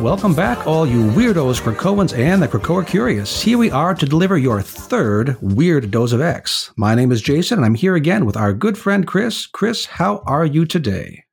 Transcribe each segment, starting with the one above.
Welcome back, all you weirdos, Krakoans, and the Krakoa Curious. Here we are to deliver your third Weird Dose of X. My name is Jason, and I'm here again with our good friend Chris. Chris, how are you today?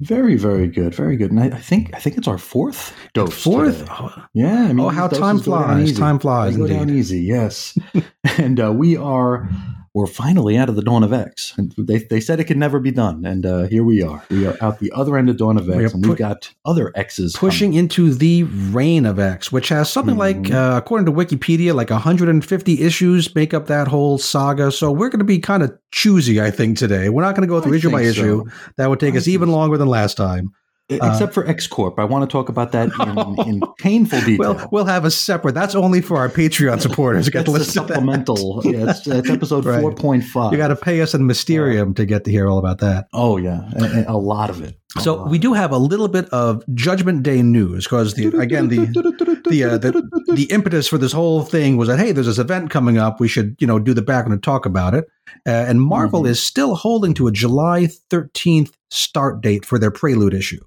Very, very good, very good. And I, I think I think it's our fourth dose. Fourth? Oh, Yeah. I mean, Oh, how time doses go down flies. Time flies, They go down easy. Yes. and uh, we are we're finally out of the Dawn of X. And they they said it could never be done, and uh, here we are. We are out the other end of Dawn of We X, and we've got other X's pushing into the reign of X, which has something like, Mhm. uh, according to Wikipedia, like 150 issues make up that whole saga. So we're going to be kind of choosy, I think, today. We're not going to go through I issue by think issue. That would take I us even so. longer than last time. Coming. except for X Corp. I want to talk about that in, in painful detail. Well, we'll have a separate. That's only for our Patreon supporters. You got to a listen to supplemental. yeah, it's, it's episode Right. four point five. You got to pay us in Mysterium to get to hear all about that. Oh yeah, a, a lot of it. A So we do have a little bit of Judgment Day news because the again the the, uh, the the impetus for this whole thing was that hey, there's this event coming up. We should you know do the background and talk about it. Uh, and Marvel Mhm. is still holding to a July 13th start date for their Prelude issue,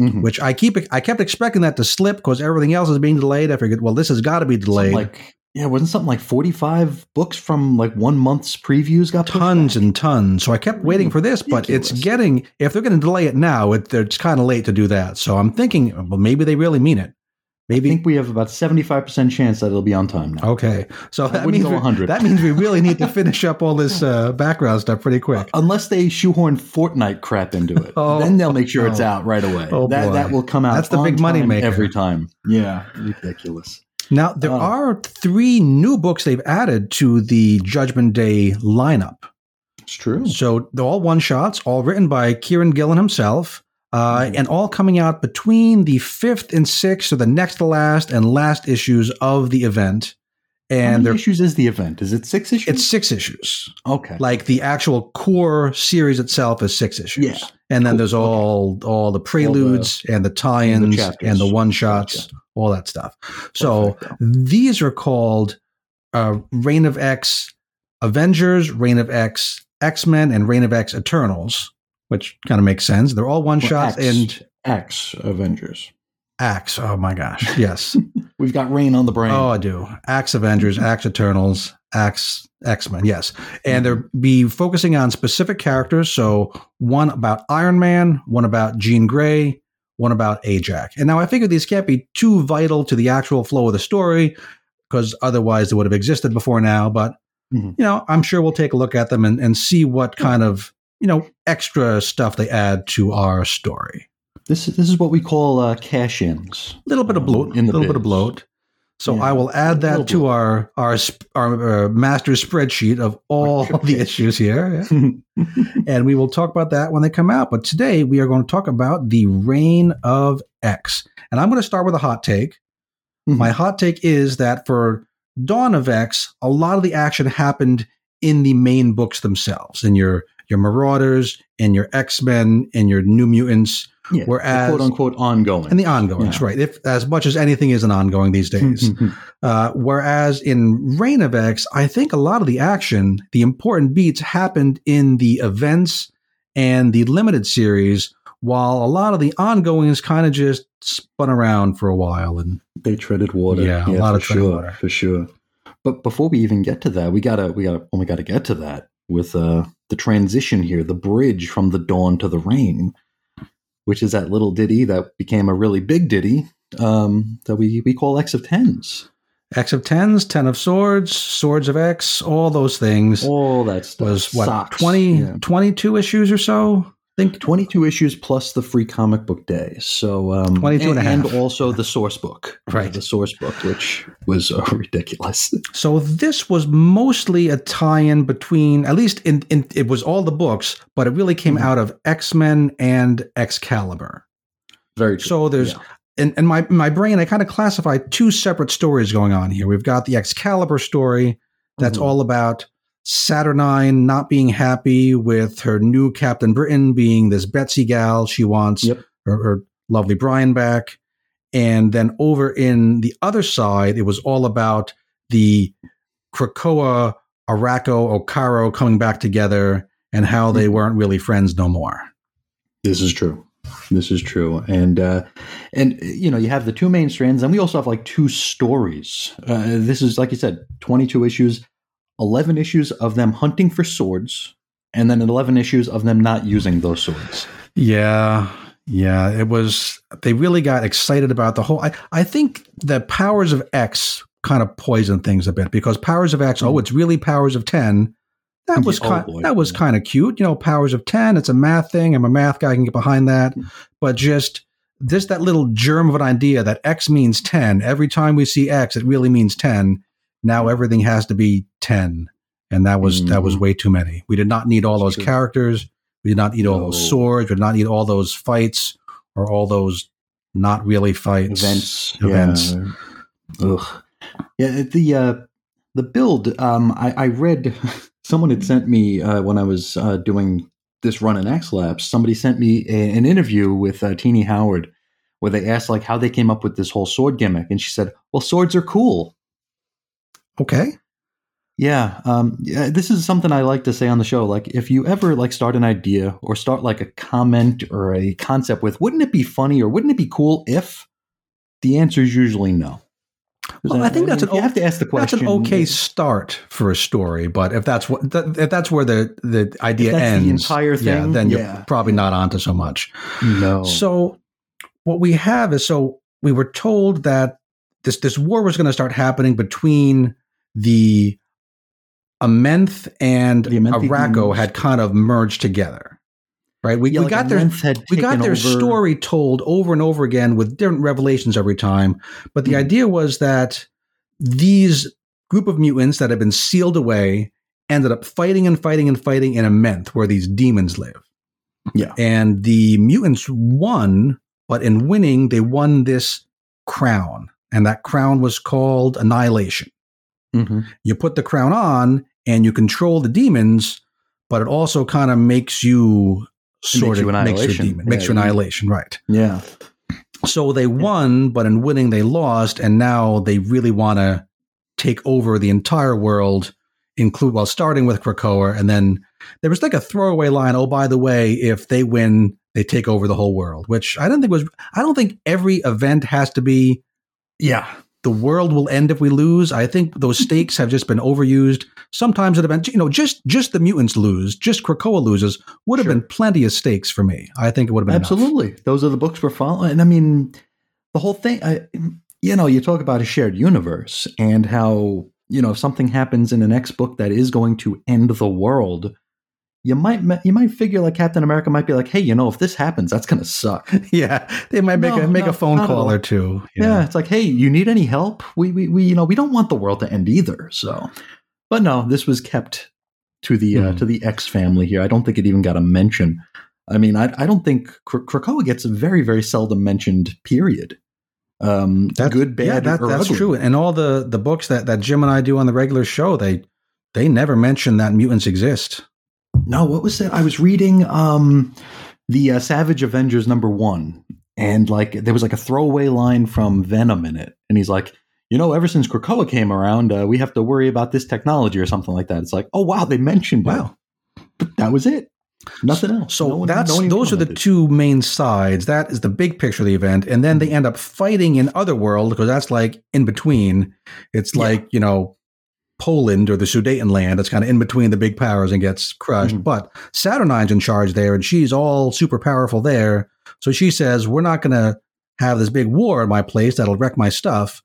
Mhm. which I keep I kept expecting that to slip because everything else is being delayed. I figured, well, this has got to be Something delayed. like yeah, wasn't something like forty five books from like one month's previews got tons and tons. So I kept waiting for this, but it's getting if they're going to delay it now, it, it's kind of late to do that. So I'm thinking, well, maybe they really mean it. I think we have about seventy five percent chance that it'll be on time now. Okay, so that means we, that means we really need to finish up all this uh, background stuff pretty quick. Unless they shoehorn Fortnite crap into it, Oh. then they'll make sure it's Oh. out right away. Oh, that boy. that will come out. That's the big money maker. every time. Yeah, ridiculous. Now there Oh. are three new books they've added to the Judgment Day lineup. It's true. So they're all one shots, all written by Kieron Gillen himself, uh, Mhm. and all coming out between the fifth and sixth, so the next to last and last issues of the event. How And many issues is the event? Is it six issues? it's six issues. okay. Like the actual core series itself is six issues. Yeah. And then Cool. there's all all the preludes and the tie-ins and the, chapters. one shots, Gotcha. all that stuff. So Perfecto. these are called uh, Reign of X Avengers, Reign of X X Men, and Reign of X Eternals, which kind of makes sense. They're all one Well, shots and X Avengers. Axe. Oh my gosh, yes. We've got rain on the brain. oh, I do. Axe Avengers, Axe Eternals, Axe X Men. Yes, and they'll be focusing on specific characters. So one about Iron Man, one about Jean Grey, one about Ajax. And now I figure these can't be too vital to the actual flow of the story because otherwise they would have existed before now. But Mhm. you know, I'm sure we'll take a look at them and, and see what kind of you know extra stuff they add to our story. This is this is what we call uh, cash ins. A little bit of bloat, a little bit of bloat. So Yeah, I will add that to bloat. our our our uh, master spreadsheet of all the issues here, yeah. and we will talk about that when they come out. But today we are going to talk about the reign of X, and I'm going to start with a hot take. Mhm. My hot take is that for Dawn of X, a lot of the action happened in the main books themselves, in your your Marauders, and your X Men, and your New Mutants, Yeah, Whereas- quote unquote ongoing. and the ongoings, Yeah. right? If as much as anything is an ongoing these days. Uh, whereas in Reign of X, I think a lot of the action, the important beats happened in the events and the limited series, while a lot of the ongoings kind of just spun around for a while. And they treaded water. Yeah, a lot of sure, water. for sure. But before we even get to that, we gotta we gotta well, we gotta get to that with uh, the transition here, the bridge from the dawn to the rain, which is that little ditty that became a really big ditty um, that we we call X of tens. X of Tens, Ten of Swords, Swords of X, all those things All that stuff was what, Socks. 20, Yeah. 22 issues or so? I think 22 issues plus the free comic book day. So um, 22 and a half. and also the source book. Right. The source book, which was uh, ridiculous. So this was mostly a tie-in between, at least in, in it was all the books, but it really came Mhm. out of X Men and Excalibur. Very true. So there's Yeah. my my brain, I kind of classify two separate stories going on here. We've got the Excalibur story that's Mhm. all about Saturnyne not being happy with her new Captain Britain being this Betsy gal. She wants Yep. her, her lovely Brian back. And then over in the other side, it was all about the Krakoa, Arakko, Okaro coming back together and how they weren't really friends no more. This is true. This is true, and uh, and you know you have the two main strands, and we also have like two stories. Uh, this is like you said, twenty two issues, eleven issues of them hunting for swords, and then eleven issues of them not using those swords. Yeah, yeah, it was. They really got excited about the whole. I, I think the powers of X kind of poisoned things a bit because powers of X. Oh, it's really powers of ten. That was Oh, kind. boy. that was kind of cute. You know, powers of ten. It's a math thing. I'm a math guy. I can get behind that. Mm-hmm. But just this that little germ of an idea that X means ten. Every time we see X, it really means ten. Now everything has to be ten, and that was that was Mhm. way too many. We did not need all those characters. We did not need all those swords. We did not need all those fights or all those not really fights events. Events. Yeah. Ugh. Yeah. The uh, the build. Um, I, I read. Someone had sent me uh, when I was uh, doing this run in X Labs. Somebody sent me a, an interview with uh, Tini Howard, where they asked like how they came up with this whole sword gimmick, and she said, "Well, swords are cool." Okay. Yeah, um, yeah, this is something I like to say on the show. Like, if you ever like start an idea or start like a comment or a concept with, wouldn't it be funny or wouldn't it be cool if? The answer is usually no. Well, I think that's mean, an you have to ask the question. That's an okay start for a story, but if that's what that, if that's where the the idea that's the ends, entire yeah, thing, then you're probably not onto so much. No. So what we have is so we were told that this this war was going to start happening between the Amenth and The Amenthi Arakko had kind of merged together. Right? We, Yeah, we like got their Amenth had we got their story told over and over again with different revelations every time. But the Mhm. idea was that these group of mutants that had been sealed away ended up fighting and fighting and fighting in Amenth, where these demons live. Yeah. And the mutants won, but in winning, they won this crown. And that crown was called Annihilation. Mhm. You put the crown on and you control the demons, but it also kind of makes you sort of makes you a demon, makes you annihilation, right? Yeah. So they won, but in winning they lost, and now they really want to take over the entire world, include well, starting with Krakoa, and then there was like a throwaway line. Oh, by the way, if they win, they take over the whole world. Which I don't think was. I don't think every event has to be. Yeah. The world will end if we lose. I think those stakes have just been overused. Sometimes at event, you know, just just the mutants lose, just Krakoa loses would have Sure. been plenty of stakes for me. I think it would have been enough. Absolutely. Those are the books we're following. And I mean, the whole thing, I, you know, you talk about a shared universe and how, you know, if something happens in an X book that is going to end the world, you might you might figure like Captain America might be like, hey, you know, if this happens, that's gonna suck. Yeah, they might make No, a make no, a phone call or two. Yeah. it's like, hey, you need any help? We, we we you know we don't want the world to end either. So, but no, this was kept to the uh, Mhm. to the X family here. I don't think it even got a mention. I mean, I I don't think Kr- Krakoa gets a very very seldom mentioned. Period. Um, That's good, bad, Yeah, that, that's ugly. true. And all the the books that that Jim and I do on the regular show, they they never mention that mutants exist. No, what was that? I was reading um, the uh, Savage Avengers number one, and like there was like a throwaway line from Venom in it, and he's like, you know, ever since Krakoa came around, uh, we have to worry about this technology or something like that. It's like, oh wow, they mentioned Wow. it, but that was it. Nothing else. So No one- that's no those are the two main sides. That is the big picture of the event, and then they Mm-hmm. end up fighting in Otherworld because that's like in between. It's Yeah. like you know Poland or the Sudetenland that's kind of in between the big powers and gets crushed. Mhm. But Saturnyne's in charge there, and she's all super powerful there. So she says, "We're not going to have this big war in my place that'll wreck my stuff.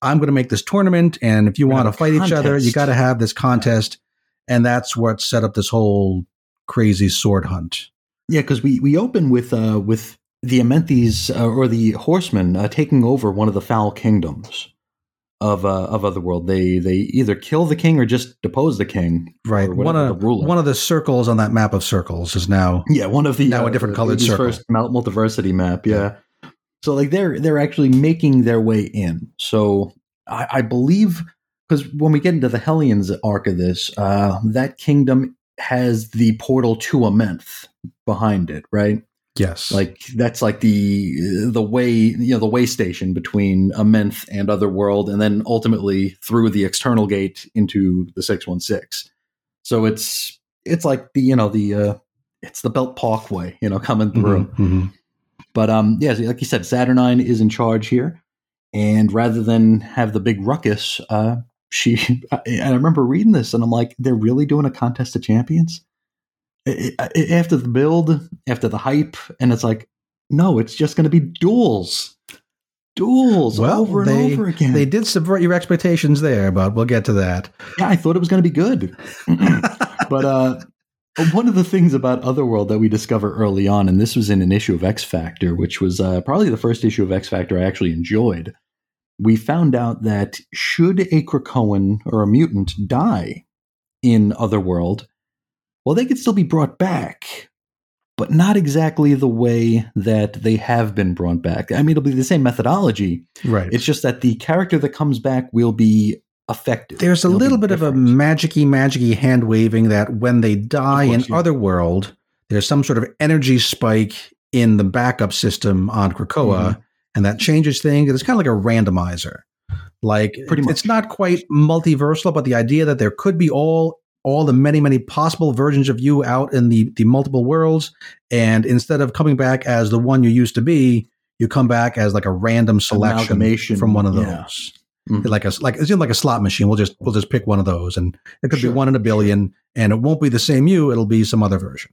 I'm going to make this tournament, and if you We're want to fight a each other, you got to have this contest." And that's what set up this whole crazy sword hunt. Yeah, because we we open with uh with the Amenthis uh, or the Horsemen uh, taking over one of the foul kingdoms of uh, of Otherworld. They they either kill the king or just depose the king. Right. One of the ruler. one of the circles on that map of circles is now yeah, one of the Now a different colored circle. first multiversity map. Yeah. So like they're they're actually making their way in. So I, I believe because when we get into the Hellions arc of this, uh, that kingdom has the portal to Amenth behind it, right? Yes. like that's like the the way you know the way station between Amenth and Otherworld, and then ultimately through the external gate into the six one six. So it's it's like the you know the uh, it's the Belt Parkway, you know, coming through. Mhm, mhm. But um, yeah, like you said, Saturnyne is in charge here, and rather than have the big ruckus, uh, she and I remember reading this, and I'm like, they're really doing a contest of champions I- I- after the build, after the hype, and it's like, no, it's just going to be duels, duels Well, over and they- over again. They did subvert your expectations there, but we'll get to that. yeah, I thought it was going to be good, but uh, one of the things about Otherworld that we discover early on, and this was in an issue of X Factor, which was uh, probably the first issue of X Factor I actually enjoyed. We found out that should a Krakoan or a mutant die in Otherworld, well, they could still be brought back, but not exactly the way that they have been brought back. I mean, it'll be the same methodology. right. It's just that the character that comes back will be affected. There's a be little bit of a different. magicy, magicy hand waving that when they die course, in yeah. Otherworld, there's some sort of energy spike in the backup system on Krakoa, Mhm. and that changes things. It's kind of like a randomizer. Like Pretty much. it's not quite multiversal, but the idea that there could be all all the many many possible versions of you out in the the multiple worlds, and instead of coming back as the one you used to be, you come back as like a random selection from one of those yeah. Mhm. like a like it's like a slot machine. We'll just we'll just pick one of those, and it could Sure. be one in a billion, and it won't be the same you. It'll be some other version.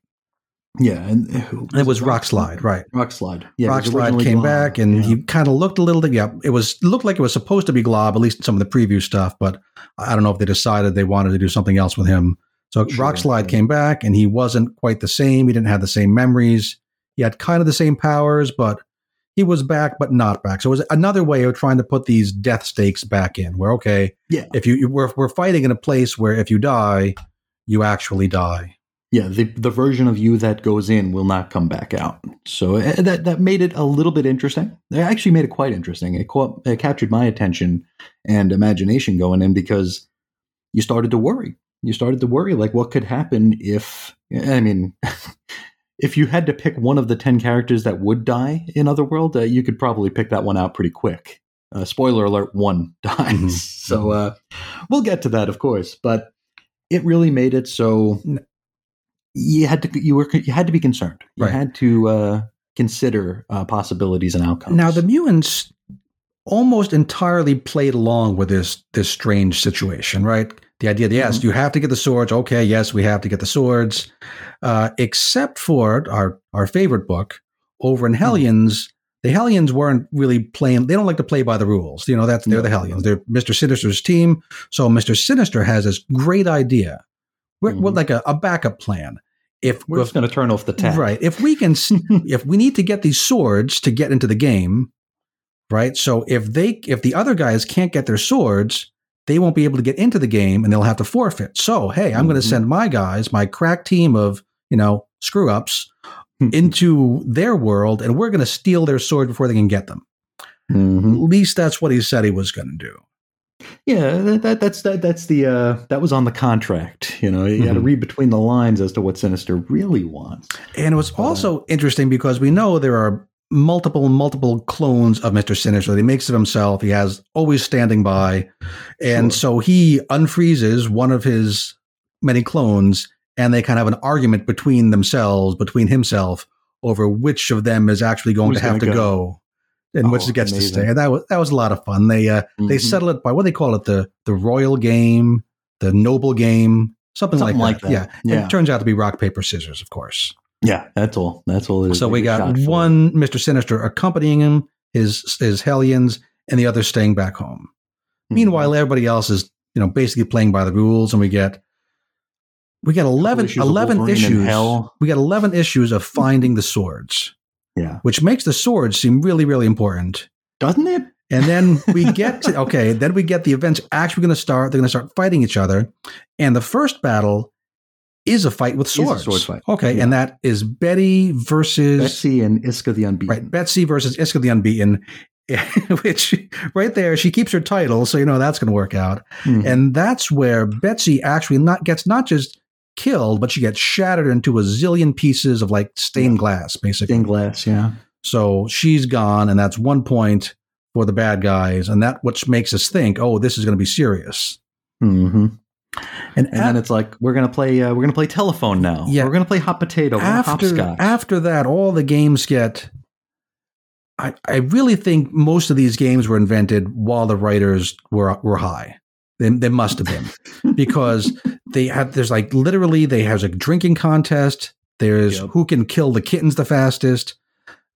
Yeah, and eh, who- it was Rock Slide, right? Rock Slide. Yeah, Rock Slide came Glob. back, and Yeah. he kind of looked a little. Yeah, it was looked like it was supposed to be Glob, at least in some of the preview stuff. But I don't know if they decided they wanted to do something else with him. So Sure, Rock Slide came back, and he wasn't quite the same. He didn't have the same memories. He had kind of the same powers, but he was back, but not back. So it was another way of trying to put these death stakes back in. Where okay, Yeah. if you, you we're, we're fighting in a place where if you die, you actually die. Yeah, the the version of you that goes in will not come back out. So uh, that that made it a little bit interesting. It actually made it quite interesting. It, caught, it captured my attention and imagination going in because you started to worry. You started to worry like what could happen if I mean. If you had to pick one of the 10 characters that would die in Otherworld, uh, you could probably pick that one out pretty quick. Uh, spoiler alert, one dies. Mhm. So uh, we'll get to that, of course. But it really made it so you had to you were you had to be concerned. You Right. had to uh, consider uh, possibilities and outcomes. Now the mutants almost entirely played along with this this strange situation, right? The idea that yes, Mm-hmm. you have to get the swords. Okay, yes, we have to get the swords, uh, except for our our favorite book over Mm-hmm. in Hellions. The Hellions weren't really playing. They don't like to play by the rules. You know, that's they're the Hellions. They're Mister Sinister's team. So Mister Sinister has this great idea, Mhm. like a, a backup plan. If we're if just going to turn off the tap. Right. If we can, if we need to get these swords to get into the game, right? So if they, if the other guys can't get their swords, they won't be able to get into the game and they'll have to forfeit. So, hey, I'm going Mhm. to send my guys, my crack team of, you know, screw ups into their world and we're going to steal their sword before they can get them. Mhm. At least that's what he said he was going to do. Yeah, that, that, that's that, that's the uh, that was on the contract. You know, you got to Mhm. read between the lines as to what Sinister really wants. And it was also interesting because we know there are multiple, multiple clones of Mr. Sinister that he makes of himself. He has always standing by. And Sure. so he unfreezes one of his many clones and they kind of have an argument between themselves, between himself, over which of them is actually going Who's to have to go. go. And which Oh, gets to stay. And that was that was a lot of fun. They uh, they Mhm. settle it by what they call it the the royal game, the noble game, something, Something like, like that. that. Yeah. Yeah. It turns out to be rock paper scissors, of course. Yeah, that's all. That's all. It is. So we got for one Mr. Sinister accompanying him, his his Hellions, and the other staying back home. Mhm. Meanwhile, everybody else is, you know, basically playing by the rules, and we get we get 11, issues 11 issues. We get eleven issues of finding the swords, yeah, which makes the swords seem really, really important. doesn't it? And then we get to okay, then we get the events actually going to start. They're going to start fighting each other, and the first battle is a fight with a swords. sword fight. Okay, Yeah. and that is Betty versus Betsy and Iska the Unbeaten. Right, Betsy versus Iska the Unbeaten, which right there she keeps her title, so you know that's going to work out. Mhm. And that's where Betsy actually not gets not just killed, but she gets shattered into a zillion pieces of like stained glass, basically. Stained glass. Yeah. So she's gone, and that's one point for the bad guys, and that which makes us think, oh, this is going to be serious. hmm And, And then it's like we're gonna play uh, we're gonna play telephone now. Yeah. We're gonna play hot potato. After hopscotch. after that, all the games get. I, I really think most of these games were invented while the writers were were high. They, they must have been because they have there's like literally they have a drinking contest. There's Yep. who can kill the kittens the fastest.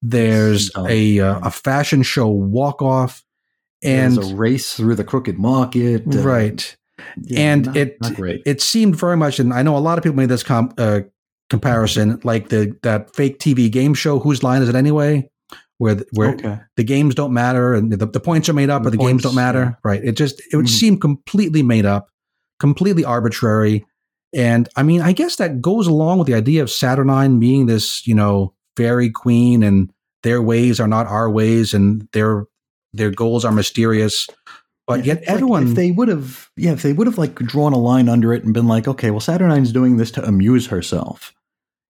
There's Oh. a uh, a fashion show walk off, and There's a race through the crooked market. uh, right. yeah, and not- it not it seemed very much, and I know a lot of people made this com- uh, comparison, like the that fake TV game show. Whose line is it anyway? Where the, where okay. the games don't matter and the, the points are made up, The but the games points, don't matter. yeah. Right? It just it would Mhm. seem completely made up, completely arbitrary. And I mean, I guess that goes along with the idea of Saturnyne being this, you know, fairy queen, and their ways are not our ways, and their their goals are mysterious. But Yeah, yet it's like everyone, if they would have, yeah, if they would have like drawn a line under it and been like, okay, well, Saturnyne's doing this to amuse herself.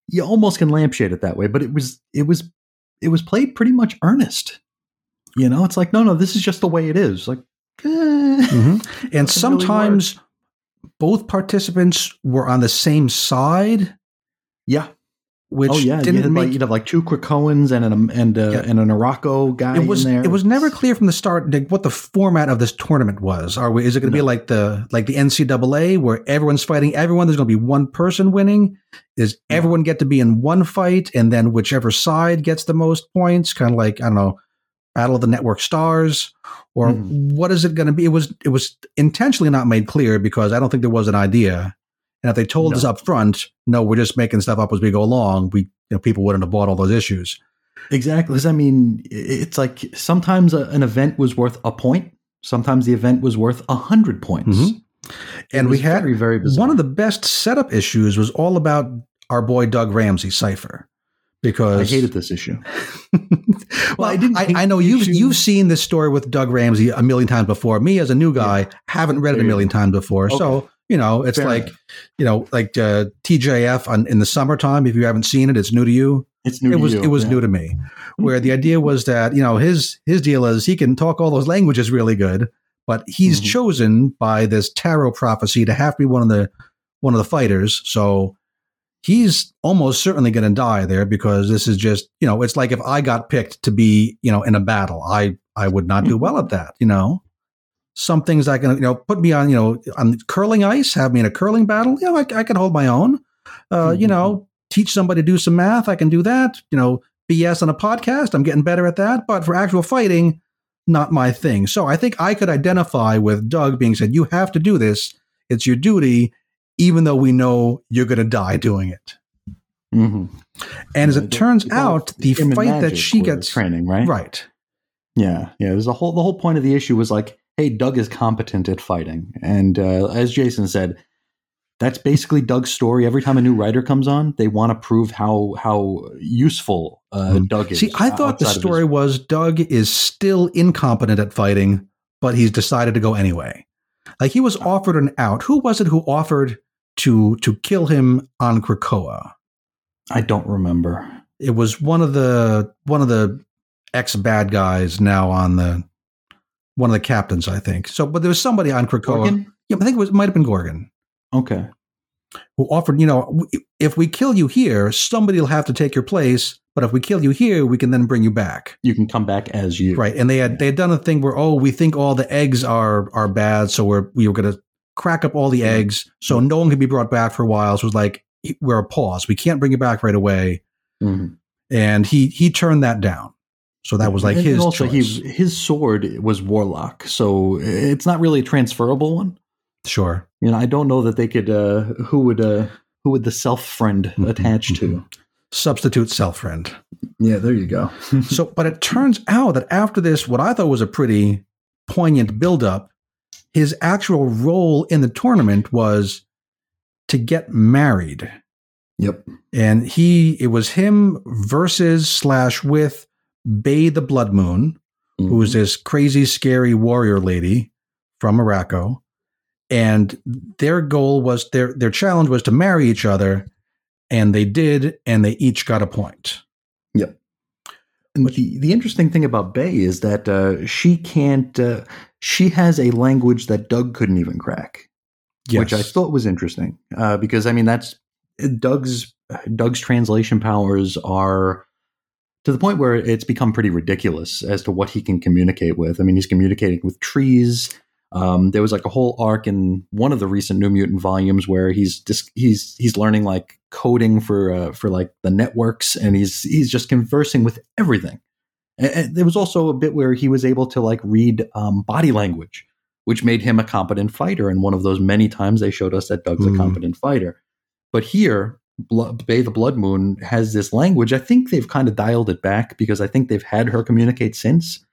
You almost can lampshade it that way, but it was, it was, it was played pretty much earnest. You know, it's like, no, no, this is just the way it is. Like, eh. Mhm. and Doesn't really sometimes both participants were on the same side, yeah, which oh yeah, you didn't like, make you'd have like two Krakoans and an and uh, Yeah. and an Arakko guy it was in there. it was never clear from the start like, what the format of this tournament was. Are we? Is it going to be like the like the NCAA where everyone's fighting everyone? There's going to be one person winning. Does No. everyone get to be in one fight, and then whichever side gets the most points? Kind of like I don't know, Battle of the Network Stars, or Mhm. what is it going to be? It was it was intentionally not made clear because I don't think there was an idea. And if they told No. us up front, no, we're just making stuff up as we go along, we you know people wouldn't have bought all those issues. Exactly. I mean, it's like sometimes a, an event was worth a point. Sometimes the event was worth a hundred points. Mhm. And we had very, very one of the best setup issues was all about our boy Doug Ramsey Cypher because I hated this issue. well, I I, didn't hate I, know you've issue. you've seen this story with Doug Ramsey a million times before. Me as a new guy haven't read it a million times before, so Okay. You know it's Fair like enough. you know like uh, TJF on, in the summertime. If you haven't seen it, it's new to you. it's new. it to was you, it was yeah. new to me. Where the idea was that you know his his deal is he can talk all those languages really good, but he's Mhm. chosen by this tarot prophecy to have to be one of the one of the fighters. So he's almost certainly going to die there because this is just you know it's like if I got picked to be you know in a battle, I I would not do well at that. You know, some things I can you know put me on you know on curling ice, have me in a curling battle. You know, I, I can hold my own. Uh, You Mhm. know, teach somebody to do some math, I can do that. You know, BS on a podcast, I'm getting better at that. But for actual fighting, not my thing. So I think I could identify with Doug being said, "You have to do this. It's your duty." Even though we know you're going to die doing it. Mhm. And as it turns out, the fight that she gets training right. right. Yeah, yeah. There's a whole. The whole point of the issue was like, hey, Doug is competent at fighting, and uh, as Jason said, that's basically Doug's story. Every time a new writer comes on, they want to prove how how useful uh, Mhm. Doug is. See, I thought the of his- story was Doug is still incompetent at fighting, but he's decided to go anyway. Like he was offered an out. Who was it who offered to to kill him on Krakoa? I don't remember. It was one of the one of the ex bad guys now on the one of the captains, I think. So, but there was somebody on Krakoa. Gorgon? Yeah, I think it was might have been Gorgon Okay. who offered. You know, if we kill you here, somebody will have to take your place. But if we kill you here, we can then bring you back. You can come back as you. Right. And they had they had done a thing where oh we think all the eggs are are bad, so we're we were gonna crack up all the eggs so no one can be brought back for a while. So it was like we're a pause. We can't bring you back right away. Mhm. And he he turned that down. So that was like And- his and also choice. he his sword was warlock, so it's not really a transferable one. sure. You know, I don't know that they could. Uh, who would uh, who would the self friend Mhm, attach to? mhm. Substitute self friend. Yeah, there you go. so but it turns out that after this, what I thought was a pretty poignant buildup, his actual role in the tournament was to get married. Yep. and he it was him versus slash with Bei the Blood Moon, who Mm-hmm. was this crazy, scary warrior lady from Arakko, and their goal was their their challenge was to marry each other, and they did, and they each got a point. Yep. And the, the interesting thing about Bei is that uh, she can't. Uh, she has a language that Doug couldn't even crack. which I thought was interesting uh, because I mean that's Doug's Doug's translation powers are to the point where it's become pretty ridiculous as to what he can communicate with. I mean, he's communicating with trees. Um, there was like a whole arc in one of the recent New Mutant volumes where he's just he's he's learning like coding for uh, for like the networks, and he's he's just conversing with everything. And, and there was also a bit where he was able to like read um, body language, which made him a competent fighter. And one of those many times they showed us that Doug's Hmm. a competent fighter. But here, Blo- Bei the Blood Moon has this language. I think they've kind of dialed it back because I think they've had her communicate since.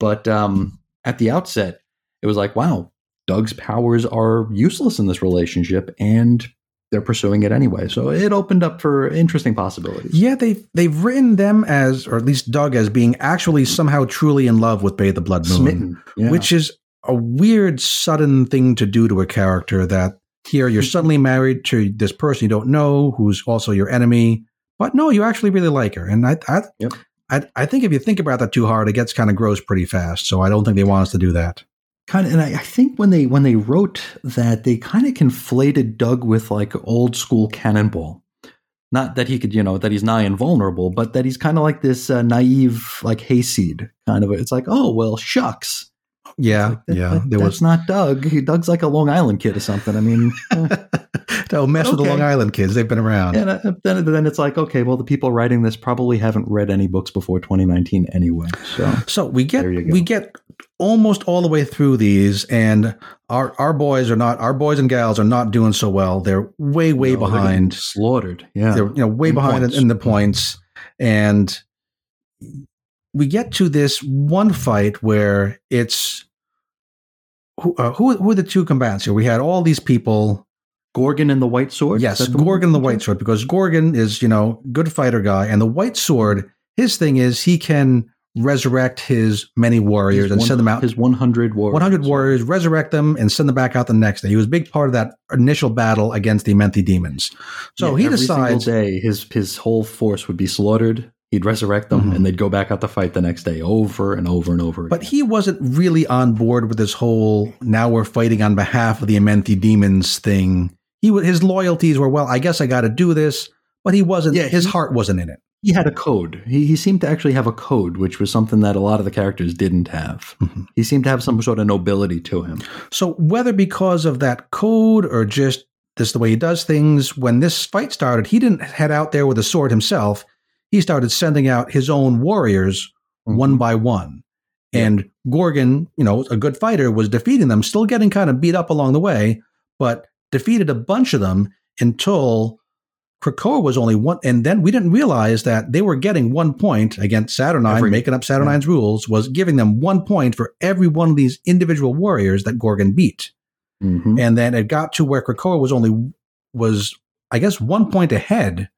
But um, at the outset, it was like, wow, Doug's powers are useless in this relationship, and they're pursuing it anyway. So it opened up for interesting possibilities. Yeah, they've they've written them as, or at least Doug as being actually somehow truly in love with Bei the Blood Moon, Smitten, yeah. which is a weird, sudden thing to do to a character. That here you're suddenly married to this person you don't know, who's also your enemy, but no, you actually really like her. And I, I, Yep. I, I think if you think about that too hard, it gets kind of gross pretty fast. So I don't think they want us to do that. kind of and I, I think when they when they wrote that they kind of conflated doug with like old school cannonball not that he could you know that he's nigh invulnerable but that he's kind of like this uh, naive like hayseed kind of it's like oh well shucks Yeah, Like, that- yeah. that- there that's was not doug He- doug's like a long island kid or something i mean eh. don't mess with the Long Island kids. They've been around. and uh, then, then it's like okay well the people writing this probably haven't read any books before 2019 anyway so So we get There you go. we get almost all the way through these, and our our boys are not our boys and gals are not doing so well. They're way way No, behind. slaughtered yeah They're you know way In behind points. in the points, and we get to this one fight where it's who uh, who who are the two combatants here? We had all these people. gorgon and the white sword Yes, Is that the Gorgon the? White Sword, because Gorgon is, you know, good fighter guy, and the White Sword, his thing is he can resurrect his many warriors His and one- send them out. his 100 warriors 100 warriors, resurrect them, and send them back out the next day. He was a big part of that initial battle against the Menthi demons. So Yeah, he decides, day his his whole force would be slaughtered. He'd resurrect them, Mhm. and they'd go back out to fight the next day, over and over and over. but he wasn't really on board with this whole now we're fighting on behalf of the Menthi demons thing. He his loyalties were well, I guess I got to do this, but he wasn't. Yeah, his he- heart wasn't in it. he had a code. He he seemed to actually have a code, which was something that a lot of the characters didn't have. Mhm. He seemed to have some sort of nobility to him. So whether because of that code or just this the way he does things, when this fight started, he didn't head out there with a sword himself. He started sending out his own warriors one by one. Yeah. And Gorgon, you know, a good fighter, was defeating them, still getting kind of beat up along the way, but defeated a bunch of them until Krakoa was only one. And then we didn't realize that they were getting one point against Saturnyne, Every- making up Saturnyne's rules, was giving them one point for every one of these individual warriors that Gorgon beat. Mhm. And then it got to where Krakoa was only, was, I guess, one point ahead.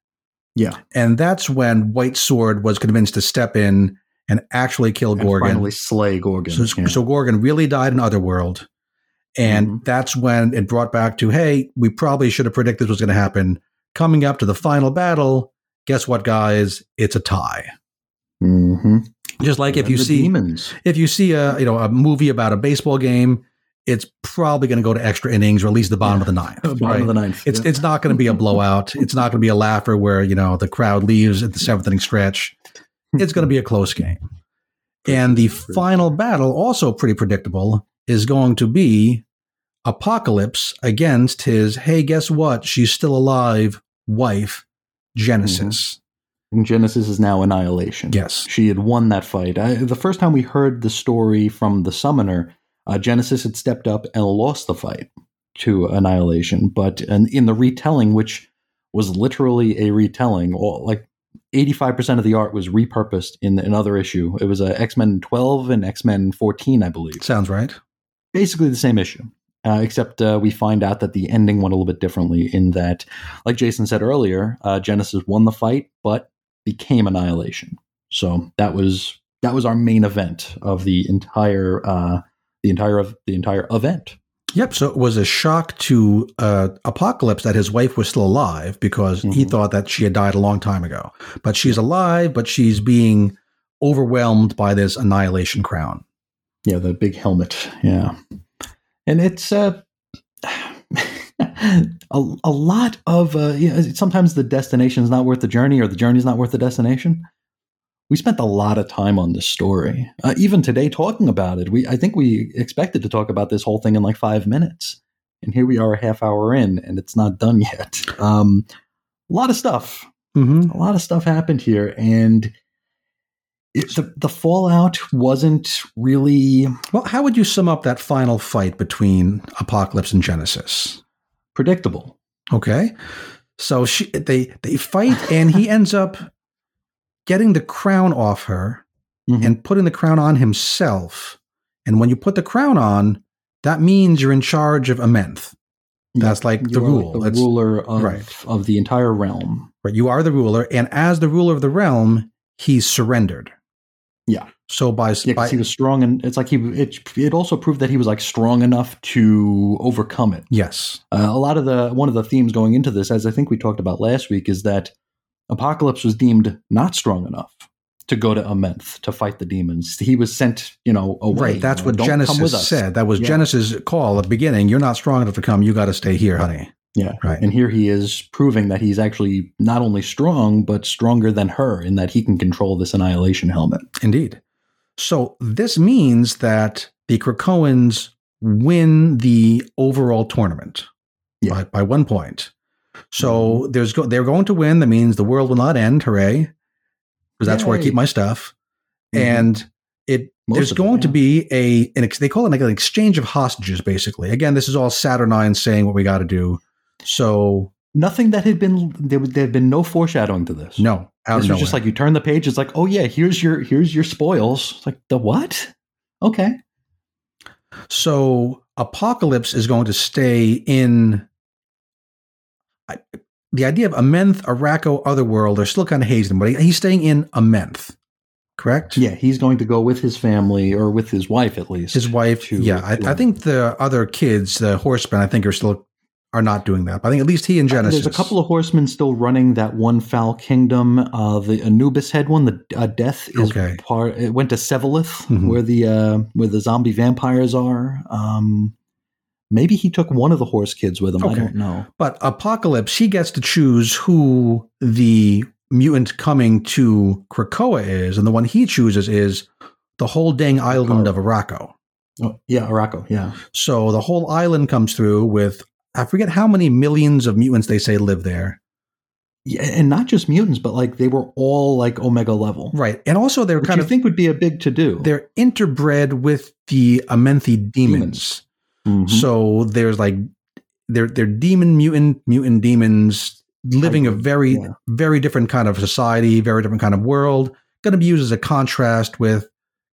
Yeah, And that's when White Sword was convinced to step in and actually kill and Gorgon. finally slay Gorgon. So, yeah. so Gorgon really died in Otherworld. And Mhm. that's when it brought back to, hey, we probably should have predicted this was going to happen. Coming up to the final battle, guess what, guys? It's a tie. Mhm. Just like if you see demons, if you see a you know a movie about a baseball game, it's probably going to go to extra innings or at least the bottom of the ninth. bottom right? of the ninth. It's yeah. it's not going to be a blowout. It's not going to be a laugher where you know the crowd leaves at the seventh inning stretch. It's going to be a close game. And the final battle, also pretty predictable, is going to be Apocalypse against his hey, guess what? She's still alive wife, Genesis. Mm-hmm. And Genesis is now Annihilation. Yes. She had won that fight. I, the first time we heard the story from the summoner, uh, Genesis had stepped up and lost the fight to Annihilation. But and in the retelling, which was literally a retelling, all, like 85% of the art was repurposed in another issue. It was uh, X Men 12 and X Men 14, I believe. Sounds right. Basically the same issue. Uh, except uh, we find out that the ending went a little bit differently in that, like Jason said earlier, uh, Genesis won the fight, but became Annihilation. So that was that was our main event of the entire uh, the entire of the entire event. Yep. So it was a shock to uh, Apocalypse that his wife was still alive because he Mhm. thought that she had died a long time ago. But she's alive, but she's being overwhelmed by this annihilation crown. Yeah, the big helmet. Yeah, and it's uh, a, a lot of uh, you know, sometimes the destination is not worth the journey or the journey is not worth the destination we spent a lot of time on this story. Uh, even today talking about it we i think we expected to talk about this whole thing in like five minutes. And here we are a half hour in and it's not done yet. Um, a lot of stuff. Hmm a lot of stuff happened here and it, the, the fallout wasn't really Well, how would you sum up that final fight between Apocalypse and Genesis? predictable. Okay, so she they they fight, and he ends up getting the crown off her Mhm. and putting the crown on himself. And when you put the crown on, that means you're in charge of Amenth. That's like the You are rule. the It's- ruler of, right. of the entire realm Right, you are the ruler, and as the ruler of the realm, he's surrendered. Yeah. So by, Yeah, by he was strong, and it's like he. It, it also proved that he was like strong enough to overcome it. yes, Uh, a lot of the one of the themes going into this, as I think we talked about last week, is that Apocalypse was deemed not strong enough to go to Amenth to fight the demons. He was sent, you know, away. right. That's you know, what "Don't come with Genesis us." said. That was Yeah. Genesis' call at the beginning. You're not strong enough to come. You got to stay here, honey. Yeah. Right. And here he is proving that he's actually not only strong, but stronger than her in that he can control this annihilation helmet. Indeed. So this means that the Krakoans win the overall tournament Yeah. by, by one point. So there's go- they're going to win. That means the world will not end. Hooray! Because that's where I keep my stuff. Mhm. And it Most there's it, going to be a an ex, they call it like an exchange of hostages. Basically, again, this is all Saturnyne saying what we got to do. So Nothing that had been there, there had been no foreshadowing to this. no, out this was just like you turn the page. It's like, oh yeah, here's your here's your spoils. It's like the what? Okay, So Apocalypse is going to stay in. I, the idea of Amenth, Arakko, Otherworld are still kind of hazing, but he's staying in Amenth, correct? yeah, he's going to go with his family or with his wife at least. His wife, to- yeah. I, I think the other kids, the horsemen, I think are still are not doing that. But I think at least he and Genesis. There's a couple of horsemen still running that one foul kingdom. Uh, the Anubis head one, the uh, death is Okay. part. It went to Sevalith, Mhm. where the uh, where the zombie vampires are. Um, maybe he took one of the horse kids with him. I don't know. But Apocalypse, he gets to choose who the mutant coming to Krakoa is, and the one he chooses is the whole dang island of Arakko. Oh, yeah, Arakko. Yeah, So the whole island comes through with I forget how many millions of mutants they say live there. yeah, and not just mutants, but like they were all like Omega level. Right. And also they're Which kind of think would be a big to do. they're interbred with the Amenthi demons. Mhm. So there's like they're they're demon mutant mutant demons living a very yeah. very different kind of society, very different kind of world. Going to be used as a contrast with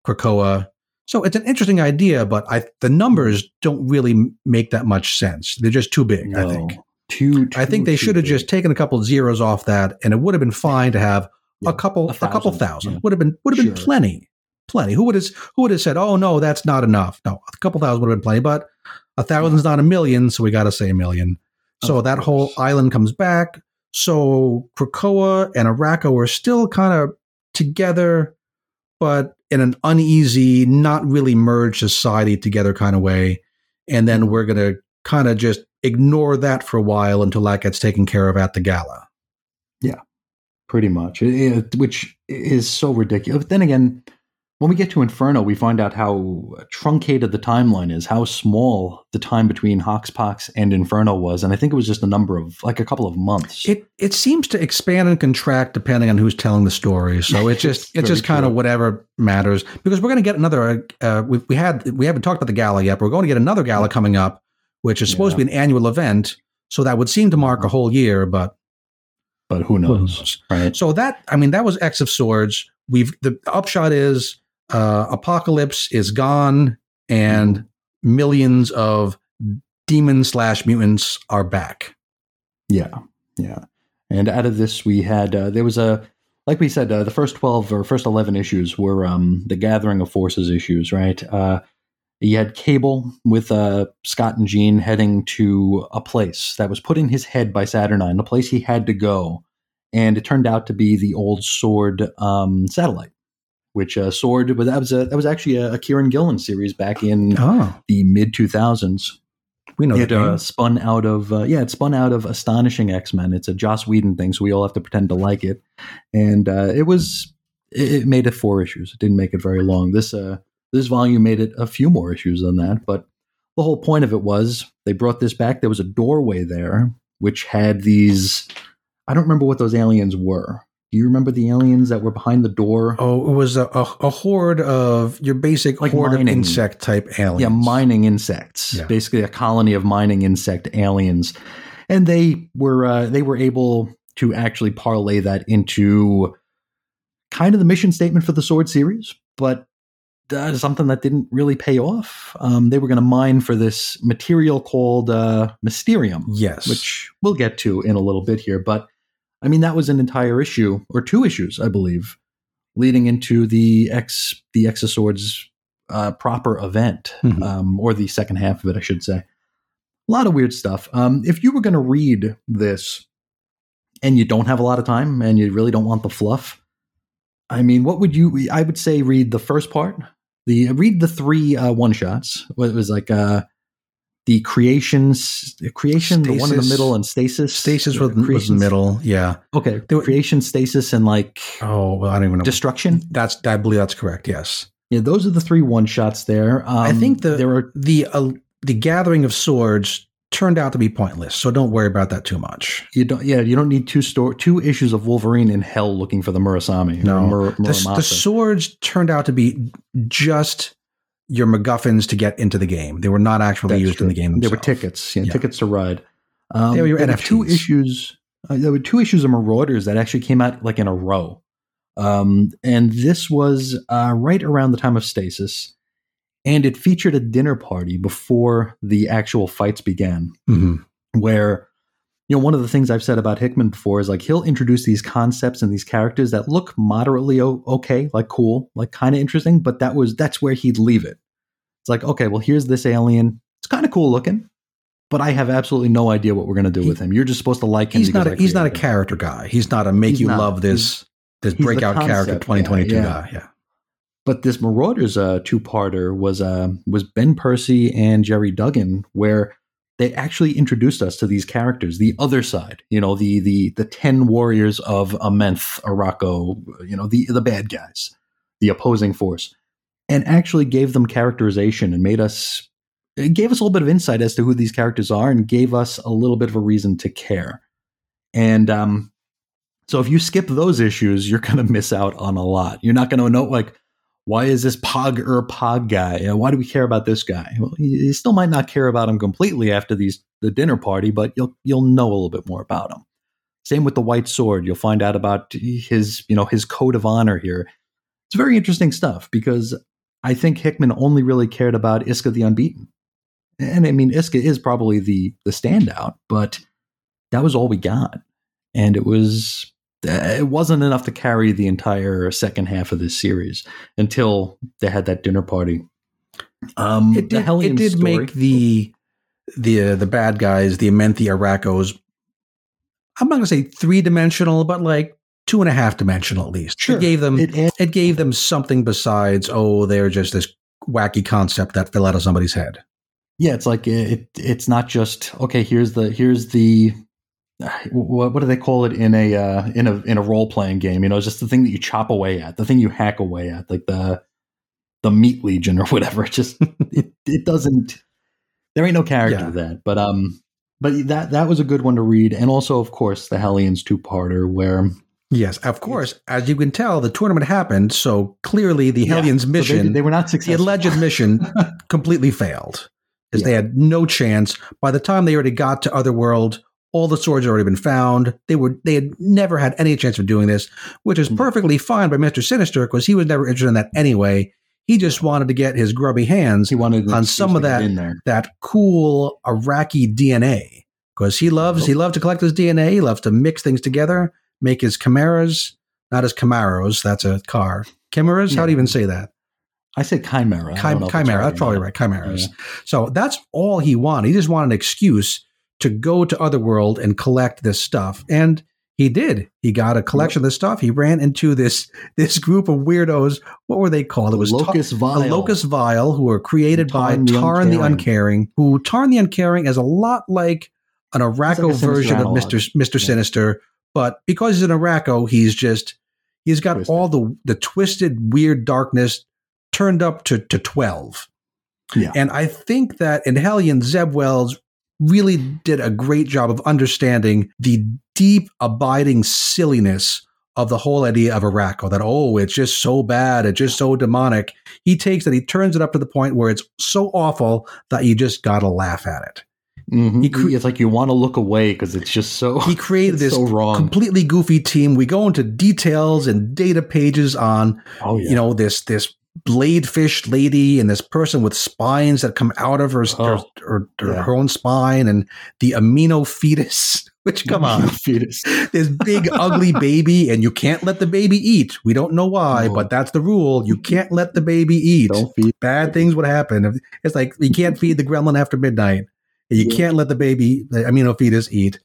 Krakoa. So it's an interesting idea, but I the numbers don't really make that much sense. They're just too big. I think. Too, I think they should have just taken a couple zeros off that, and it would have been fine to have Yeah, a couple a a, couple thousand, yeah. Would have been would have been plenty, plenty. Who would have who would have said, "Oh no, that's not enough"? No, a couple thousand would have been plenty, but a thousand's not a million, so we got to say a million. So that whole island comes back. So Krakoa and Arakko are still kind of together, but in an uneasy, not really merged society together kind of way. And then we're gonna kind of just ignore that for a while until that gets taken care of at the gala. Yeah, pretty much, It- it- which is so ridiculous. But then again, when we get to Inferno, we find out how truncated the timeline is, how small the time between Hoxpox and Inferno was, and I think it was just a number of like a couple of months. It it seems to expand and contract depending on who's telling the story. So it's just It's it's just kind of whatever matters because we're going to get another. Uh, we we had we haven't talked about the gala yet. But we're going to get another gala coming up, which is supposed to be an annual event. So that would seem to mark a whole year, but but who who knows, knows? right? So that I mean that was X of Swords. We've the upshot is uh, Apocalypse is gone and millions of demons slash mutants are back. Yeah, yeah. And out of this, we had uh, there was a like we said, uh, the first twelve or first eleven issues were um, the gathering of forces issues, right? Uh, you had Cable with uh, Scott and Jean heading to a place that was put in his head by Saturnyne, a place he had to go, and it turned out to be the old Sword um, satellite. Which uh, Sword, but that was a, that was actually a, a Kieron Gillen series back in Oh, the mid two thousands. We know it uh, spun out of uh, yeah, it spun out of Astonishing X Men. It's a Joss Whedon thing, so we all have to pretend to like it. And uh, it was it, it made it four issues. It didn't make it very long. This uh this volume made it a few more issues than that. But the whole point of it was they brought this back. There was a doorway there which had these. I don't remember what those aliens were. Do you remember the aliens that were behind the door? Oh, it was a, a, a horde of your basic Like horde of insect type aliens. Yeah, mining insects. Yeah. Basically, a colony of mining insect aliens, and they were uh, they were able to actually parlay that into kind of the mission statement for the Sword series, but uh, something that didn't really pay off. Um, they were going to mine for this material called uh, Mysterium, Yes. which we'll get to in a little bit here. But I mean, that was an entire issue or two issues, I believe, leading into the X the X of Swords uh, proper event, Mhm. um, or the second half of it, I should say. A lot of weird stuff. Um, if you were going to read this and you don't have a lot of time and you really don't want the fluff, I mean, what would you? I would say read the first part. The read the three uh, one shots. It was like uh, the creations, the creation, the one in the middle, and stasis. Stasis Yeah, was, was in the creations- middle. Yeah. Okay, were- creation, stasis, and like Oh, well, I don't even know. destruction. that's I believe that's correct. Yes. Yeah, those are the three one shots there. Um, I think the- there are The uh, the gathering of swords turned out to be pointless, so don't worry about that too much. you don't yeah you don't need two store two issues of Wolverine in hell looking for the Murasami. No. Mur- The, the swords turned out to be just your MacGuffins to get into the game. They were not actually That's used true. in the game. They were tickets, yeah, Yeah. tickets to ride. Um, They were there two issues. Uh, there were two issues of Marauders that actually came out like in a row, um, and this was uh, right around the time of Stasis, and it featured a dinner party before the actual fights began, Mhm. where. You know, one of the things I've said about Hickman before is like he'll introduce these concepts and these characters that look moderately o- okay, like cool, like kind of interesting, but that was that's where he'd leave it. It's like, okay, well, here's this alien. It's kind of cool looking, but I have absolutely no idea what we're going to do He- with him. You're just supposed to like him. He's not. A, he's not a character guy. He's not a make He's you not. love this this breakout character concept guy, 2022 yeah. guy. Yeah. But this Marauders uh, two-parter was uh, was Ben Percy and Gerry Duggan, where they actually introduced us to these characters, the other side, you know, the the the ten warriors of Amenth, Arakko, you know, the the bad guys, the opposing force, and actually gave them characterization and made us it gave us a little bit of insight as to who these characters are and gave us a little bit of a reason to care. And um, so if you skip those issues, you're going to miss out on a lot. You're not going to know like why is this Pogg Ur-Pogg guy? Uh, why do we care about this guy? Well, you still might not care about him completely after these the dinner party, but you'll you'll know a little bit more about him. Same with the White Sword. You'll find out about his you know his code of honor here. It's very interesting stuff because I think Hickman only really cared about Isca the Unbeaten, and I mean Isca is probably the the standout, but that was all we got, and it was it wasn't enough to carry the entire second half of this series until they had that dinner party. Um, It did. It did story- make the the uh, the bad guys, the Amenthi Arakkos. I'm not going to say three dimensional, but like two and a half dimensional at least. Sure. It gave them It it, gave them something besides oh they're just this wacky concept that fell out of somebody's head. yeah, it's like it. It's not just okay. Here's the here's the what, what do they call it in a uh, in a in a role playing game? You know, it's just the thing that you chop away at, the thing you hack away at, like the the meat legion or whatever. It just it, it doesn't. There ain't no character Yeah. to that, but um, but that that was a good one to read, and also of course the Hellions two parter where Yes, of course. As you can tell, the tournament happened, so clearly the Yeah, Hellions so they- mission, they, were not successful. the alleged mission, completely failed. As they had no chance. By the time they already got to Otherworld, all the swords had already been found. They were they had never had any chance of doing this, which is Mm. perfectly fine by Mister Sinister because he was never interested in that anyway. He just wanted to get his grubby hands he wanted on some of that- that cool Arakkii DNA because he loves he loves to collect his DNA. He loves to mix things together, make his chimeras, not his Camaros. That's a car. Chimeras. How do you even say that? I said chimera. I Chim- don't know if it's chimera. That's probably right. Chimeras. So that's all he wanted. He just wanted an excuse to go to Otherworld and collect this stuff. And He did. He got a collection of this stuff. He ran into this this group of weirdos. What were they called? It was Ta- Locus Vile. a Locus Vile, who were created by Tarn the Tarn the Uncaring. Uncaring, who Tarn the Uncaring is a lot like an Arakko Sinister version of. Mister Mister Yeah. Sinister, but because he's an Arakko, he's just he's got Twisted. all the the twisted, weird darkness turned up to to twelve. Yeah. And I think that in Hellion, Zeb Wells really did a great job of understanding the deep, abiding silliness of the whole idea of Arakko. That, oh, it's just so bad, it's just so demonic. He takes it, he turns it up to the point where it's so awful that you just gotta laugh at it. Mhm. He cre- it's like you want to look away because it's just so He created this so wrong. completely goofy team. We go into details and data pages on oh yeah. you know this this blade fish lady and this person with spines that come out of her Oh, her, her, yeah. her own spine and the amino fetus which come on fetus. this big ugly baby and you can't let the baby eat we don't know why No. but that's the rule you can't let the baby eat Don't feed. bad things would happen it's like you can't feed the gremlin after midnight and you Yeah. can't let the baby the amino fetus eat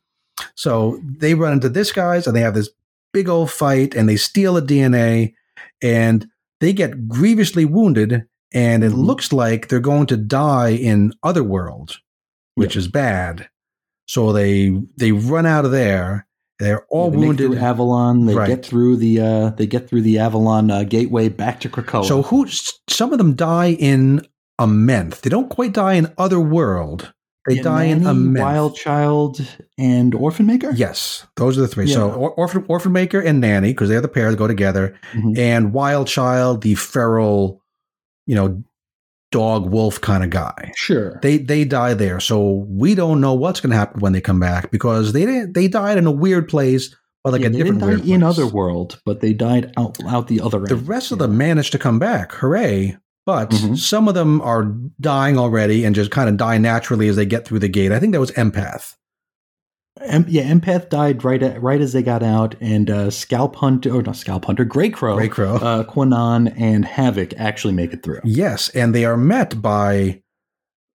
so they run into this guys and they have this big old fight and they steal the dna and they get grievously wounded and it Mhm. looks like they're going to die in otherworld which is bad so they they run out of there they're all They wounded Avalon. They Right. get through the uh, they get through the Avalon uh, gateway back to Krakoa. so who some of them die in Amenth they don't quite die in otherworld they Yeah, die in Amenth Wild Child and Orphan Maker. Yes, those are the three. So or- orphan, orphan maker and nanny because they're the pair that go together, Mhm. and wild child, the feral, you know, dog wolf kind of guy. Sure. They they die there, so we don't know what's going to happen when they come back because they didn't. They died in a weird place, but like Yeah, a they different didn't die in place. Otherworld, but they died out out the other end. The rest of them managed to come back. Hooray! But Mhm. some of them are dying already and just kind of die naturally as they get through the gate. I think that was empath. Em- yeah, Empath died right at, right as they got out, and uh, Scalp Hunter, or not Scalp Hunter, Grey Crow, Grey Crow. uh, Kwannon, and Havoc actually make it through. Yes, and they are met by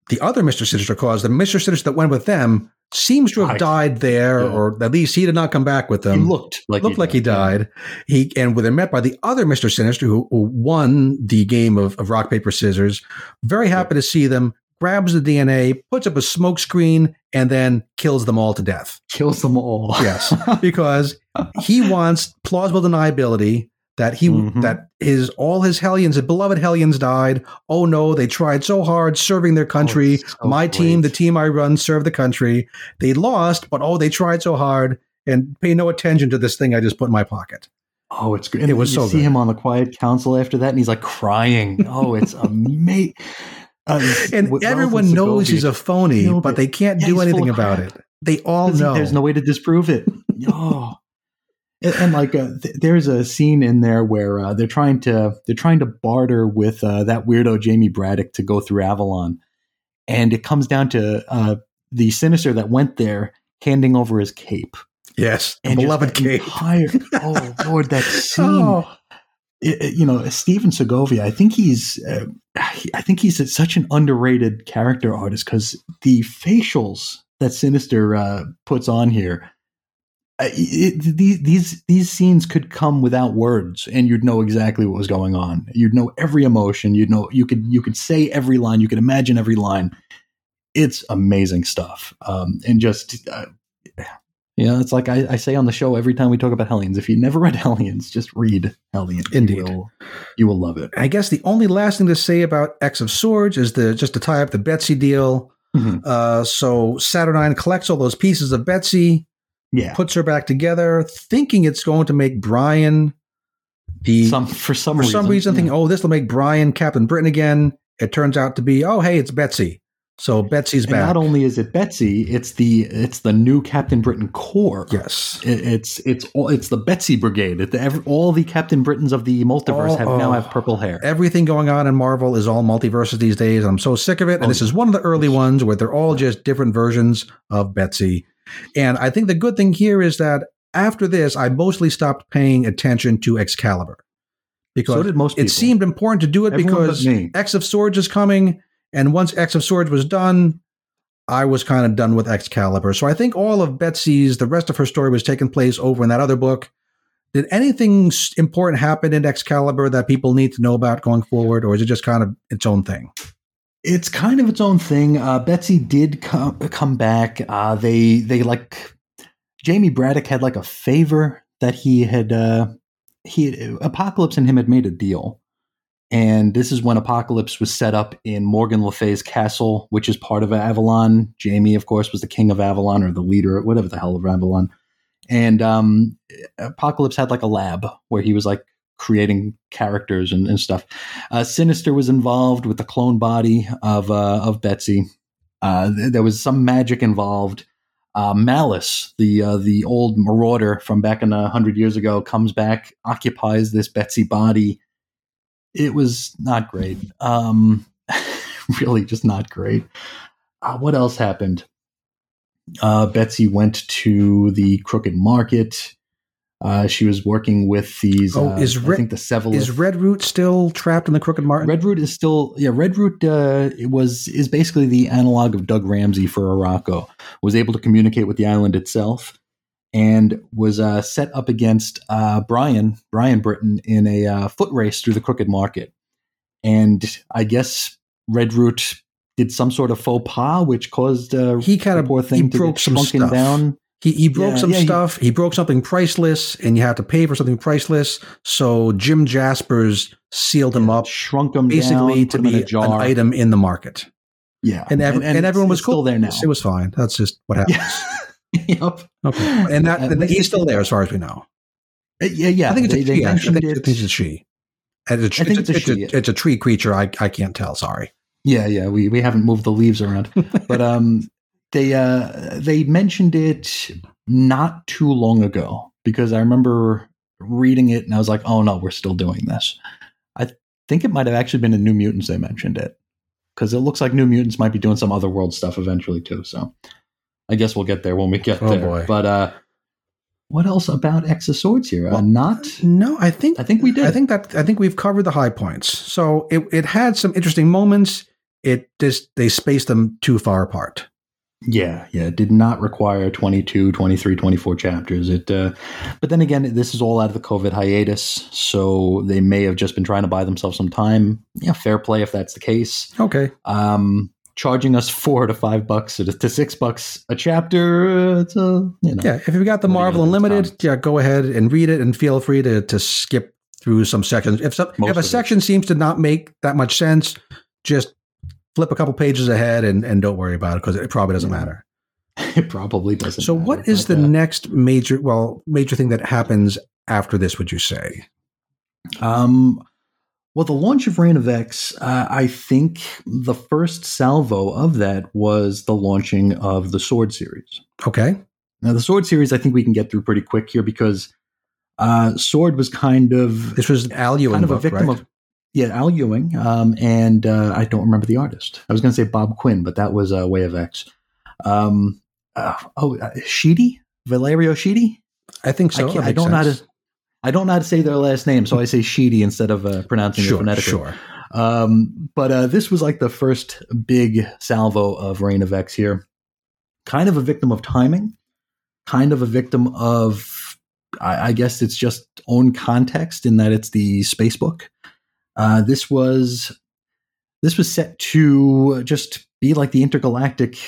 the other Mr. Sinister cause the Mr. Sinister that went with them seems to have Died. died there, Yeah. or at least he did not come back with He them. looked like looked like he died. He and when they're met by the other Mr. Sinister who, who won the game of, of rock paper scissors. Very happy to see them. Grabs the DNA, puts up a smoke screen, and then kills them all to death. kills them all. Yes, because he wants plausible deniability that he Mhm. that his all his hellions, his beloved hellions died. Oh no, they tried so hard serving their country. it's so My team, the team I run, served the country. They lost, but oh, they tried so hard and pay no attention to this thing I just put in my pocket. Oh, it's good. And It was you so see good. him on the Quiet Council after that, and he's like crying. Oh, it's amazing. Uh, And Wells everyone knows Segovia he's a phony, but they can't Yeah, do anything about crap. it. They all know. There's no way to disprove it. Oh. And, and like uh, th- there's a scene in there where uh, they're trying to they're trying to barter with uh, that weirdo Jamie Braddock to go through Avalon, and it comes down to uh, the sinister that went there handing over his cape yes, and beloved Kate. entire- oh Lord, that scene! Oh, it- it- you know, Stephen Segovia. I think he's uh, he- I think he's such an underrated character artist because the facials that Sinister uh, puts on here. It, these these these scenes could come without words, and you'd know exactly what was going on. You'd know every emotion. You'd know you could you could say every line. You could imagine every line. It's amazing stuff, um, and just uh, yeah, it's like I, I say on the show every time we talk about Hellions. If you never read Hellions, just read Hellions. Indeed. you will, you will love it. I guess the only last thing to say about X of Swords is the just to tie up the Betsy deal. Mhm. Uh, so Saturnyne collects all those pieces of Betsy, Yeah, puts her back together, thinking it's going to make Brian the some for some for reason, some reason yeah. thinking, oh, this will make Brian Captain Britain again. It turns out to be, oh, hey, it's Betsy. So Betsy's And back. not only is it Betsy, it's the it's the new Captain Britain Corps. yes. It- it's it's all it's the Betsy Brigade. It, the, every, all the Captain Britains of the multiverse Oh, have now oh. have purple hair. Everything going on in Marvel is all multiverses these days. I'm so sick of it. And Oh, this is one of the early ones where they're all just different versions of Betsy. And I think the good thing here is that after this, I mostly stopped paying attention to Excalibur because So did most people. it seemed important to do it Everyone because. X of Swords is coming. And once X of Swords was done, I was kind of done with Excalibur. So I think all of Betsy's, the rest of her story was taking place over in that other book. Did anything important happen in Excalibur that people need to know about going forward, or is it just kind of its own thing? It's kind of its own thing. Uh, Betsy did come come back. Uh, they they like Jamie Braddock had like a favor that he had. Uh, he Apocalypse and him had made a deal, and this is when Apocalypse was set up in Morgan Le Fay's castle, which is part of Avalon. Jamie, of course, was the king of Avalon or the leader, whatever the hell of Avalon. And um, Apocalypse had like a lab where he was like creating characters and, and stuff. Uh, Sinister was involved with the clone body of uh, of Betsy. Uh, th- there was some magic involved. Uh, Malice, the uh, the old marauder from back in a hundred years ago, comes back, occupies this Betsy body. It was not great. Um, really, just not great. Uh, what else happened? Betsy went to the Crooked Market. Uh, she was working with these. Oh, uh, is I think the Sevalith. Is Redroot still trapped in the Crooked Market? Redroot is still yeah. Redroot uh, it was is basically the analog of Doug Ramsey for Arakko. Was able to communicate with the island itself, and was uh, set up against uh, Brian Brian Britton in a uh, foot race through the Crooked Market, and I guess Redroot did some sort of faux pas, which caused uh, he kind of poor he thing to broke get some down. He, he broke Yeah, some yeah, stuff. He, broke something priceless, and you had to pay for something priceless. So Jim Jaspers sealed him up, shrunk him basically down, to put him in be a an item in the market. Yeah, And, ev- and, everyone was cool. still there now. It was fine. That's just what happens. yep. Okay, and that At and he's still there as far as we know. Uh, Yeah, yeah. I think it's they, a she. I think, it. it's a she. And It's a, it's, it's a she. a, it's a tree creature. I, I can't tell. Sorry. Yeah, yeah, we, we haven't moved the leaves around, but um, they uh they mentioned it not too long ago because I remember reading it and I was like, oh no, we're still doing this. I think it might have actually been in New Mutants they mentioned it because it looks like New Mutants might be doing some other world stuff eventually too. So I guess we'll get there when we get Oh, there. boy. But uh, what else about X of Swords here? uh, not. No, I think I think we did. I think that I think we've covered the high points. So it, it had some interesting moments. It just they spaced them too far apart. Yeah, yeah, it did not require 22, 23, 24 chapters. It uh but then again, this is all out of the COVID hiatus, so they may have just been trying to buy themselves some time. Yeah, fair play if that's the case. Okay. Um charging us 4 to 5 bucks to, to 6 bucks a chapter, uh, it's a, you know. Yeah, if you've got the What are you Marvel? Unlimited, yeah, go ahead and read it, and feel free to to skip through some sections. If some, Most if a it. section seems to not make that much sense, just flip a couple pages ahead and and don't worry about it because it probably doesn't Yeah. matter. It probably doesn't. So, what is the uh, next major well major thing that happens after this? Would you say? Um, well, the launch of Reign of X, uh, I think the first salvo of that was the launching of the Sword series. Okay. Now, the Sword series, I think we can get through pretty quick here because uh, Sword was kind of This was Al kind of a victim right? of yeah Al Ewing, um, and uh, I don't remember the artist. I was going to say Bob Quinn, but that was uh, Way of X. Um, uh, oh, uh, Sheedy, Valerio Sheedy. I think so. can't- I don't know how to. I don't know how to say their last name, so I say Sheedy instead of uh, pronouncing it Sure, phonetically. sure. Um, but uh, this was like the first big salvo of Reign of X here. Kind of a victim of timing, kind of a victim of, I, I guess it's just own context in that it's the space book. Uh, this was this was set to just be like the intergalactic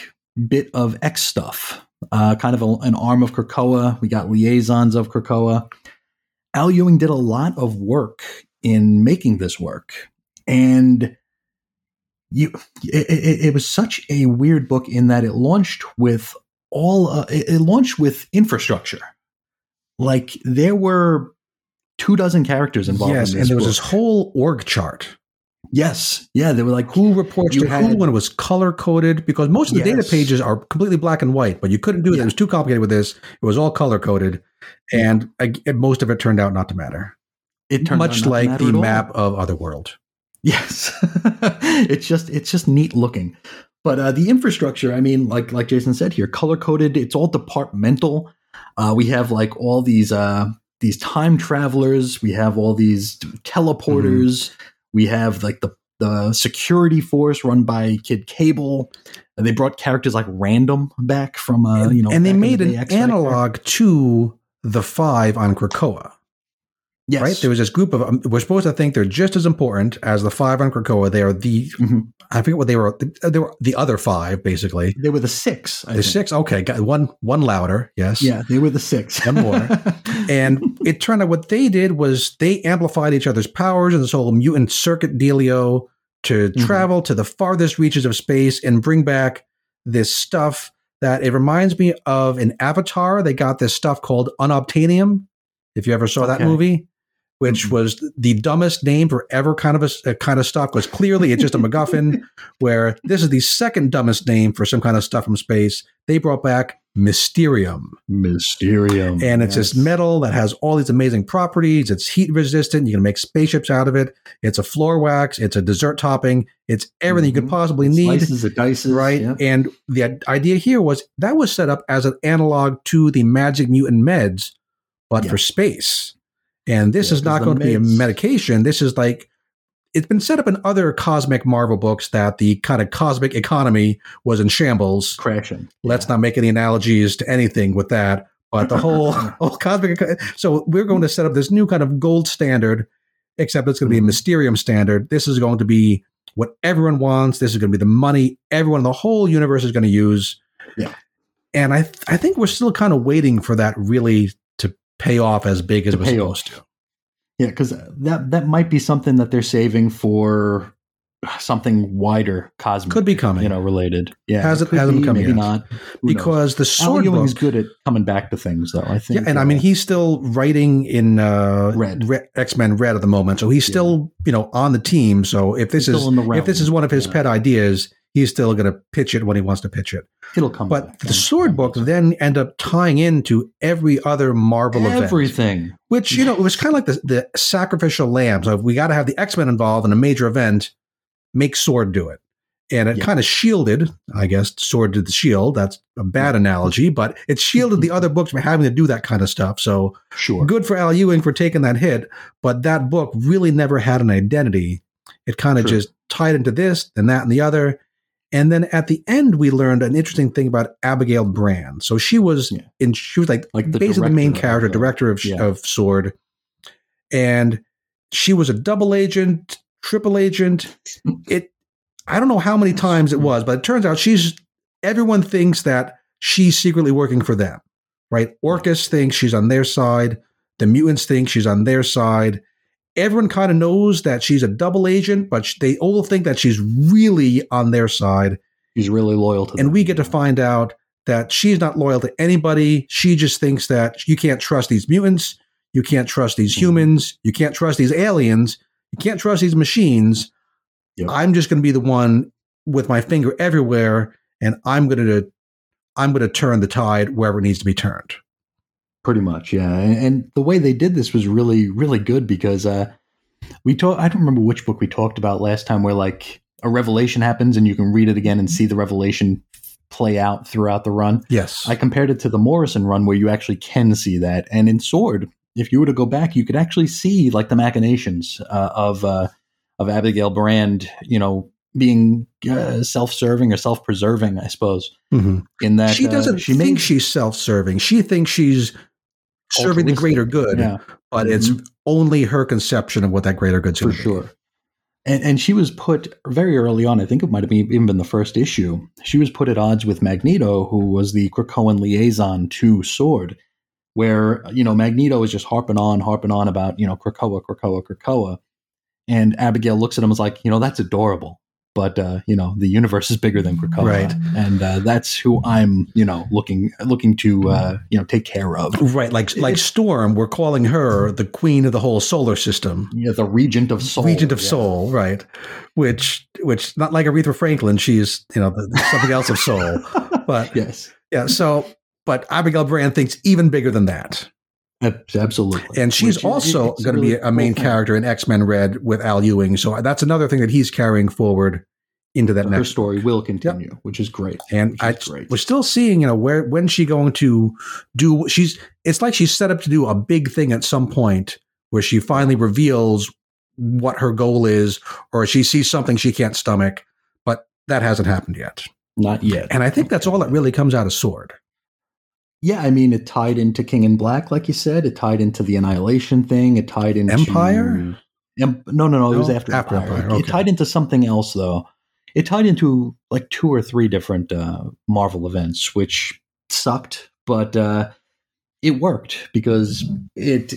bit of X stuff, uh, kind of a, an arm of Krakoa. We got liaisons of Krakoa. Al Ewing did a lot of work in making this work, and you it, it, it was such a weird book in that it launched with all uh, it, it launched with infrastructure. Like there were two dozen characters involved. Yes, in and there was this whole org chart. Yes, yeah, they were like Who reports You to who when it was color coded? Because most of the data pages are completely black and white, but you couldn't do that. Yeah. It was too complicated with this. It was all color coded, and most of it turned out not to matter. it turned out Much not like the map of Otherworld. Yes, it's just it's just neat looking. But uh, the infrastructure, I mean, like like Jason said here, color coded. It's all departmental. Uh, we have like all these uh, these time travelers. We have all these teleporters. We have like the the security force run by Kid Cable. And they brought characters like Random back from uh, you know, and they made the an X Factor. analog to the five on Krakoa. Yes, Right? There was this group of. Um, we're supposed to think they're just as important as the five on Krakoa. They are the. Mhm. I forget what they were. They were the other five, basically. they were the six. I The think. six. Okay, got one. One louder. Yes. Yeah, they were the six. One more. And it turned out what they did was they amplified each other's powers and this whole mutant circuit dealio to Mhm. travel to the farthest reaches of space and bring back this stuff that it reminds me of an Avatar. They got this stuff called unobtainium. If you ever saw that movie, which Mhm. was the dumbest name for ever kind of a, a kind of stuff, because clearly it's just a MacGuffin. where this is the second dumbest name for some kind of stuff from space. They brought back Mysterium. Mysterium, And it's this metal that has all these amazing properties. It's heat resistant. You can make spaceships out of it. It's a floor wax. It's a dessert topping. It's everything you Mhm. could possibly need. Slices, it dices, Right. And the idea here was that was set up as an analog to the magic mutant meds, but for space. And this Yeah, is not going to be a medication. This is like, it's been set up in other cosmic Marvel books that the kind of cosmic economy was in shambles. crashing. Let's not make any analogies to anything with that. But the whole, whole cosmic. So we're going to set up this new kind of gold standard, except it's going to be a Mhm. Mysterium standard. This is going to be what everyone wants. This is going to be the money everyone in the whole universe is going to use. Yeah. And I, I think we're still kind of waiting for that really pay off as big as it was supposed to. Yeah, because that that might be something that they're saving for something wider, cosmic. Could be coming. you know, related. Yeah, Hasn't- it hasn't be, come maybe yet. not. Who knows? Because the Alan sword Ewing's book, good at coming back to things, though. I think. Yeah, and I mean uh, he's still writing in uh, Red. X Men Red at the moment, so he's still you know on the team. So if this he's is the if this is one of his Yeah. pet ideas, he's still going to pitch it when he wants to pitch it. it'll come. But back. the sword book then end up tying into every other Marvel event, everything. which you know it was kind of like the, the sacrificial lamb. So if we got to have the X Men involved in a major event, make Sword do it. And it Yeah. kind of shielded, I guess, Sword did the shield. That's a bad analogy, but it shielded the other books from having to do that kind of stuff. So Sure. good for Al Ewing for taking that hit, but that book really never had an identity. It kind of just tied into this, then that, and the other. And then at the end, we learned an interesting thing about Abigail Brand. So she was Yeah. in, she was like, Like the basically the main character, of, director of, yeah. of Sword. And she was a double agent, triple agent. It, I don't know how many times it was, but it turns out she's, everyone thinks that she's secretly working for them, right? Orchis thinks she's on their side. The mutants think she's on their side. Everyone kind of knows that she's a double agent, but they all think that she's really on their side. She's really loyal to them. And we get to find out that she's not loyal to anybody. She just thinks that you can't trust these mutants. You can't trust these Mhm. humans. You can't trust these aliens. You can't trust these machines. Yep. I'm just going to be the one with my finger everywhere, and I'm going to I'm going to turn the tide wherever it needs to be turned. Pretty much, yeah. And, and the way they did this was really, really good because uh, we talked. I don't remember which book we talked about last time, where like a revelation happens and you can read it again and see the revelation play out throughout the run. Yes. I compared it to the Morrison run, where you actually can see that. And in Sword, if you were to go back, you could actually see like the machinations uh, of uh, of Abigail Brand, you know, being uh, self-serving or self-preserving, I suppose. Mhm. In that she uh, doesn't she think she's self-serving. She thinks she's serving the greater good, yeah. but it's Mhm. only her conception of what that greater good's for to be. sure. And and she was put very early on. I think it might have even been the first issue. She was put at odds with Magneto, who was the Krakoan liaison to Sword, where you know Magneto is just harping on, harping on about you know Krakoa, Krakoa, Krakoa, and Abigail looks at him and is like, you know, that's adorable, but uh, you know the universe is bigger than Krakoa, Right. And uh, that's who I'm, you know, looking looking to uh, you know take care of. Right, like like It's- Storm, we're calling her the queen of the whole solar system, Yeah, the Regent of Sol, regent of yeah. Sol, right? Which which not like Aretha Franklin, she's you know the, something else of soul, but Yes, yeah. So, but Abigail Brand thinks even bigger than that, absolutely. and she's Which also going to really be a main cool character in X Men Red with Al Ewing. So that's another thing that he's carrying forward into that her next story will continue, which is great. and which I, great. we're still seeing, you know, where when's she going to do? She's it's like she's set up to do a big thing at some point where she finally reveals what her goal is, or she sees something she can't stomach. But that hasn't happened yet. Not yet. And I think that's all that really comes out of Sword. Yeah, I mean, it tied into King in Black, like you said. It tied into the Annihilation thing. It tied into Empire? Em- no, no, no. It was No? after, After Empire. Empire, It- okay. It tied into something else, though. It tied into like two or three different uh, Marvel events, which sucked, but uh, it worked because it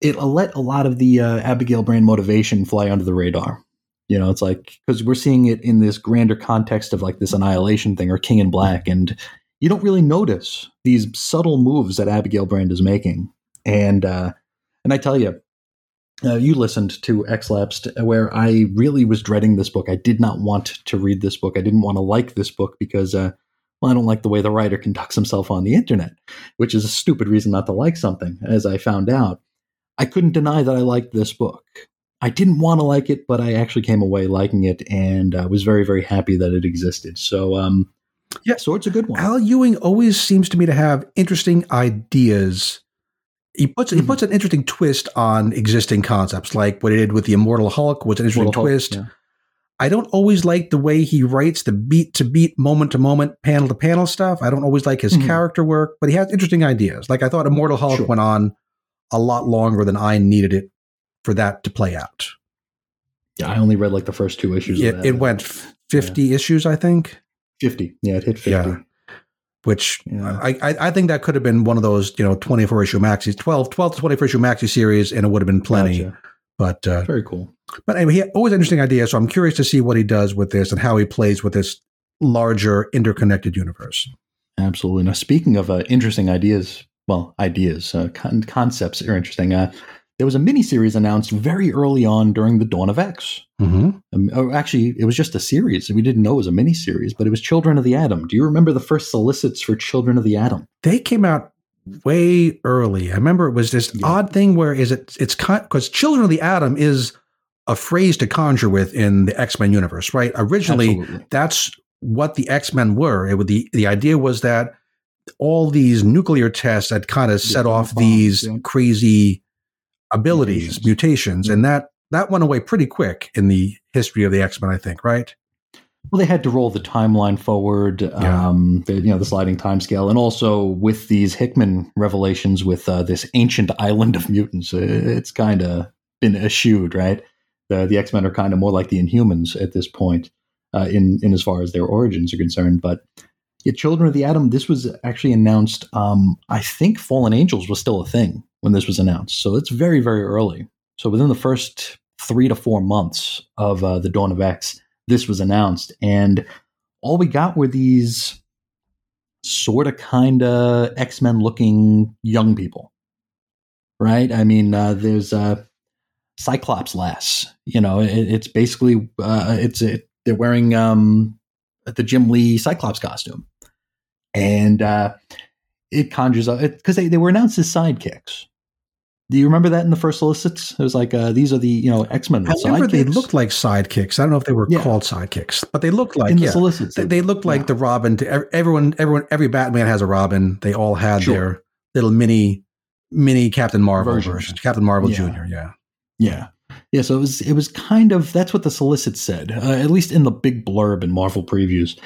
it let a lot of the uh, Abigail Brand motivation fly under the radar. You know, it's like because we're seeing it in this grander context of like this annihilation thing or King in Black, and you don't really notice these subtle moves that Abigail Brand is making. And uh, and I tell you, uh, you listened to X Lapsed, where I really was dreading this book. I did not want to read this book. I didn't want to like this book because, uh, well, I don't like the way the writer conducts himself on the internet, which is a stupid reason not to like something, as I found out. I couldn't deny that I liked this book. I didn't want to like it, but I actually came away liking it and uh, was very, very happy that it existed. So, um, yeah, Sword's a good one. Al Ewing always seems to me to have interesting ideas. He puts he Mhm. puts an interesting twist on existing concepts, like what he did with the Immortal Hulk was an interesting Mortal Hulk, twist. yeah. I don't always like the way he writes the beat to beat, moment to moment, panel to panel stuff. I don't always like his Mhm. character work, but he has interesting ideas. Like I thought Immortal Hulk Sure. went on a lot longer than I needed it for that to play out. Yeah, I only read like the first two issues. It, it went f- 50 issues, I think. 50. Yeah, it hit 50. Yeah. which Yeah. I, I I think that could have been one of those you know 24 issue maxi 12 12 to 24 issue maxi series and it would have been plenty Gotcha. but uh, Very cool. but anyway he had always interesting ideas so I'm curious to see what he does with this and how he plays with this larger interconnected universe Absolutely. Now, speaking of uh, interesting ideas, well, ideas, uh, con- concepts are interesting. Uh, there was a miniseries announced very early on during the Dawn of X. mm-hmm. Um, actually, it was just a series. We didn't know it was a miniseries, but it was Children of the Atom. Do you remember the first solicits for Children of the Atom? they came out way early I remember it was this Yeah. odd thing where is it it's because Children of the Atom is a phrase to conjure with in the X Men universe right originally Absolutely. that's what the X-Men were. It would the the idea was that all these nuclear tests had kind of set Yeah, off these yeah. crazy abilities, Mutations. mutations, and that that went away pretty quick in the history of the X-Men, I think, right? Well, they had to roll the timeline forward, Yeah. um, the, you know, the sliding time scale, and also with these Hickman revelations with uh, this ancient island of mutants, it's kind of been eschewed, right? The, the X Men are kind of more like the Inhumans at this point, uh, in in as far as their origins are concerned. But yeah, Children of the Atom, this was actually announced. Um, I think Fallen Angels was still a thing when this was announced, so it's very very early. So within the first three to four months of uh, the Dawn of X, this was announced, and all we got were these sort of kind of X Men looking young people, right? I mean, uh, there's uh, Cyclops lass. You know, it, it's basically uh, it's it, they're wearing um, the Jim Lee Cyclops costume, and uh, it conjures up because they, they were announced as sidekicks. Do you remember that in the first solicits? It was like uh, these are the you know X Men. I remember they looked like sidekicks. I don't know if they were Yeah. called sidekicks, but they looked like in the yeah. solicits. They, they looked like Yeah. the Robin. To everyone, everyone, every Batman has a Robin. They all had Sure. their little mini, mini Captain Marvel Versions. versions. Captain Marvel. Junior. Yeah. Yeah. Yeah, so it was it was kind of that's what the solicit said, uh, at least in the big blurb in Marvel previews.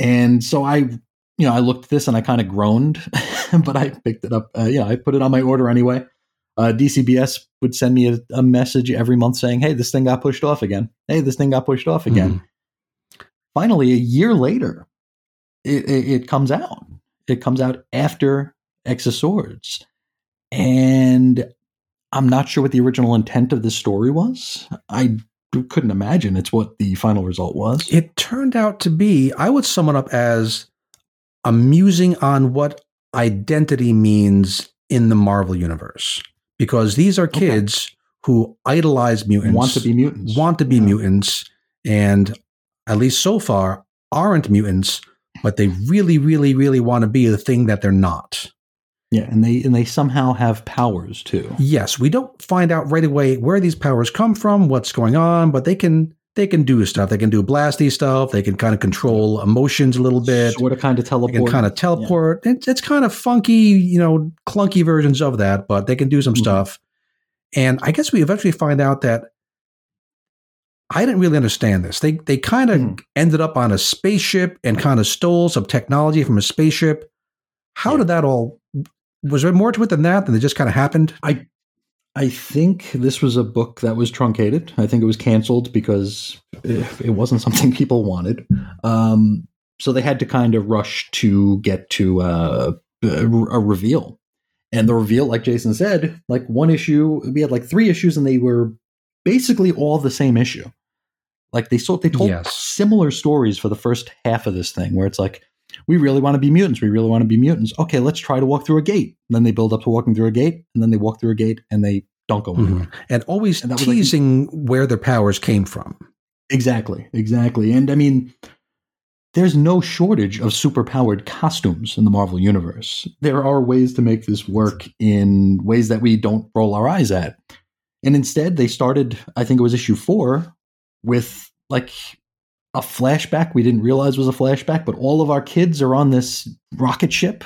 And so I, you know, I looked at this and I kind of groaned, but I picked it up. Uh, yeah, I put it on my order anyway. Uh, DCBS would send me a, a message every month saying, "Hey, this thing got pushed off again. Hey, this thing got pushed off again." Finally, a year later, it, it, it comes out. It comes out after X of Swords, and I'm not sure what the original intent of this story was. I couldn't imagine it's what the final result was. It turned out to be, I would sum it up as a musing on what identity means in the Marvel universe. Because these are Okay. kids who idolize mutants, Want to be mutants. want to be Yeah. mutants, and at least so far aren't mutants, but they really, really, really want to be the thing that they're not. Yeah, and they and they somehow have powers too. Yes, we don't find out right away where these powers come from, what's going on, but they can they can do stuff. They can do blasty stuff. They can kind of control emotions a little bit. Sort of kind of They teleport. can kind of teleport. It's, it's kind of funky, you know, clunky versions of that, but they can do some Mhm. stuff. And I guess we eventually find out that I didn't really understand this. They they kind of Hmm. ended up on a spaceship and kind of stole some technology from a spaceship. How Yeah. did that all? Was there more to it than that? Than it just kind of happened? I think this was a book that was truncated. I think it was canceled because it, wasn't something people wanted. Um, so they had to kind of rush to get to uh, a, a reveal. And the reveal, like Jason said, like one issue, we had like three issues, and they were basically all the same issue. Like they sold, they told Yes. similar stories for the first half of this thing, where it's like, we really want to be mutants. We really want to be mutants. Okay, let's try to walk through a gate. And then they build up to walking through a gate, and then they walk through a gate, and they don't go mm-hmm. anywhere. And always And was like- teasing where their powers came from. Exactly, exactly. And I mean, there's no shortage of superpowered costumes in the Marvel Universe. There are ways to make this work in ways that we don't roll our eyes at. And instead, they started, I think it was issue four, with like a flashback we didn't realize was a flashback, but all of our kids are on this rocket ship,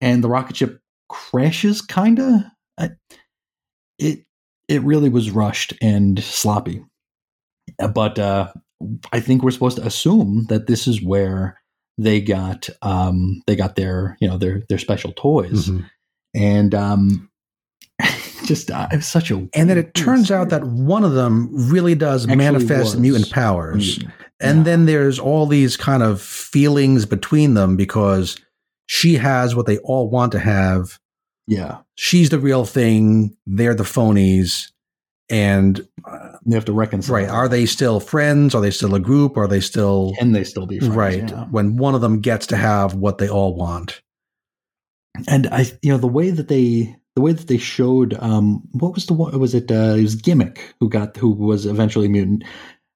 and the rocket ship crashes, kinda. I, it it really was rushed and sloppy. Uh, But uh, I think we're supposed to assume that this is where they got um, they got their you know their their special toys, Mhm. and um, just uh, it's such a And then it turns out that one of them really does Actually manifest was. mutant powers. And Yeah. then there's all these kind of feelings between them because she has what they all want to have. yeah, She's the real thing. They're the phonies. And you have to reconcile. right, are they still friends? Are they still a group? Are they still Can they still be friends? right? Yeah. When one of them gets to have what they all want. and I, you know, the way that they, the way that they showed, um, what was the one? Was it? Uh, it was Gimmick who got, who was eventually mutant.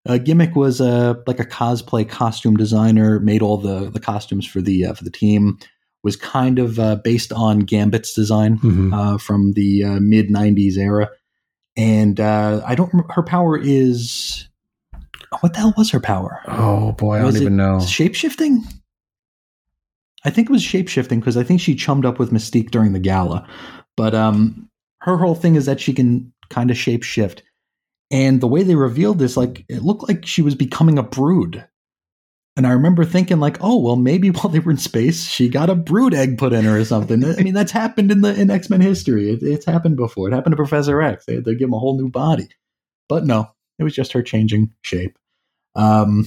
Uh, Gimmick was uh, like a cosplay costume designer, made all the the costumes for the uh, for the team. Was kind of uh, based on Gambit's design Mhm. uh, from the uh, mid '90s era, and uh, I don't. Her power is what the hell was her power? Oh boy, I Was don't even know. Shape shifting? I think it was shape shifting because I think she chummed up with Mystique during the gala. But um, her whole thing is that she can kind of shape shift. And the way they revealed this, like it looked like she was becoming a brood. And I remember thinking, like, oh well, maybe while they were in space, she got a brood egg put in her or something. I mean, that's happened in the in X Men history. It, it's happened before. It happened to Professor X. They had to give him a whole new body. But no, it was just her changing shape. Um,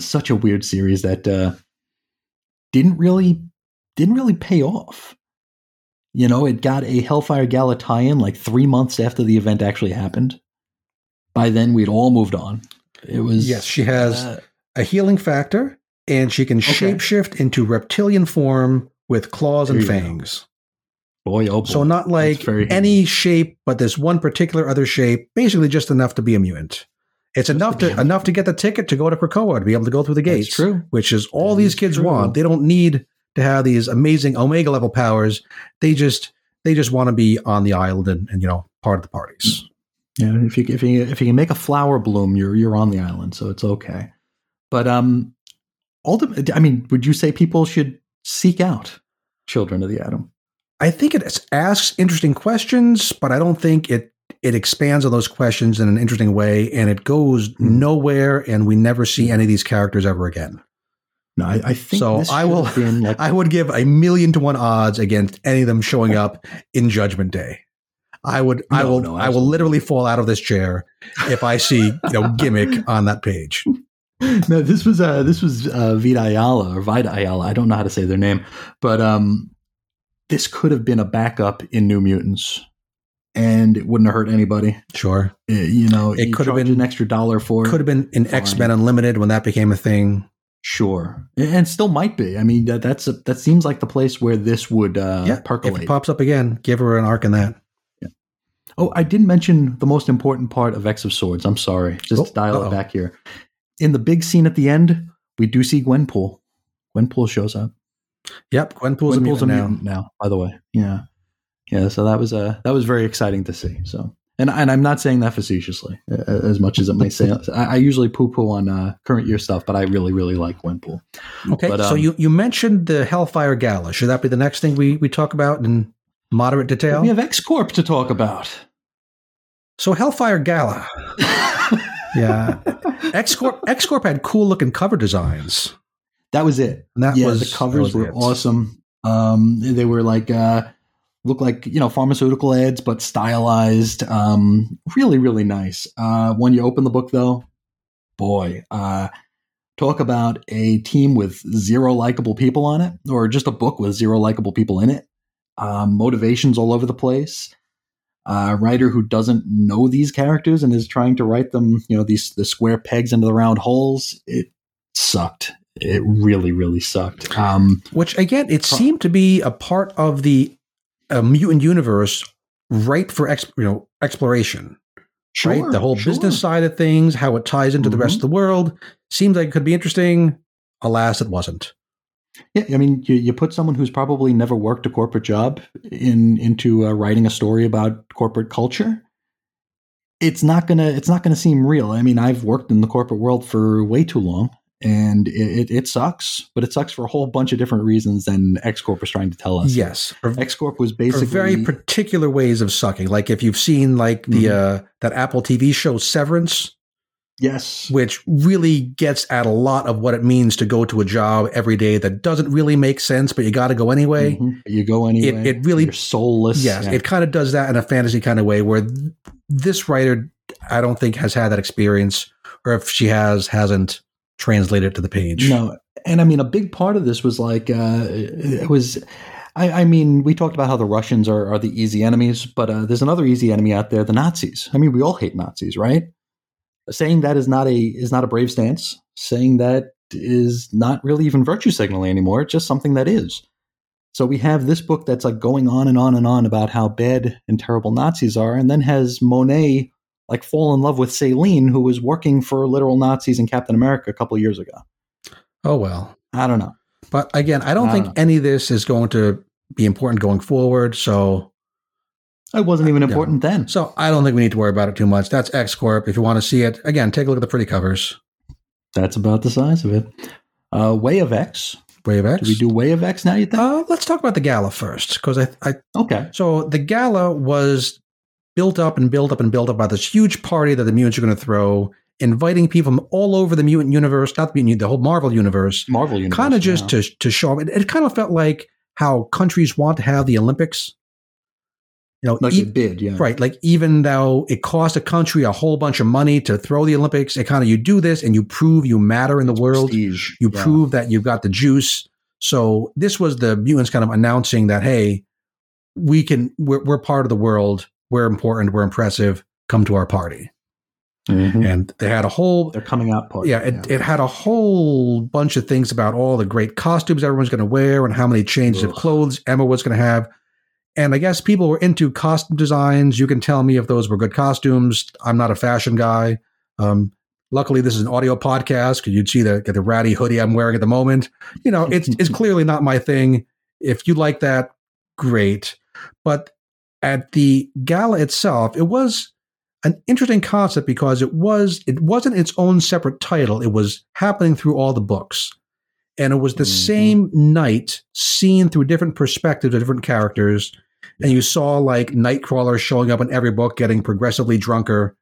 such a weird series that uh, didn't really didn't really pay off. You know, it got a Hellfire Gala tie-in like three months after the event actually happened. By then, we'd all moved on. It was Yes, she has uh, a healing factor, and she can Okay. shapeshift into reptilian form with claws and There go. fangs. boy, oh boy. So not like That's any shape, but this one particular other shape, basically just enough to be a mutant. It's enough to enough to get the ticket to go to Krakoa to be able to go through the That's gates. true. Which is all That these is kids true. want. They don't need to have these amazing Omega level powers. They just they just want to be on the island and, and you know part of the parties. Yeah, if you if you if you can make a flower bloom, you're you're on the island, so it's okay. But um, ultimately, I mean, would you say people should seek out Children of the Atom? I think it asks interesting questions, but I don't think it it expands on those questions in an interesting way, and it goes Hmm. nowhere, and we never see any of these characters ever again. No, I, I think So I will- like I would give a million to one odds against any of them showing up in Judgment Day. I would, I will, no, I will literally fall out of this chair if I see you know gimmick on that page. no, this was uh this was uh Vita Ayala or Vita Ayala. I don't know how to say their name, but um this could have been a backup in New Mutants, and it wouldn't have hurt anybody. Sure, Uh, you know, It you could have been- an extra dollar for it. could have been in X Men Unlimited when that became a thing. Sure, and still might be. I mean, that, that's a, that seems like the place where this would uh, yeah, if it pops up again, give her an arc in that. oh, I didn't mention the most important part of X of Swords. I'm sorry. Just Oh, dial uh-oh. it back here. In the big scene at the end, we do see Gwenpool. Gwenpool shows up. Yep, Gwenpool's, Gwenpool's a mutant now. now. By the way, yeah, yeah. So that was uh, that was very exciting to see. So. And, and I'm not saying that facetiously, as much as it may say. I, I usually poo-poo on uh, current year stuff, but I really, really like Gwenpool. Okay, But, so um, you, you mentioned the Hellfire Gala. Should that be the next thing we, we talk about in moderate detail? We have X Corp to talk about. So Hellfire Gala. Yeah. X Corp X Corp had cool looking cover designs. that was it. And that yeah, was the covers were it. awesome. Um, they were like uh, look like you know pharmaceutical ads, but stylized. Um, really, really nice. Uh, when you open the book, though, boy, uh, talk about a team with zero likable people on it, or just a book with zero likable people in it. Um, motivations all over the place. A writer who doesn't know these characters and is trying to write them, you know, these the square pegs into the round holes. It sucked. It really, really sucked. Um, Which again, it seemed to be a part of the uh, mutant universe ripe for you know exploration. right? The whole sure. business side of things, how it ties into the rest Mhm. of the world, seems like it could be interesting. Alas, it wasn't. Yeah, I mean, you, you put someone who's probably never worked a corporate job in into uh, writing a story about corporate culture. It's not gonna it's not gonna seem real. I mean, I've worked in the corporate world for way too long, and it, it, it sucks. But it sucks for a whole bunch of different reasons than X Corp was trying to tell us. Yes, X Corp was basically very particular ways of sucking. Like if you've seen like the uh, that Apple TV show Severance, yes, which really gets at a lot of what it means to go to a job every day that doesn't really make sense, but you got to go anyway. Mhm. you go anyway. it really- You're soulless. Yes, Yeah. it kind of does that in a fantasy kind of way where th- this writer, I don't think, has had that experience, or if she has, hasn't translated it to the page. No, and I mean a big part of this was like uh, it was. I, I mean, we talked about how the Russians are, are the easy enemies, but uh, there's another easy enemy out there: the Nazis. I mean, we all hate Nazis, right? Saying that is not a is not a brave stance. Saying that is not really even virtue signaling anymore. It's just something that is. So we have this book that's like going on and on and on about how bad and terrible Nazis are, and then has Monet like fall in love with Celine, who was working for literal Nazis in Captain America a couple years ago. Oh well. I don't know. But again, I don't I think don't any of this is going to be important going forward. So, It wasn't even Yeah. important then. so I don't think we need to worry about it too much. That's X Corp. If you want to see it, again, take a look at the pretty covers. That's about the size of it. Uh, Way of X. Way of X. Do we do Way of X now? You think? Uh, let's talk about the gala first, because I, I okay. So the gala was built up and built up and built up by this huge party that the mutants are going to throw, inviting people from all over the mutant universe, not the mutant, the whole Marvel universe, Marvel Universe. kind of just yeah. to to show. It, it kind of felt like how countries want to have the Olympics. You know, like e- a bid, yeah. right? Like even though it cost a country a whole bunch of money to throw the Olympics, it kind of you do this and you prove you matter in the world Prestige. you yeah. prove that you've got the juice. So this was the mutants kind of announcing that, hey, we can, we're, we're part of the world. We're important. We're impressive. Come to our party. Mhm. And they had a whole, They're coming out party. yeah, it, it had a whole bunch of things about all the great costumes everyone's going to wear and how many changes of clothes Emma was going to have. And I guess people were into costume designs. You can tell me if those were good costumes. I'm not a fashion guy. Um, luckily, this is an audio podcast because you'd see the, the ratty hoodie I'm wearing at the moment. You know, it's it's clearly not my thing. If you like that, great. But at the gala itself, it was an interesting concept because it was it wasn't its own separate title. It was happening through all the books. And it was the Mhm. same night seen through different perspectives of different characters. And you saw like Nightcrawler showing up in every book, getting progressively drunker.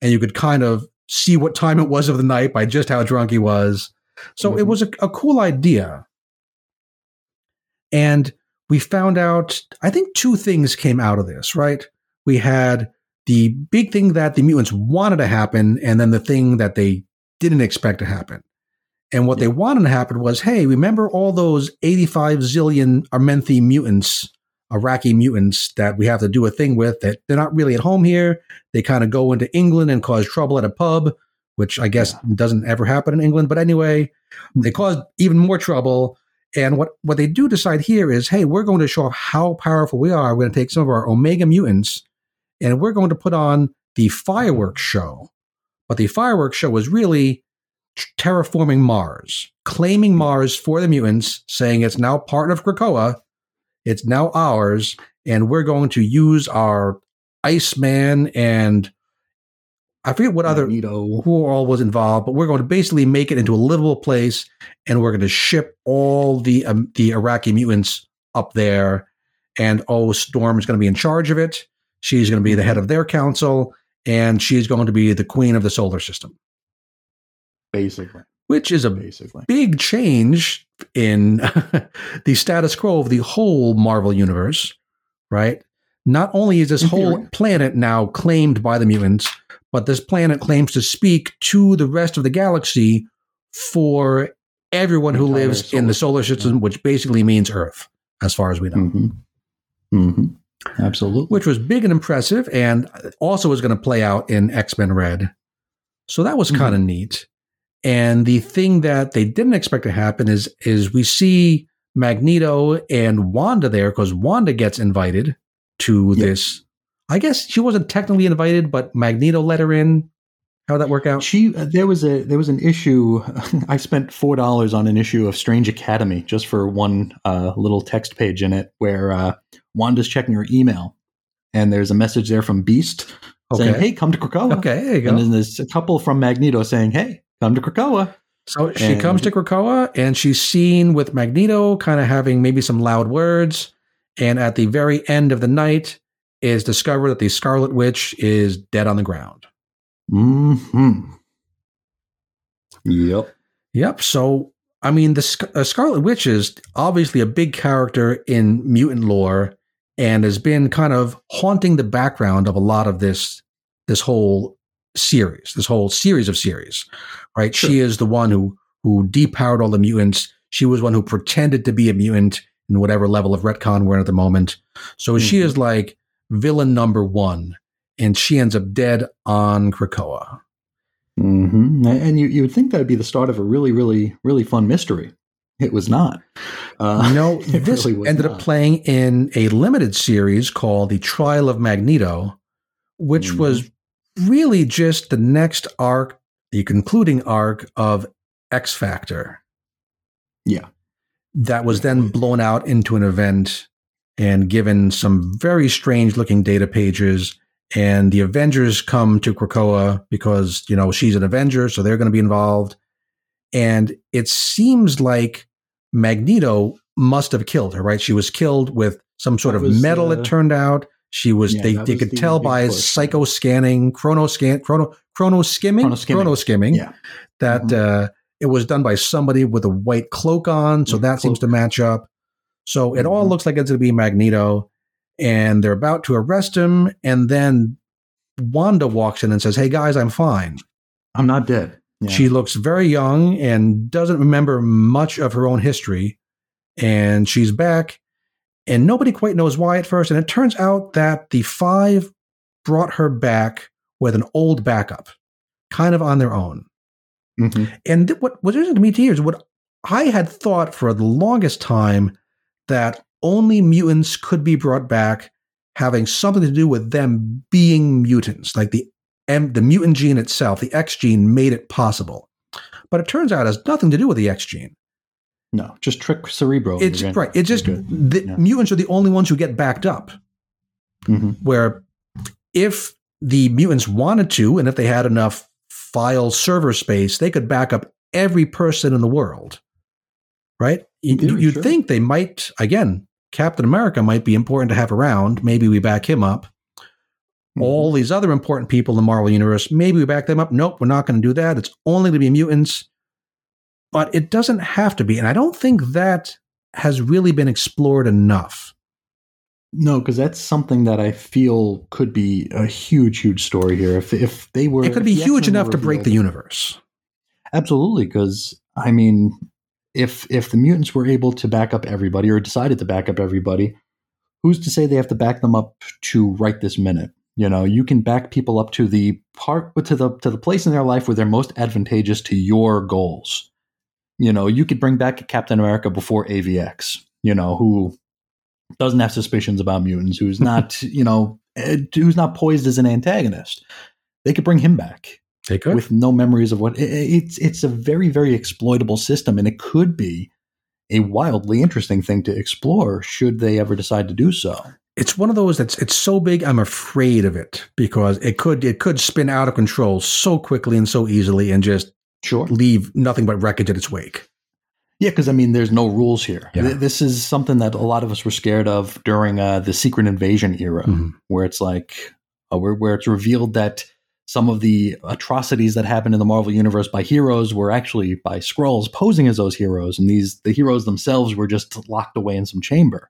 And you could kind of see what time it was of the night by just how drunk he was. So it Mhm. was a, a cool idea. And we found out, I think two things came out of this, right? We had the big thing that the mutants wanted to happen, and then the thing that they didn't expect to happen. And what they wanted to happen was hey, remember all those 85 zillion Armenthi mutants, Arakkii mutants that we have to do a thing with that they're not really at home here? They kind of go into England and cause trouble at a pub, which I guess doesn't ever happen in England. But anyway, they hmm. cause even more trouble. And what, what they do decide here is hey, we're going to show off how powerful we are. We're going to take some of our Omega mutants and we're going to put on the fireworks show. But the fireworks show was really terraforming Mars, claiming Mars for the mutants, saying it's now part of Krakoa, it's now ours, and we're going to use our Iceman and I forget what other Magneto. who all was involved, but we're going to basically make it into a livable place, and we're going to ship all the um, the Arakkii mutants up there. And oh, Storm is going to be in charge of it. She's going to be the head of their council, and she's going to be the queen of the solar system, Basically, which is a basically. big change in the status quo of the whole Marvel universe, right? Not only is this In whole theory. planet now claimed by the mutants, but this planet claims to speak to the rest of the galaxy for everyone who lives in the solar system, system, which basically means Earth, as far as we know. hmm hmm Absolutely. Which was big and impressive, and also is going to play out in X Men Red. So that was kind of neat. And the thing that they didn't expect to happen is is we see Magneto and Wanda there because Wanda gets invited to Yeah. this. I guess she wasn't technically invited, but Magneto let her in. How'd that work out? She uh, there was a there was an issue. I spent four dollars on an issue of Strange Academy just for one uh, little text page in it where uh, Wanda's checking her email, and there's a message there from Beast saying, "Hey, come to Krakoa." Okay, there you go. And then there's a couple from Magneto saying, "Hey, come to Krakoa." So she And- comes to Krakoa and she's seen with Magneto kind of having maybe some loud words. And at the very end of the night, is discovered that the Scarlet Witch is dead on the ground. Hmm. Yep. Yep. So, I mean, the Sc- uh, Scarlet Witch is obviously a big character in mutant lore and has been kind of haunting the background of a lot of this this whole series, this whole series of series. Right? Sure. She is the one who who depowered all the mutants. She was one who pretended to be a mutant in whatever level of retcon we're in at the moment. So she Mhm. is like villain number one, and she ends up dead on Krakoa. hmm And you you would think that would be the start of a really really really fun mystery. It was not. Uh, no, this really ended not. up playing in a limited series called The Trial of Magneto, which Mhm. was really just the next arc, the concluding arc of X Factor. Yeah. That was then blown out into an event and given some very strange looking data pages. And the Avengers come to Krakoa because, you know, she's an Avenger, so they're going to be involved. And it seems like Magneto must have killed her, right? She was killed with some sort That of was, metal, uh, it turned out. She was, Yeah, they, they could the tell by push, psycho scanning, chrono scan, chrono, chrono skimming, Chrono skimming. chrono skimming, Yeah. that Mhm. uh, it was done by somebody with a white cloak on. So that seems to match up. So it all Mhm. looks like it's going to be Magneto. And they're about to arrest him. And then Wanda walks in and says, Hey guys, I'm fine. I'm not dead. Yeah. She looks very young and doesn't remember much of her own history. And she's back. And nobody quite knows why at first. And it turns out that the five brought her back with an old backup, kind of on their own. Mhm. And th- what was interesting to me here is what I had thought for the longest time that only mutants could be brought back having something to do with them being mutants, like the M, the mutant gene itself, the X gene made it possible. But it turns out it has nothing to do with the X gene. No, just trick Cerebro. It's right. It's just the Yeah. mutants are the only ones who get backed up. Mhm. Where if the mutants wanted to, and if they had enough file server space, they could back up every person in the world. Right? You, you'd sure. think they might, again, Captain America might be important to have around. Maybe we back him up. Mm-hmm. All these other important people in the Marvel Universe, maybe we back them up. Nope, we're not going to do that. It's only going to be mutants. But it doesn't have to be. And I don't think that has really been explored enough. No, because that's something that I feel could be a huge, huge story here. If if they were, It could be huge enough to break the universe. Absolutely, because I mean, if if the mutants were able to back up everybody or decided to back up everybody, who's to say they have to back them up to right this minute? You know, you can back people up to the part to the to the place in their life where they're most advantageous to your goals. You know, you could bring back Captain America before AVX. You know, who doesn't have suspicions about mutants, who's not you know, eh, who's not poised as an antagonist. They could bring him back They could. with no memories of what i- i- it's it's a very very exploitable system and it could be a wildly interesting thing to explore should they ever decide to do so it's one of those that's it's so big I'm afraid of it because it could it could spin out of control so quickly and so easily and just sure leave nothing but wreckage in its wake. Yeah because i mean there's no rules here Yeah. This is something that a lot of us were scared of during uh, the secret invasion era Mhm. where it's like uh, where, where it's revealed that some of the atrocities that happened in the Marvel universe by heroes were actually by Skrulls posing as those heroes, and these the heroes themselves were just locked away in some chamber.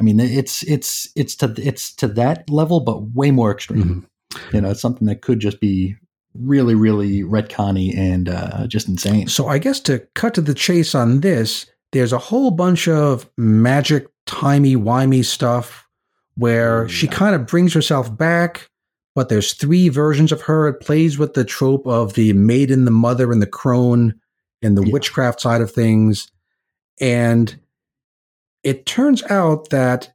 I mean, it's it's it's to it's to that level, but way more extreme. Mhm. You know, it's something that could just be really, really retconny and uh, just insane. So I guess to cut to the chase on this, there's a whole bunch of magic, timey wimey stuff where Oh, she kind of brings herself back, but there's three versions of her. It plays with the trope of the maiden, the mother, and the crone, and the Yeah. witchcraft side of things. And it turns out that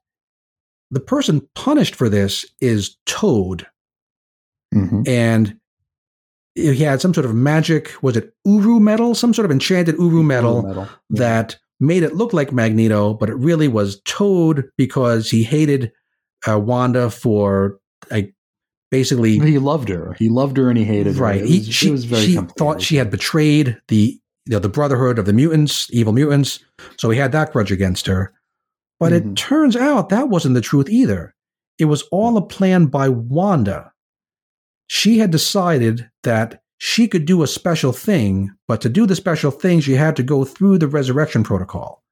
the person punished for this is Toad Mhm. and he had some sort of magic was it uru metal some sort of enchanted uru metal Metal. Yeah. that made it look like magneto but it really was toad because he hated uh, wanda for like basically he loved her. He loved her and he hated right her. He, she, was very she thought she had betrayed the you know, the brotherhood of the mutants evil mutants so he had that grudge against her but Mhm. it turns out that wasn't the truth either it was all a plan by wanda she had decided that she could do a special thing, but to do the special thing, she had to go through the resurrection protocol.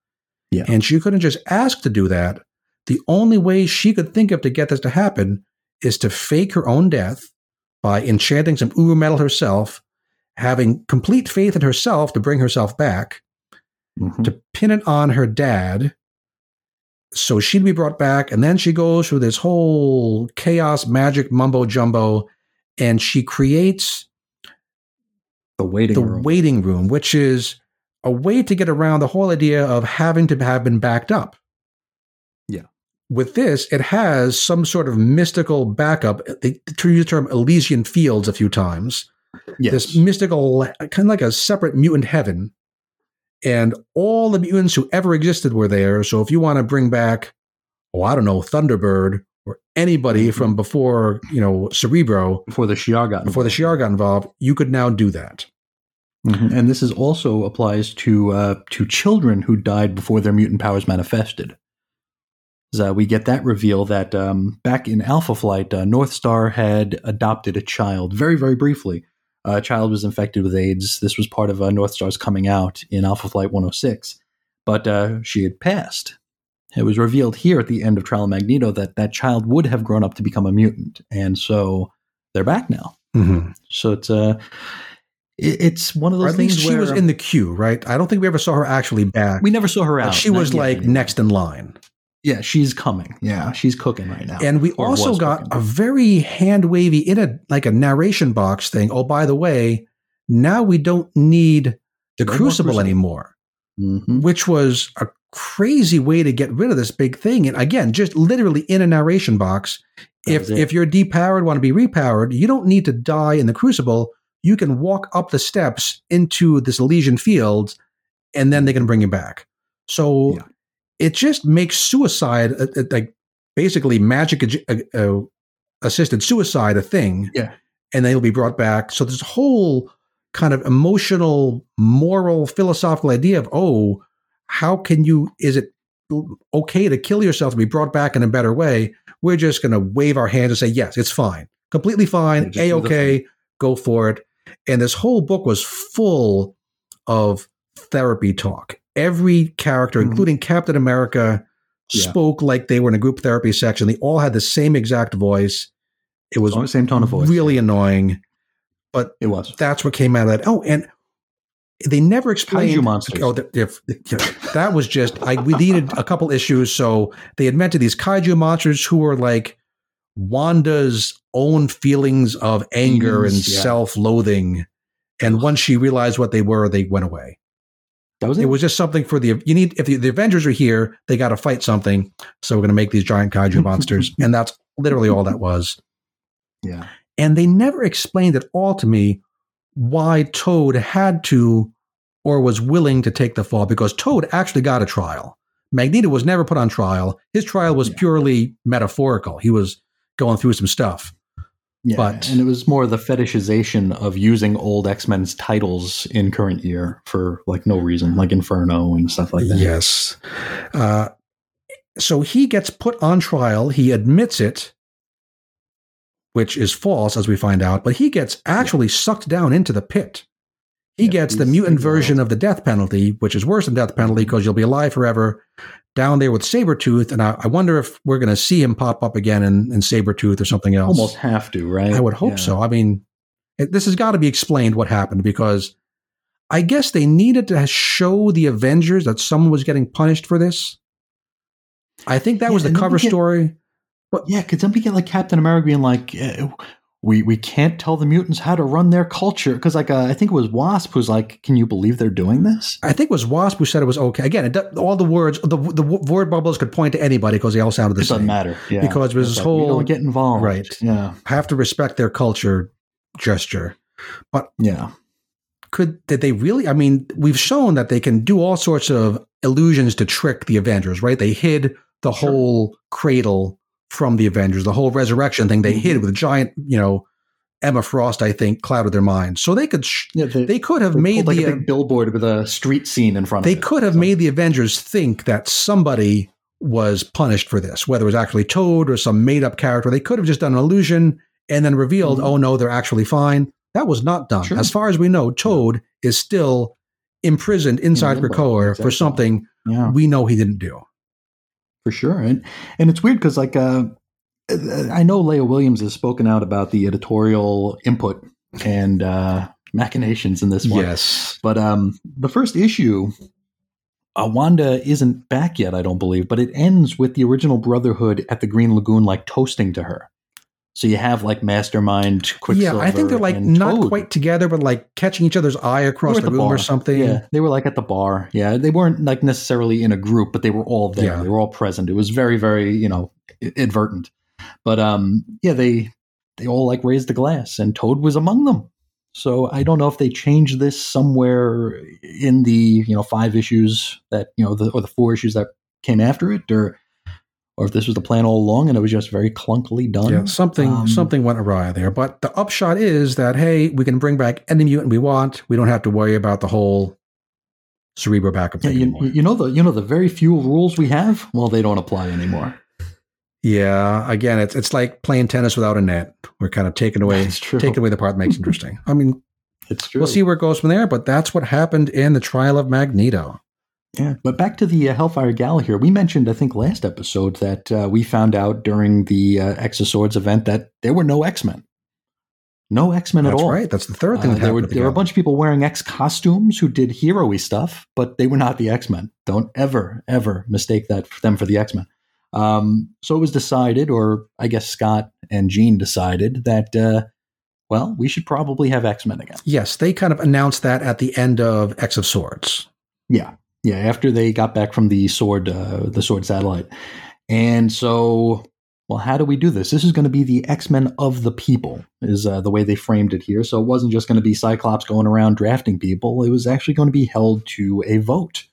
Yeah. And she couldn't just ask to do that. The only way she could think of to get this to happen is to fake her own death by enchanting some Uru metal herself, having complete faith in herself to bring herself back, Mhm. to pin it on her dad. So she'd be brought back, and then she goes through this whole chaos, magic, mumbo jumbo, and she creates the waiting the room. waiting room, which is a way to get around the whole idea of having to have been backed up. Yeah. With this, it has some sort of mystical backup. Eh, they to use the term Elysian fields a few times. yes. This mystical, kind of like a separate mutant heaven. And all the mutants who ever existed were there. So if you want to bring back, oh, I don't know, Thunderbird anybody Mhm. from before, you know, Cerebro, before the Shi'ar got before the Shi'ar got involved, you could now do that. Mhm. And this is also applies to uh, to children who died before their mutant powers manifested. So we get that reveal that um, back in Alpha Flight, uh, Northstar had adopted a child very, very briefly. a child was infected with AIDS. This was part of uh, Northstar's coming out in Alpha Flight 106, but uh, she had passed. It was revealed here at the end of Trial of Magneto that that child would have grown up to become a mutant, and so they're back now. Mm-hmm. So it's uh, it, it's one of Or those at things least she was in the queue, right? I don't think we ever saw her actually back. we never saw her out. she was like next in line. Yeah, she's coming. Yeah, she's cooking right now. And we Or also got cooking. a very hand wavy in a like a narration box thing. Oh, by the way, now we don't need the No crucible Crucible. anymore, Mhm. which was a crazy way to get rid of this big thing. And again, just literally in a narration box. If it. if you're depowered, want to be repowered, you don't need to die in the crucible. You can walk up the steps into this Elysian field, and then they can bring you back. So Yeah. it just makes suicide uh, uh, like basically magic uh, uh, assisted suicide a thing. Yeah. and they'll be brought back. So this whole kind of emotional, moral, philosophical idea of oh, how can you? Is it okay to kill yourself to be brought back in a better way? We're just going to wave our hands and say yes, it's fine, completely fine, a okay, go for it. And this whole book was full of therapy talk. Every character, Mhm. including Captain America, Yeah. spoke like they were in a group therapy section. They all had the same exact voice. It was the same tone of voice. really annoying. But it was. that's what came out of that. Oh, and they never explained. Kaiju monsters. Oh, that was just. I we needed a couple issues, so they invented these kaiju monsters who were like Wanda's own feelings of anger and yeah. self-loathing. And once she realized what they were, they went away. That was it. It was just something for the you need if the, the Avengers are here, they got to fight something. So we're going to make these giant kaiju monsters, and that's literally all that was. yeah. And they never explained at all to me why Toad had to or was willing to take the fall because Toad actually got a trial. Magneto was never put on trial. His trial was Yeah. purely metaphorical. He was going through some stuff. Yeah, But- and it was more the fetishization of using old X Men's titles in current year for like no reason, like Inferno and stuff like that. Yes. Uh, so he gets put on trial. He admits it. Which is false, as we find out, but he gets actually sucked down into the pit. He Yeah, gets the mutant version of the death penalty, which is worse than death penalty because you'll be alive forever down there with Sabretooth. And I, I wonder if we're going to see him pop up again in, in Sabretooth or something else. Almost have to, right? I would hope Yeah. so. I mean, it, this has got to be explained what happened because I guess they needed to show the Avengers that someone was getting punished for this. I think that Yeah, was the cover get- story. Yeah, because then we get like Captain America being like, eh, we we can't tell the mutants how to run their culture because like uh, I think it was Wasp who's like, can you believe they're doing this? I think it was Wasp who said it was okay. Again, it, all the words, the, the word bubbles could point to anybody because they all sounded the same. Doesn't matter, yeah, Because it was It's this like, we whole- don't get involved, Right. Yeah, Have to respect their culture gesture. But yeah, Could did they really? I mean, we've shown that they can do all sorts of illusions to trick the Avengers, right? They hid the Sure. whole cradle from the Avengers, the whole resurrection thing. They Mhm. hid with a giant, you know, Emma Frost. I think clouded their minds, so they could sh- yeah. They, they could have they made like the a big billboard with a street scene in front they of it. They could have So- made the Avengers think that somebody was punished for this, whether it was actually Toad or some made up character. They could have just done an illusion and then revealed, Mhm. oh no, they're actually fine. That was not done. Sure. As far as we know, Toad is still imprisoned inside limbo, Krakoa exactly. for something yeah. we know he didn't do. For sure. And and it's weird because like uh i know leah williams has spoken out about the editorial input and uh machinations in this one. Yes. but um the first issue uh, wanda isn't back yet i don't believe but it ends with the original brotherhood at the green lagoon like toasting to her so you have like mastermind Yeah, I think they're like not Toad. quite together, but like catching each other's eye across the room or something. Yeah, they were like at the bar. Yeah, they weren't like necessarily in a group, but they were all there. Yeah. They were all present. It was very, very, you know, advertent. But um, yeah, they they all like raised the glass, and Toad was among them. So I don't know if they changed this somewhere in the you know five issues that you know the or the four issues that came after it, or or if this was the plan all along and it was just very clunkily done. Yeah, something Um, something went awry there. But the upshot is that hey, we can bring back any mutant we want. We don't have to worry about the whole cerebro backup Yeah, thing you, anymore. you know the you know the very few rules we have. Well, they don't apply anymore. Yeah, again, it's it's like playing tennis without a net. We're kind of taking away taking away the part that makes interesting. I mean, It's true. we'll see where it goes from there, but that's what happened in the trial of Magneto. Yeah, but back to the uh, Hellfire Gala here. We mentioned, I think, last episode that uh, we found out during the uh, X Swords event that there were no X Men. No X Men at That's all. right. That's the third thing Uh, that there were happened. there were a bunch of people wearing X costumes who did hero-y stuff, but they were not the X Men. Don't ever ever mistake that for them for the X Men. Um, so it was decided, or I guess Scott and Jean decided that, uh, well, we should probably have X Men again. Yes, they kind of announced that at the end of X of Swords. Yeah, yeah. After they got back from the sword, uh, the sword satellite, and so, well, how do we do this? This is going to be the X Men of the people, is uh, the way they framed it here. So it wasn't just going to be Cyclops going around drafting people. It was actually going to be held to a vote.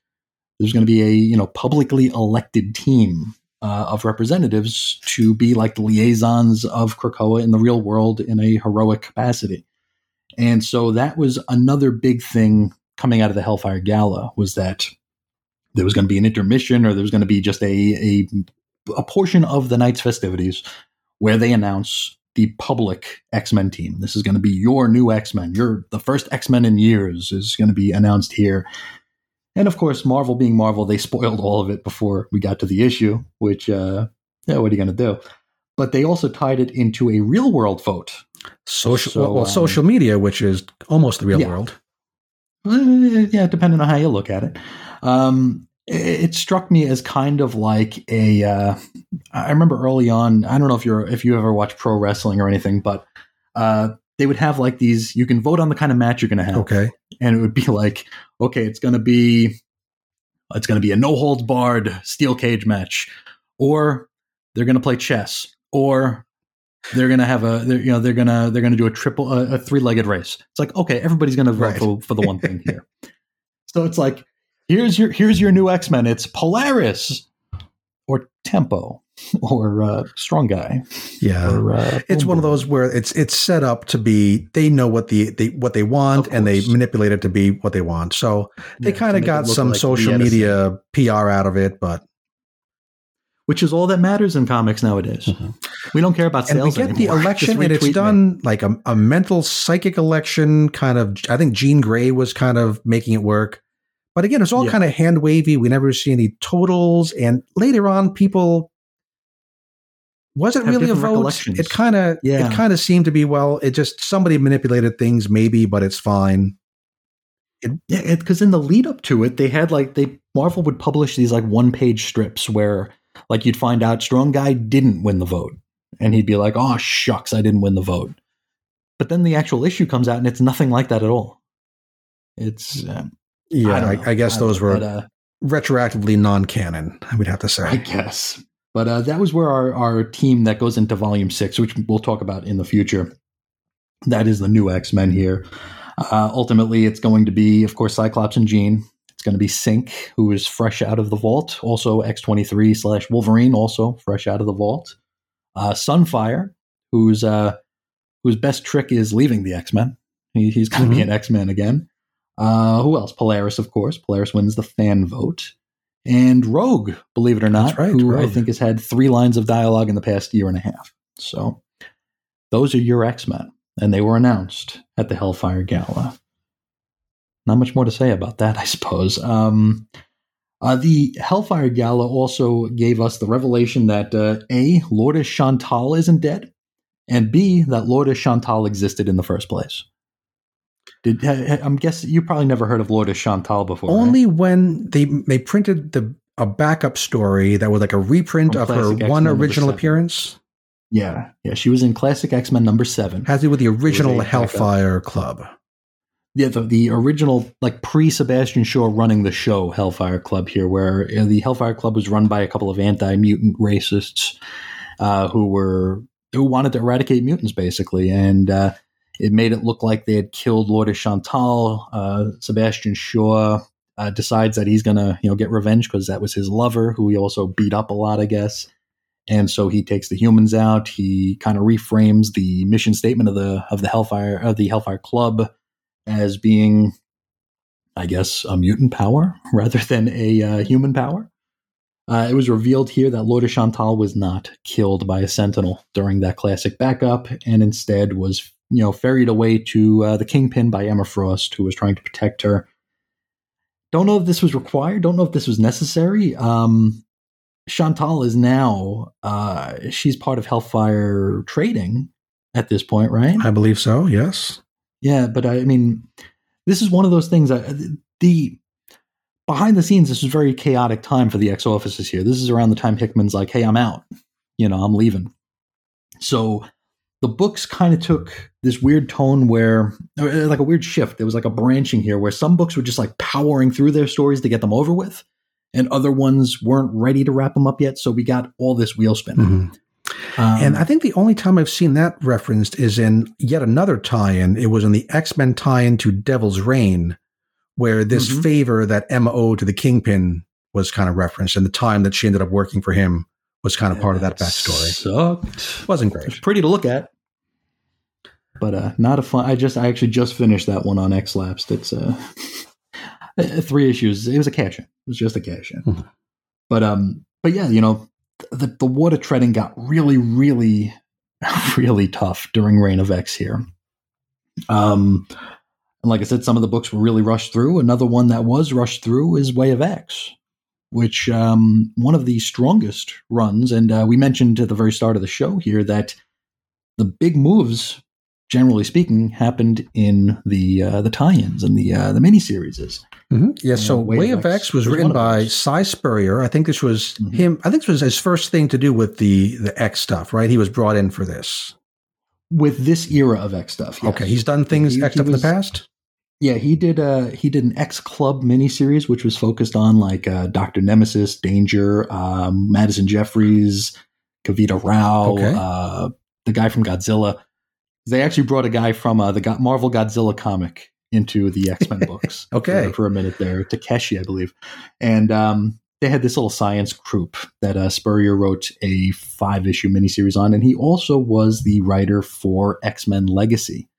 There's going to be a you know publicly elected team uh, of representatives to be like the liaisons of Krakoa in the real world in a heroic capacity. And so that was another big thing coming out of the Hellfire Gala was that there was going to be an intermission or there was going to be just a, a a portion of the night's festivities where they announce the public X-Men team. This is going to be your new X-Men. You're the first X-Men in years is going to be announced here. And of course, Marvel being Marvel, they spoiled all of it before we got to the issue, which uh yeah, what are you going to do? But they also tied it into a real world vote. Social, So, well, well, um, social media, which is almost the real Yeah. world. Uh, yeah, depending on how you look at it. Um, it, struck me as kind of like a. Uh, I remember early on. I don't know if you're if you ever watch pro wrestling or anything, but uh, they would have like these. You can vote on the kind of match you're going to have, Okay. and it would be like, okay, it's going to be, it's going to be a no holds barred steel cage match, or they're going to play chess, or they're going to have a, they're, you know, they're going to they're going to do a triple, a, a three legged race. It's like, okay, everybody's going to vote Right. for, for the one thing here. so it's like, here's your here's your new X Men. It's Polaris, or Tempo, or uh, Strong Guy, Yeah. or uh, it's one of those where it's it's set up to be they know what the they what they want and they manipulate it to be what they want. So they Yeah, kind of got some like social media PR out of it, but which is all that matters in comics nowadays. We don't care about and we sales get the election, and it's retweet me. done like a, a mental psychic election kind of. I think Jean Grey was kind of making it work, but again, it's all Yeah. kind of hand wavy. We never see any totals, and later on, people wasn't Have really a vote? It kind of Yeah. it kind of seemed to be well. It just somebody manipulated things, maybe, but it's fine. Yeah, because in the lead up to it, they had like they Marvel would publish these like one page strips where like you'd find out strong guy didn't win the vote, and he'd be like, "Oh shucks, I didn't win the vote." But then the actual issue comes out, and it's nothing like that at all. It's uh, Yeah, I, I. I guess don't those were but, uh, retroactively non-canon. I would have to say. I guess. But uh, that was where our, our team that goes into volume six, which we'll talk about in the future, that is the new X Men here. Uh, ultimately, it's going to be, of course, Cyclops and Jean. It's going to be Synch, who is fresh out of the vault. Also, X23 slash Wolverine, also fresh out of the vault. Uh, Sunfire, whose uh, whose best trick is leaving the X Men. He, he's going to be Mhm. an X Men again. Uh, who else? Polaris, of course. Polaris wins the fan vote. And Rogue, believe it or not, right, who I think has had three lines of dialogue in the past year and a half. So those are your X Men, and they were announced at the Hellfire Gala. Not much more to say about that, I suppose. Um, uh, the Hellfire Gala also gave us the revelation that uh, A, Lourdes Chantal isn't dead, and B, that Lourdes Chantal existed in the first place. Did I'm guessing you probably never heard of Lourdes Chantal before. right? Only when they they printed the a backup story that was like a reprint From of her one X-Men number original appearance. yeah, yeah, she was in Classic X Men number seven. Has to do with the original a backup. Hellfire Club. Yeah, the, the original, like pre Sebastian Shaw running the show, Hellfire Club here, where the Hellfire Club was run by a couple of anti mutant racists uh, who were who wanted to eradicate mutants, basically, and uh, it made it look like they had killed Lourdes Chantal. Uh, Sebastian Shaw uh, decides that he's gonna, you know, get revenge because that was his lover, who he also beat up a lot, I guess. And so he takes the humans out. He kind of reframes the mission statement of the of the Hellfire of the Hellfire Club as being, I guess, a mutant power rather than a uh, human power. Uh, it was revealed here that Lourdes Chantal was not killed by a Sentinel during that classic backup, and instead was, you know, ferried away to uh, the Kingpin by Emma Frost, who was trying to protect her. Don't know if this was required. Don't know if this was necessary. Um, Chantal is now uh, she's part of Hellfire Trading at this point, right? I believe so. Yes. Yeah, but I mean, this is one of those things that the behind the scenes, this is a very chaotic time for the ex offices here. This is around the time Hickman's like, "Hey, I'm out. You know, I'm leaving." So the books kind of took this weird tone where, uh, like a weird shift. There was like a branching here where some books were just like powering through their stories to get them over with, and other ones weren't ready to wrap them up yet. So we got all this wheel spinning. Mhm. Um, and I think the only time I've seen that referenced is in yet another tie-in. It was in the X-Men tie-in to Devil's Reign, where this Mhm. favor that Emma owed to the Kingpin was kind of referenced, and the time that she ended up working for him was kind of part of that backstory. Sucked. Wasn't great. It's great. pretty to look at, but uh, not a fun. I just I actually just finished that one on X Lapsed. It's uh, three issues. It was a cash in. It was just a cash in. Mhm. But um, but yeah, you know, the the water treading got really, really, really tough during Reign of X here. Um, and like I said, some of the books were really rushed through. Another one that was rushed through is Way of X, which um, one of the strongest runs. And uh, we mentioned at the very start of the show here that the big moves, generally speaking, happened in the uh, the tie-ins and the uh, the miniseries. Mhm. Yeah, so Way Way, of X X was was written by. Si Spurrier. I think this was Mhm. him. I think this was his first thing to do with the the X stuff, right? He was brought in for this. With this era of X stuff, yes. Okay, he's done things He- X stuff in the past. Yeah, he did. Uh, he did an X Club miniseries, which was focused on like uh, Doctor Nemesis, Danger, um, Madison Jeffries, Kavita Rao, Okay. uh, the guy from Godzilla. They actually brought a guy from uh, the Go- Marvel Godzilla comic into the X Men books. Okay. for, for a minute there, Takeshi, I believe, and um, they had this little science group that uh, Spurrier wrote a five issue miniseries on, and he also was the writer for X Men Legacy,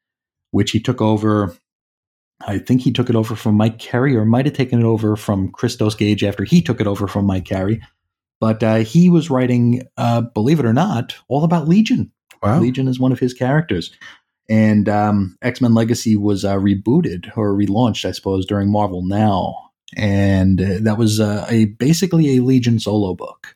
which he took over. I think he took it over from Mike Carey, or might have taken it over from Christos Gage after he took it over from Mike Carey. but uh, he was writing, uh, believe it or not, all about Legion. Wow. Legion is one of his characters. And um, X Men Legacy was uh, rebooted or relaunched, I suppose, during Marvel Now, and uh, that was uh, a basically a Legion solo book,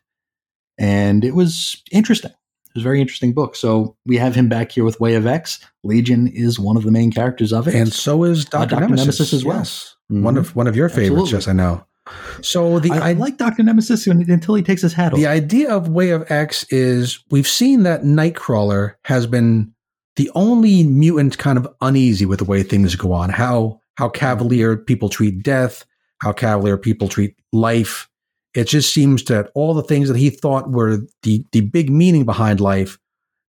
and it was interesting. It was a very interesting book. So we have him back here with Way of X. Legion is one of the main characters of it, And so is Uh, Doctor Nemesis. Nemesis as well. Yes. Mhm. One of one of your favorites, Absolutely. yes, I know. So the I, I like Doctor Nemesis until he takes his hat off. the idea of Way of X is we've seen that Nightcrawler has been the only mutant kind of uneasy with the way things go on. How how cavalier people treat death, how cavalier people treat life. It just seems that all the things that he thought were the the big meaning behind life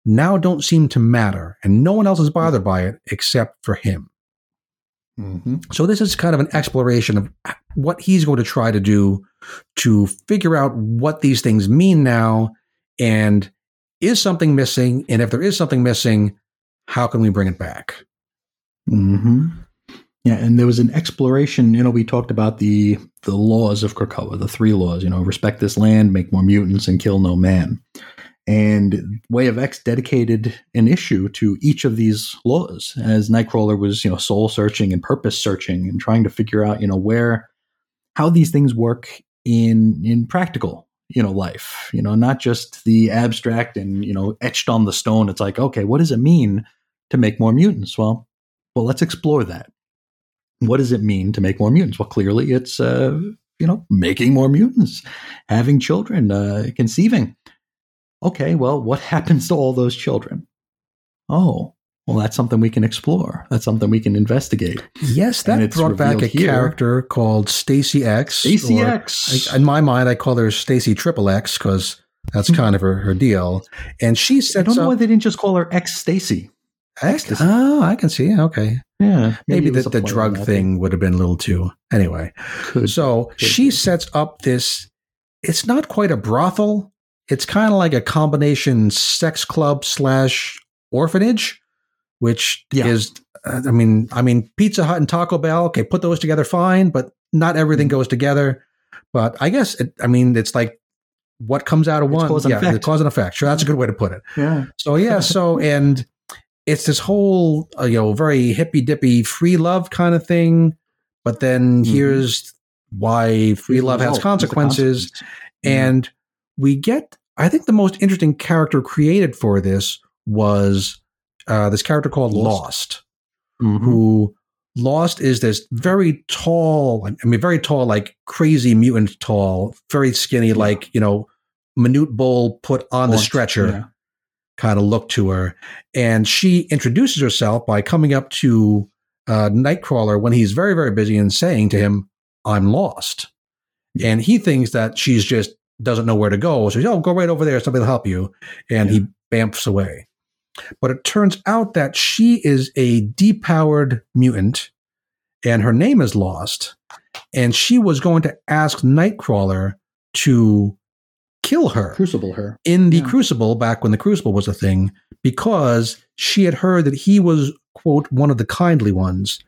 now don't seem to matter, and no one else is bothered by it except for him. Mhm. So this is kind of an exploration of what he's going to try to do to figure out what these things mean now and is something missing and if there is something missing how can we bring it back hmm Yeah, and there was an exploration. You know, we talked about the the laws of Krakoa, the three laws. You know, respect this land, make more mutants, and kill no man. And Way of X dedicated an issue to each of these laws, as Nightcrawler was, you know, soul searching and purpose searching and trying to figure out, you know, where how these things work in in practical, you know, life. You know, not just the abstract and you know etched on the stone. It's like, okay, what does it mean to make more mutants? Well, well, let's explore that. What does it mean to make more mutants? Well, clearly it's, uh, you know, making more mutants, having children, uh, conceiving. Okay, well, what happens to all those children? Oh, well, that's something we can explore. That's something we can investigate. yes that brought back a here- character called Stacy X or- ACX. I- in my mind I call her Stacy Triple X because that's kind of her, her deal and she said, I don't know up why they didn't just call her X Stacy. Oh I can see okay Yeah, maybe, was the, the drug thing would have been a little too anyway Could- So Good. she sets up this. It's not quite a brothel. It's kind of like a combination sex club slash orphanage, which Yeah. is. uh, I mean, I mean, Pizza Hut and Taco Bell. Okay, put those together, fine, but not everything Mm-hmm. goes together. But I guess it, I mean, it's like what comes out of It's one. cause and yeah, effect. the cause and effect. Sure, that's a good way to put it. yeah, So yeah, so and it's this whole uh, you know very hippy dippy free love kind of thing, but then Mhm. here's why free love has consequences, there's a consequence. Mm-hmm. and we get I think the most interesting character created for this was uh, this character called Lost, Mhm. who Lost is this very tall, I mean, very tall, like crazy mutant tall, very skinny, like, you know, Manute Bol put on the stretcher yeah. Kind of look to her. And she introduces herself by coming up to uh, Nightcrawler when he's very, very busy and saying to him, I'm lost. And he thinks that she's just doesn't know where to go. So, oh, go right over there. Somebody will help you. And he bamfs away. But it turns out that she is a depowered mutant and her name is Lost. And she was going to ask Nightcrawler to kill her Crucible her. in the Yeah. Crucible back when the Crucible was a thing because she had heard that he was, quote, one of the kindly ones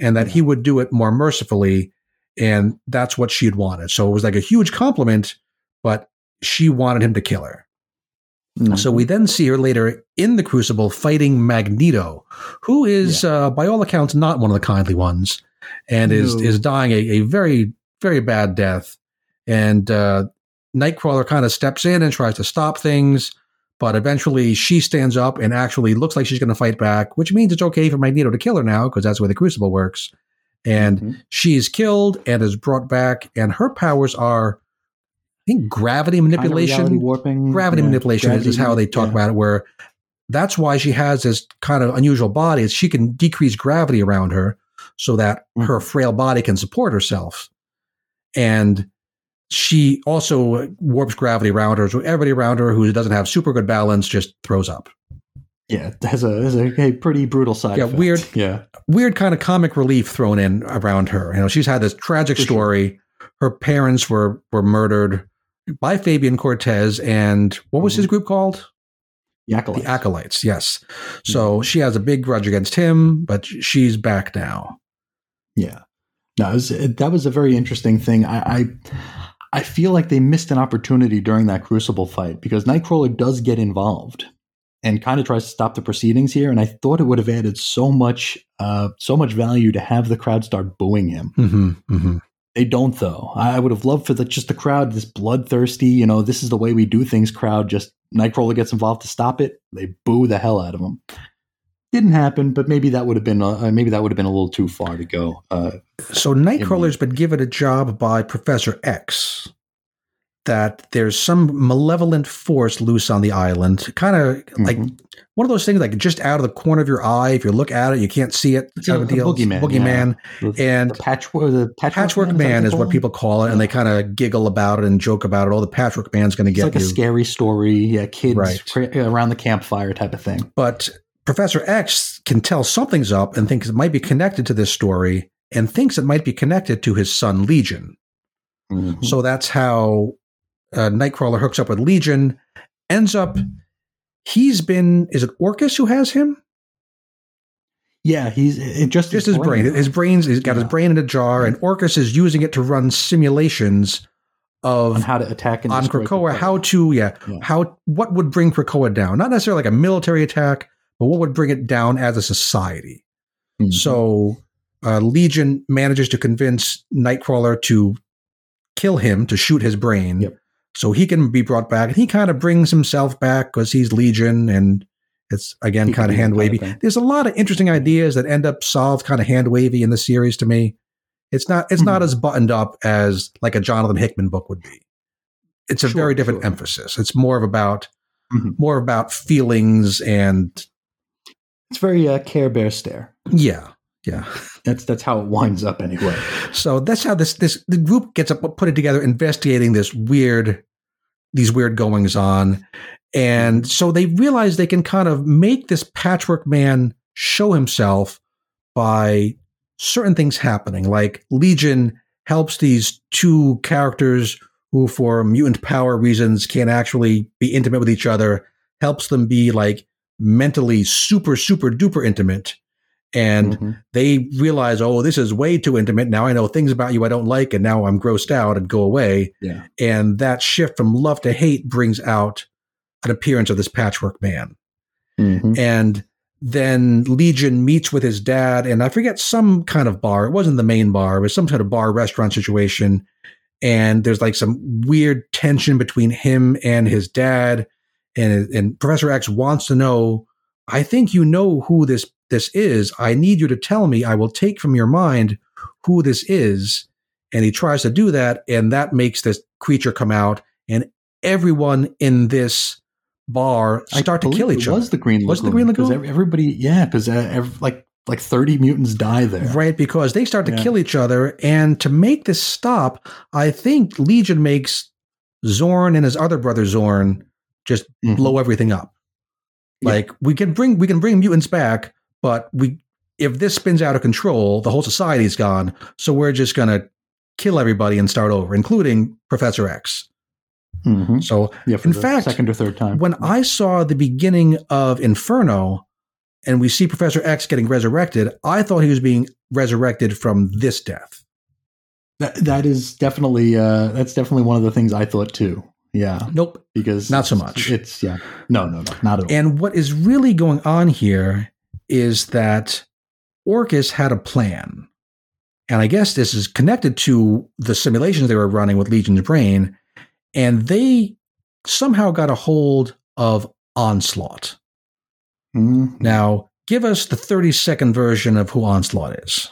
and that he would do it more mercifully. And that's what she had wanted. So it was like a huge compliment, but she wanted him to kill her. Mm-hmm. So we then see her later in the Crucible fighting Magneto, who is, uh, by all accounts, not one of the kindly ones, and is is dying a, a very very bad death. And uh, Nightcrawler kind of steps in and tries to stop things, but eventually she stands up and actually looks like she's going to fight back, which means it's okay for Magneto to kill her now because that's the way the Crucible works. And Mhm. she's killed and is brought back, and her powers are, I think, gravity Kind of manipulation warping, gravity yeah, manipulation is- is how they talk yeah. about it where that's why she has this kind of unusual body is she can decrease gravity around her so that Mhm. her frail body can support herself and she also warps gravity around her so everybody around her who doesn't have super good balance just throws up Yeah, has a, has a, a pretty brutal side. Yeah, effect. weird. Yeah, weird kind of comic relief thrown in around her you know she's had this tragic For sure. story her parents were were murdered by Fabian Cortez and what was Mhm. his group called the acolytes. The acolytes, yes. So she has a big grudge against him, but she's back now. Yeah, no, was, that was a very interesting thing. I, I I feel like they missed an opportunity during that Crucible fight because Nightcrawler does get involved and kind of tries to stop the proceedings here. And I thought it would have added so much, uh, so much value to have the crowd start booing him. hmm hmm They don't though. I would have loved for the just the crowd, this bloodthirsty, you know, this is the way we do things. Crowd just Nightcrawler gets involved to stop it. They boo the hell out of him. Didn't happen, but maybe that would have been uh, maybe that would have been a little too far to go. Uh, So Nightcrawler's been given a job by Professor X that there's some malevolent force loose on the island, kind of like Mhm. one of those things like just out of the corner of your eye. If you look at it, you can't see it. It's kind a- of a deal. boogeyman, Boogeyman. the, And the patchwork, the patchwork, Patchwork Man they is what people call it, and they kind of giggle about it and joke about it. Oh, the Patchwork Man's going to It's get like a scary story, yeah, kids Right. around the campfire type of thing. but Professor X can tell something's up and thinks it might be connected to this story, and thinks it might be connected to his son Legion. Mhm. So that's how uh, Nightcrawler hooks up with Legion. Ends up, he's been. Is it Orchis who has him? yeah, he's it just Just his brain. His brains. He's got his brain in a jar, and Orchis is using it to run simulations on of how to attack and on destroy Krakoa. How to yeah, Yeah. how what would bring Krakoa down? Not necessarily like a military attack, but what would bring it down as a society. Mhm. So uh, Legion manages to convince Nightcrawler to kill him, to shoot his brain, Yep. so he can be brought back. And he kind of brings himself back because he's Legion, and it's again He kind of hand kind of wavy. There's a lot of interesting ideas that end up solved kind of hand wavy in the series to me. It's not it's not Mhm. as buttoned up as like a Jonathan Hickman book would be. It's a Sure, very different sure. emphasis. It's more of about Mhm. more about feelings and It's very uh, Care Bear stare. yeah, yeah. That's that's how it winds up anyway. So that's how this this the group gets up put it together, investigating this weird these weird goings on, and so they realize they can kind of make this Patchwork Man show himself by certain things happening. Like Legion helps these two characters who, for mutant power reasons, can't actually be intimate with each other, helps them be like mentally super super duper intimate. And Mhm. they realize, oh, this is way too intimate. Now I know things about you I don't like, and now I'm grossed out and go away. yeah, And that shift from love to hate brings out an appearance of this patchwork man. Mhm. And then Legion meets with his dad, and I forget some kind of bar. It wasn't the main bar, it was some kind of bar restaurant situation. And there's like some weird tension between him and his dad. And, and Professor X wants to know, I think you know who this this is. I need you to tell me. I will take from your mind who this is. And he tries to do that, and that makes this creature come out, and everyone in this bar I start to kill each other. Was the Green Lagoon? Was the Green Lagoon? everybody, yeah, because uh, like like thirty mutants die there. Right, because they start to Yeah. kill each other. And to make this stop, I think Legion makes Zorn and his other brother Zorn just Mhm. blow everything up. Yeah. Like we can bring we can bring mutants back, but we if this spins out of control, the whole society's gone. So we're just gonna kill everybody and start over, including Professor X. Mhm. So Yeah, In fact, second or third time. when I saw the beginning of Inferno and we see Professor X getting resurrected, I thought he was being resurrected from this death. that, that is definitely uh, that's definitely one of the things I thought too. Yeah, Nope. because Not so much. It's yeah, no, no, no, not at all. And what is really going on here is that Orchis had a plan. And I guess this is connected to the simulations they were running with Legion's brain. And they somehow got a hold of Onslaught. Mhm. Now, give us the 30 second version of who Onslaught is.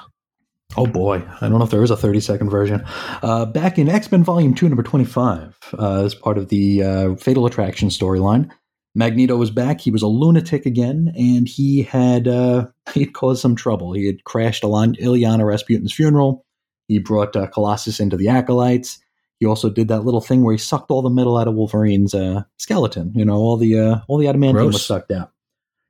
Oh boy, I don't know if there is a 30 second version. Uh, back in X Men Volume 2, number 25, uh, as part of the uh, Fatal Attraction storyline, Magneto was back. He was a lunatic again, and he had uh, he had caused some trouble. He had crashed Ilan- Illyana Rasputin's funeral. He brought uh, Colossus into the Acolytes. He also did that little thing where he sucked all the metal out of Wolverine's uh, skeleton. You know, all the uh, all the adamantium Gross. was sucked out.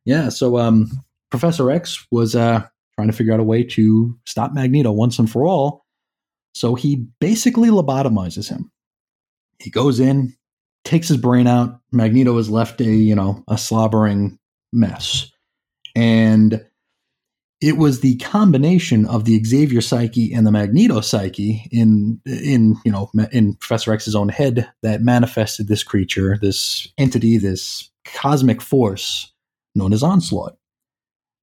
Yeah, so um, Professor X was uh, trying to figure out a way to stop Magneto once and for all. So he basically lobotomizes him. He goes in, takes his brain out. Magneto is left a, you know, a slobbering mess. And it was the combination of the Xavier psyche and the Magneto psyche in in you know in Professor X's own head that manifested this creature, this entity, this cosmic force known as Onslaught.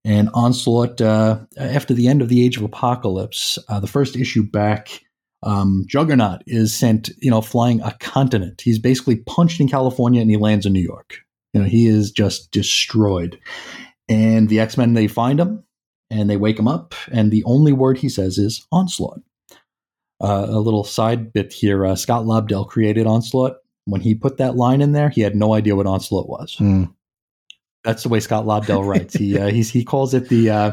And Onslaught, uh, after the end of the Age of Apocalypse, uh, the first issue back, um, Juggernaut is sent, you know, flying a continent. He's basically punched in California and he lands in New York. You know, he is just destroyed. And the X Men, they find him and they wake him up, and the only word he says is Onslaught. Uh, a little side bit here uh, Scott Lobdell created Onslaught. When he put that line in there, he had no idea what Onslaught was. Hmm. That's the way Scott Lobdell writes. He uh, he's, he calls it the uh,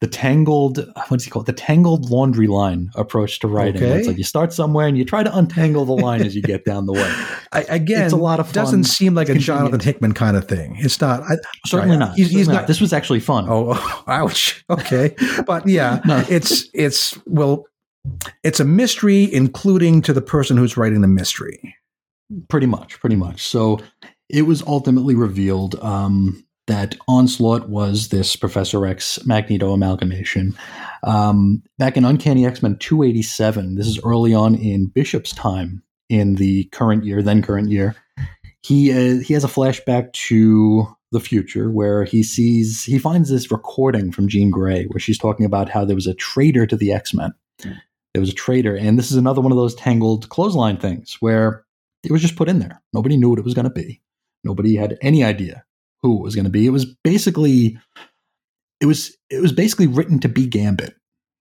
the tangled what does he call it? The tangled laundry line approach to writing. Okay. It's like you start somewhere and you try to untangle the line as you get down the way. I, again, It's a lot of fun. Doesn't seem like a Jonathan convenient. Hickman kind of thing. It's not. I, Certainly Right. not. He's- he's Certainly not- This was actually fun. oh, ouch. Okay, but yeah, No. it's it's well, it's a mystery, including to the person who's writing the mystery. Pretty much, pretty much. So it was ultimately revealed um, that Onslaught was this Professor X Magneto amalgamation. Um, back in Uncanny X Men 287, this is early on in Bishop's time in the current year, then current year. He uh, he has a flashback to the future where he sees he finds this recording from Jean Grey where she's talking about how there was a traitor to the X Men. There was a traitor, and this is another one of those tangled clothesline things where it was just put in there. Nobody knew what it was going to be. Nobody had any idea who it was going to be. It was basically it was it was basically written to be Gambit,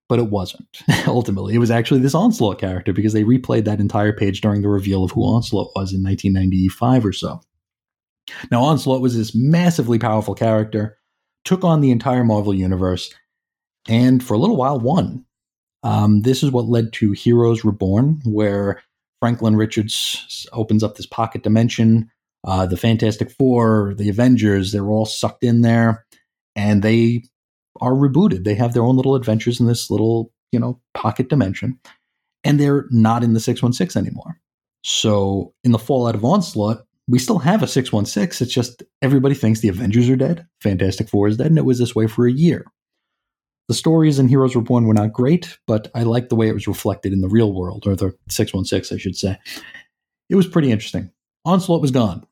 but it wasn't. Ultimately, it was actually this Onslaught character because they replayed that entire page during the reveal of who Onslaught was in 1995 or so. Now, Onslaught was this massively powerful character, took on the entire Marvel universe, and for a little while won. Um, this is what led to Heroes Reborn, where Franklin Richards opens up this pocket dimension. Uh, the Fantastic Four, the Avengers, they're all sucked in there, and they are rebooted. They have their own little adventures in this little, you know, pocket dimension, and they're not in the 616 anymore. So, in the fallout of Onslaught, we still have a 616. It's just everybody thinks the Avengers are dead, Fantastic Four is dead, and it was this way for a year. The stories in Heroes Reborn were not great, but I liked the way it was reflected in the real world, or the 616, I should say. It was pretty interesting. Onslaught was gone.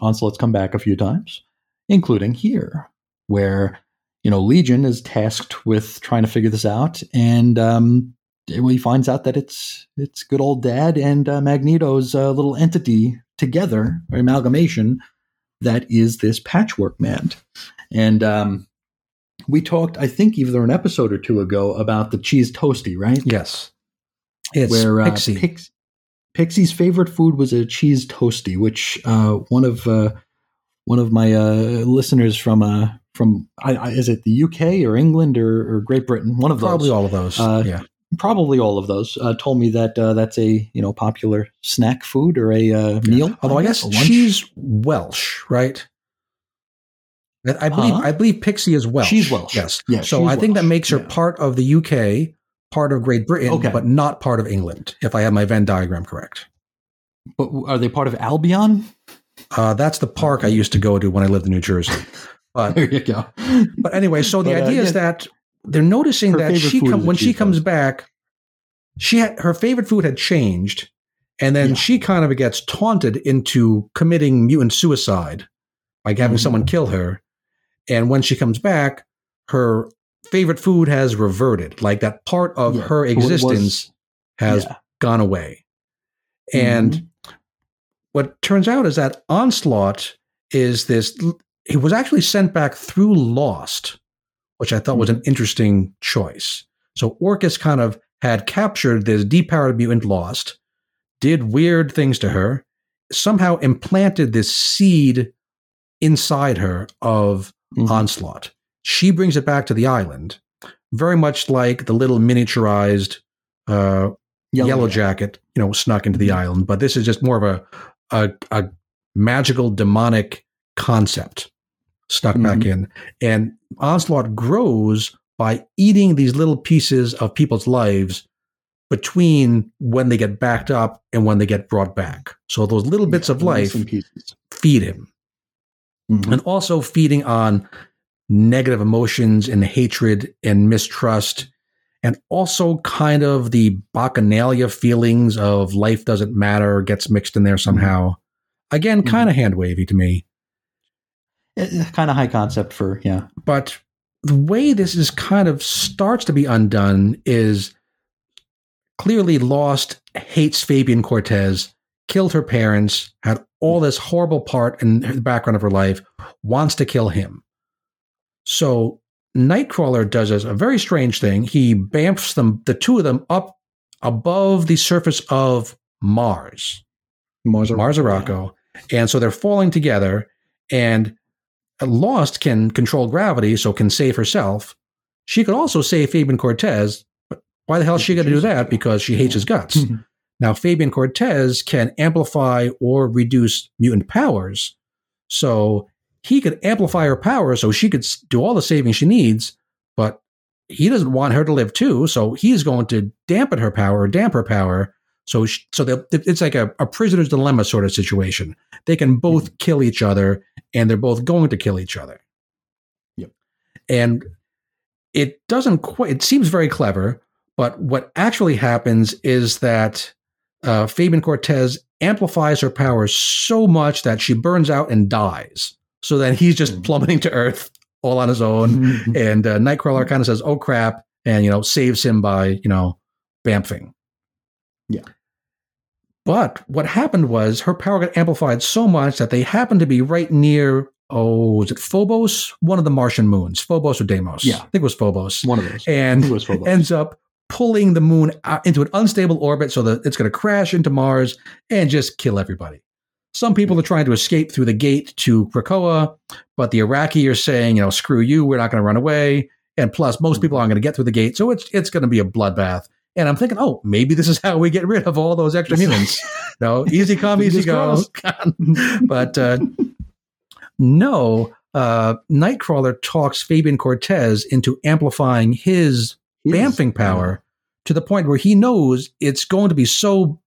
Onslaught's come back a few times, including here, where you know Legion is tasked with trying to figure this out, and um, he finds out that it's it's good old Dad and uh, Magneto's uh, little entity together, or amalgamation, that is this Patchwork Man, and um, we talked, I think, either an episode or two ago about the cheese toasty, right? Yes, it's where uh, Pixie. Pix- Pixie's favorite food was a cheese toasty, which uh, one of uh, one of my uh, listeners from uh, from I, I, is it the UK or England or, or Great Britain? One of those, Probably all of those. Uh, yeah, probably all of those, uh, told me that uh, that's a you know popular snack food or a uh, meal. Although I guess lunch. she's Welsh, right? I believe Huh? I believe Pixie is Welsh. She's Welsh. Yes. Yeah, so I think that makes her Yeah. part of the UK, part of Great Britain, Okay. but not part of England. If I have my Venn diagram correct. but are they part of Albion? Uh, that's the park I used to go to when I lived in New Jersey. But There you go. but anyway, so the But, uh, idea is yeah. that they're noticing Her that she is a when she comes back, she had her favorite food had changed, and then Yeah. she kind of gets taunted into committing mutant suicide by having Mhm. someone kill her. And when she comes back, her favorite food has reverted, like that part of Yeah. her it was- existence has Yeah. gone away. And Mhm. what turns out is that Onslaught is this. He was actually sent back through Lost, which I thought was Mm-hmm. an interesting choice. So Orchis kind of had captured this depowered mutant Lost, did weird things to her, somehow implanted this seed inside her of Mhm. Onslaught. She brings it back to the island, very much like the little miniaturized uh, Yellow, Jacket, you know, snuck into the Mhm. island. But this is just more of a a, a magical demonic concept stuck back Mm-hmm. in. And Onslaught grows by eating these little pieces of people's lives between when they get backed up and when they get brought back. So those little bits Yeah, of life feed him. Mhm. And also feeding on negative emotions and hatred and mistrust, and also kind of the bacchanalia feelings of life doesn't matter gets mixed in there mm-hmm. somehow. Again, Mhm. kind of hand wavy to me. Eh, eh, kind of high concept for yeah. But the way this is kind of starts to be undone is clearly Lost hates Fabian Cortez, killed her parents, had all mm. this horrible part in the background of her life, wants to kill him. So Nightcrawler does a very strange thing. He bamfs them, the two of them, up above the surface of Mars. Mars Marzaraco. And so they're falling together, and Lost can control gravity, so can save herself. She could also save Fabian Cortez, but why the hell is she going to do that? Because she hates his guts. Mhm. Now, Fabian Cortez can amplify or reduce mutant powers. So he could amplify her power so she could do all the saving she needs, but he doesn't want her to live too. So he's going to dampen her power damp her power. So, sh- so they'll- it's like a, a prisoner's dilemma sort of situation. They can both kill each other, and they're both going to kill each other. Yep. And it doesn't quite. It seems very clever, but what actually happens is that uh, Fabian Cortez amplifies her powers so much that she burns out and dies. So then he's just Mhm. plummeting to Earth all on his own. And uh, Nightcrawler kind of says, "Oh crap," and you know saves him by you know bamfing. Yeah. But what happened was her power got amplified so much that they happened to be right near. Oh, is it Phobos? One of the Martian moons, Phobos or Deimos? Yeah. I think it was Phobos. One of those. And Who was Phobos? ends up pulling the moon out into an unstable orbit so that it's going to crash into Mars and just kill everybody. Some people are trying to escape through the gate to Krakoa, but the Arakkii are saying, you know, screw you, we're not going to run away. And plus, most people aren't going to get through the gate, so it's it's going to be a bloodbath. And I'm thinking, oh, maybe this is how we get rid of all those extra humans. no, easy come, easy go. but uh, no, uh, Nightcrawler talks Fabian Cortez into amplifying his bamfing power to the point where he knows it's going to be so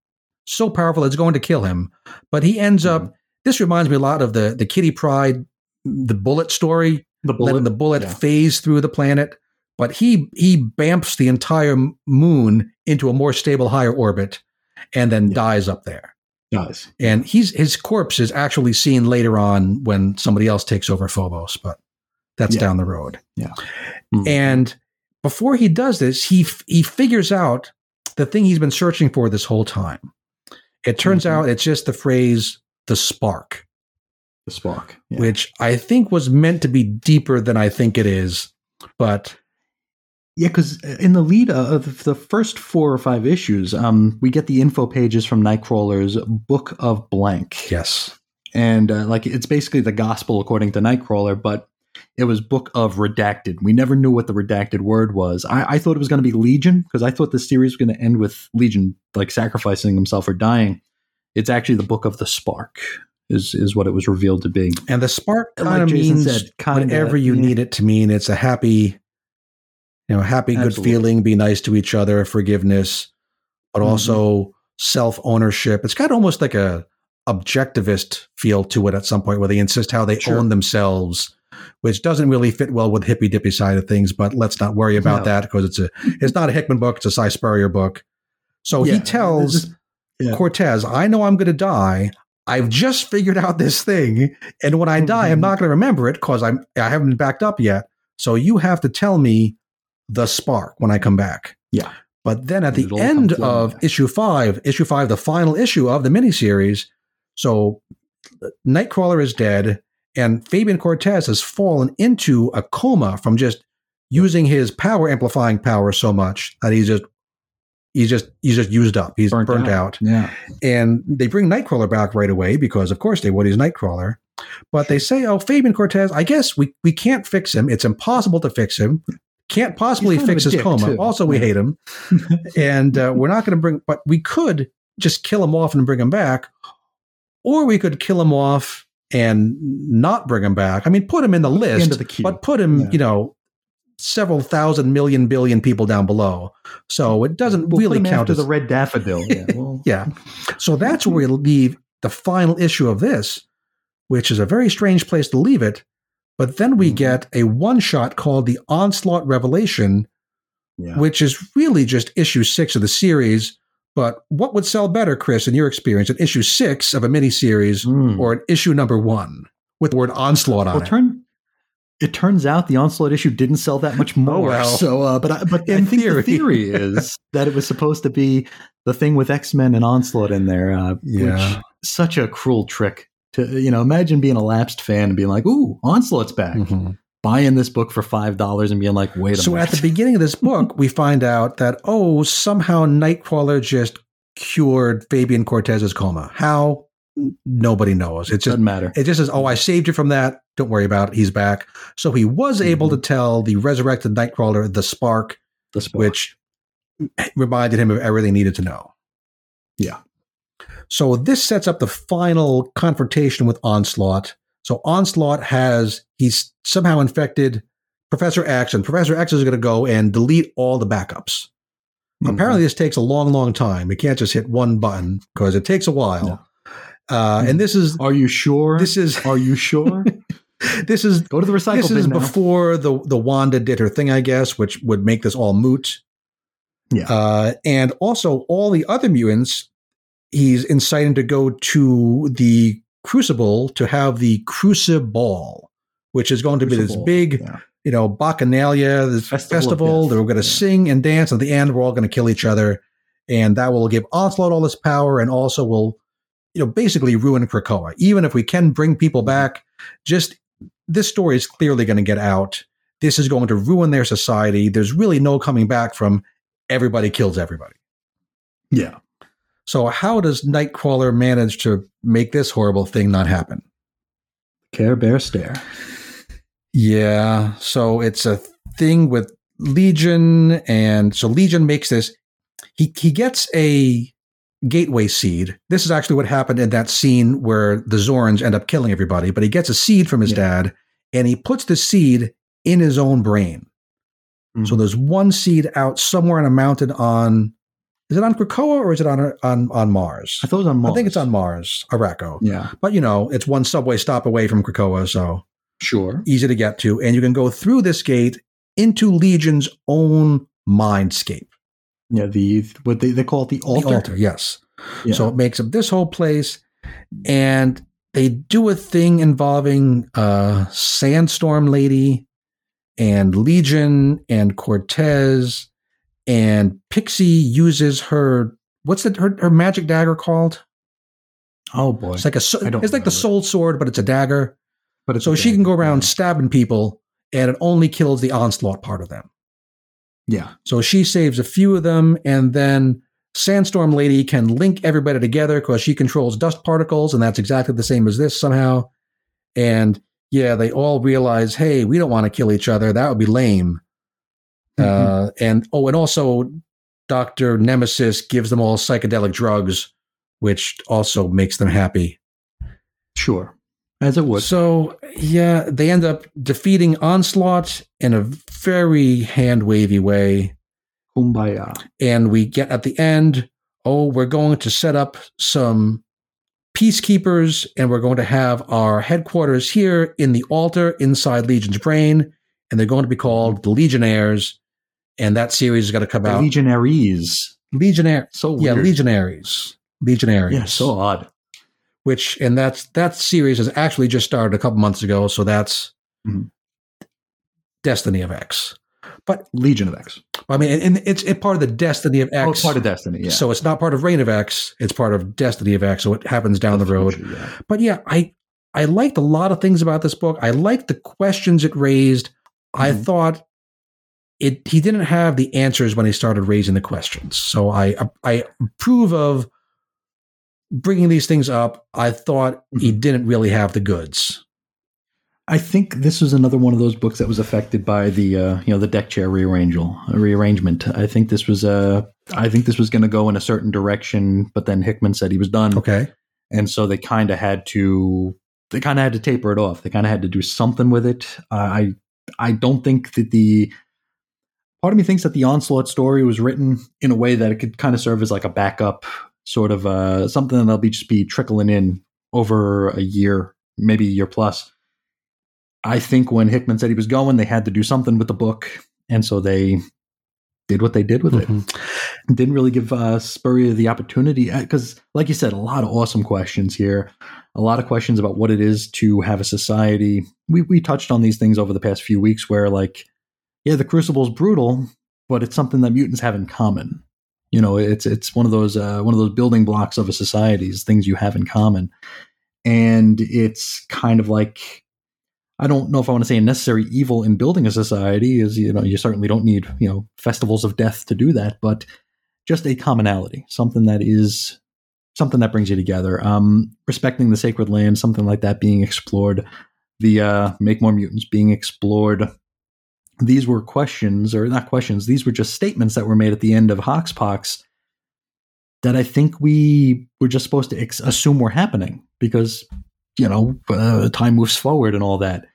so powerful it's going to kill him. But he ends up. This reminds me a lot of the the Kitty Pryde, the bullet story, The letting the bullet yeah. phase through the planet. But he he bamfs the entire moon into a more stable, higher orbit, and then Yeah. dies up there. Dies. And he's his corpse is actually seen later on when somebody else takes over Phobos, but that's Yeah. down the road. Mhm. And before he does this, he f- he figures out the thing he's been searching for this whole time. It turns Mhm. out it's just the phrase "the spark," the spark. Yeah. which I think was meant to be deeper than I think it is. But Yeah, because in the lead of the first four or five issues, um, we get the info pages from Nightcrawler's Book of Blank, yes, and uh, like it's basically the gospel according to Nightcrawler, but it was Book of Redacted. We never knew what the redacted word was. I, I thought it was going to be Legion because I thought the series was going to end with Legion like sacrificing himself or dying. It's actually the Book of the Spark. Is, is what it was revealed to be. and the spark Like kind of means said, kinda, whatever you yeah. need it to mean. It's a happy, you know, happy, good Absolutely. feeling. Be nice to each other, forgiveness, but Mhm. also self ownership. It's got almost like a objectivist feel to it at some point, where they insist how they Sure. own themselves, which doesn't really fit well with hippy dippy side of things. But let's not worry about No. that because it's a it's not a Hickman book; it's a Si Spurrier book. So Yeah, he tells yeah. Cortez, "I know I'm going to die." I've just figured out this thing, and when I die, I'm Mhm. not going to remember it because I'm I haven't been backed up yet. So you have to tell me the spark when I come back. Yeah. But then at And the end of issue five, issue five, the final issue of the miniseries, so Nightcrawler is dead, and Fabian Cortez has fallen into a coma from just using his power amplifying power so much that he's just he's just he's just used up. He's burnt, out. Yeah. And they bring Nightcrawler back right away because, of course, they would. He's Nightcrawler. But they say, oh, Fabian Cortez, I guess we, we can't fix him. It's impossible to fix him. Can't possibly He's kind of fix his coma. too. Also, we hate him. and uh, we're not going to bring, but we could just kill him off and bring him back. Or we could kill him off and not bring him back. I mean, put him in the list, the but put him, Yeah. you know, several thousand million billion people down below. So it doesn't We'll really count as the red daffodil. Yeah. Well, yeah. So that's where we leave the final issue of this, which is a very strange place to leave it. But then we Mhm. get a one shot called The Onslaught Revelation, Yeah. which is really just issue six of the series. But what would sell better, Chris, in your experience, an issue six of a miniseries Mm. or an issue number one with the word onslaught on well, it? turn, it turns out the onslaught issue didn't sell that much more. well. So, uh, but I, but I think theory. the theory is that it was supposed to be the thing with X Men and onslaught in there. Uh, Yeah. which such a cruel trick to you know. Imagine being a lapsed fan and being like, "Ooh, onslaught's back." Mhm. Buying this book for five dollars and being like, "Wait a So minute." So at the beginning of this book, we find out that, oh, somehow Nightcrawler just cured Fabian Cortez's coma. How? Nobody knows. It just doesn't matter. It just says, "Oh, I saved you from that. Don't worry about it. He's back." So he was mm-hmm. able to tell the resurrected Nightcrawler the spark, The spark. which reminded him of everything he needed to know. Yeah. So this sets up the final confrontation with Onslaught. So Onslaught has he's somehow infected Professor X, and Professor X is going to go and delete all the backups. Mhm. Apparently, this takes a long, long time. You can't just hit one button because it takes a while. No. Uh, and this is Are you sure? this is Are you sure? this is Go to the recycle this is now. before the the Wanda did her thing, I guess, which would make this all moot. Yeah. Uh, and also all the other mutants, he's inciting to go to the Crucible to have the Crucible, Ball, which is going to be this big, yeah. you know, Bacchanalia, this Festival festival. Death, They're going to yeah. sing and dance. At the end, we're all going to kill each other, and that will give Onslaught all this power, and also will, you know, basically ruin Krakoa. Even if we can bring people mm-hmm. back, just this story is clearly going to get out. This is going to ruin their society. There's really no coming back from everybody kills everybody. Yeah. So how does Nightcrawler manage to make this horrible thing not happen? Care Bear Stare. Yeah. So it's a thing with Legion, and so Legion makes this. He he gets a gateway seed. This is actually what happened in that scene where the Zorns end up killing everybody. But he gets a seed from his Yeah. dad, and he puts the seed in his own brain. So Mhm. there's one seed out somewhere on a mountain on. Is it on Krakoa or is it on on on Mars? I thought it was on Mars. I think it's on Mars, Arakko. Yeah. But you know, it's one subway stop away from Krakoa, so Sure. easy to get to. And you can go through this gate into Legion's own mindscape. Yeah. The what they, they call it the altar. The altar, yes. Yeah. So it makes up this whole place. And they do a thing involving uh Sandstorm Lady and Legion and Cortez. And Pixie uses her what's the, her, her magic dagger called? oh boy. It's like a so- I don't it's like the soul sword, but it's a dagger. but it's So she can go around stabbing people, and it only kills the onslaught part of them. Yeah. So she saves a few of them, and then Sandstorm Lady can link everybody together because she controls dust particles, and that's exactly the same as this somehow. And yeah, they all realize, hey, we don't want to kill each other. That would be lame. Mhm. Uh, and oh, and also Doctor Nemesis gives them all psychedelic drugs, which also makes them happy. Sure. As it would. So yeah, they end up defeating Onslaught in a very hand wavy way. Kumbaya. And we get at the end, oh, we're going to set up some peacekeepers and we're going to have our headquarters here in the altar inside Legion's brain. And they're going to be called the Legionnaires. And that series is going to come The out. Legionaries. Legionnaire. So Yeah. Legionaries. Legionaries. Yeah. So odd. which and that's that series has actually just started a couple months ago so that's Mhm. destiny of x But Legion of X. i mean and, and it's it part of the destiny of x Oh, it's part of Destiny. Yeah. so it's not part of reign of x it's part of destiny of x so it happens down the road yeah. but yeah i i liked a lot of things about this book i liked the questions it raised i Mhm. thought it he didn't have the answers when he started raising the questions so i i approve of bringing these things up i thought he didn't really have the goods I think this was another one of those books that was affected by the uh, you know the deck chair rearrangel rearrangement. I think this was uh, I think this was going to go in a certain direction, but then Hickman said he was done, okay and so they kind of had to they kind of had to taper it off. They kind of had to do something with it. Uh, I I don't think that the part of me thinks that the onslaught story was written in a way that it could kind of serve as like a backup, sort of uh, something that'll be just be trickling in over a year, maybe a year plus. I think when Hickman said he was going, they had to do something with the book, and so they did what they did with Mhm. it. Didn't really give uh, Spurrier the opportunity because, like you said, a lot of awesome questions here. A lot of questions about what it is to have a society. We we touched on these things over the past few weeks, where like, yeah, the Crucible's brutal, but it's something that mutants have in common. You know, it's it's one of those uh, one of those building blocks of a society. Is things you have in common, and it's kind of like I don't know if I want to say a necessary evil in building a society is you know you certainly don't need you know festivals of death to do that, but just a commonality, something that is something that brings you together. Um, respecting the sacred land, something like that being explored. The uh, make more mutants being explored. These were questions, or not questions. These were just statements that were made at the end of Hoxpox that I think we were just supposed to ex- assume were happening because you know uh, time moves forward and all that.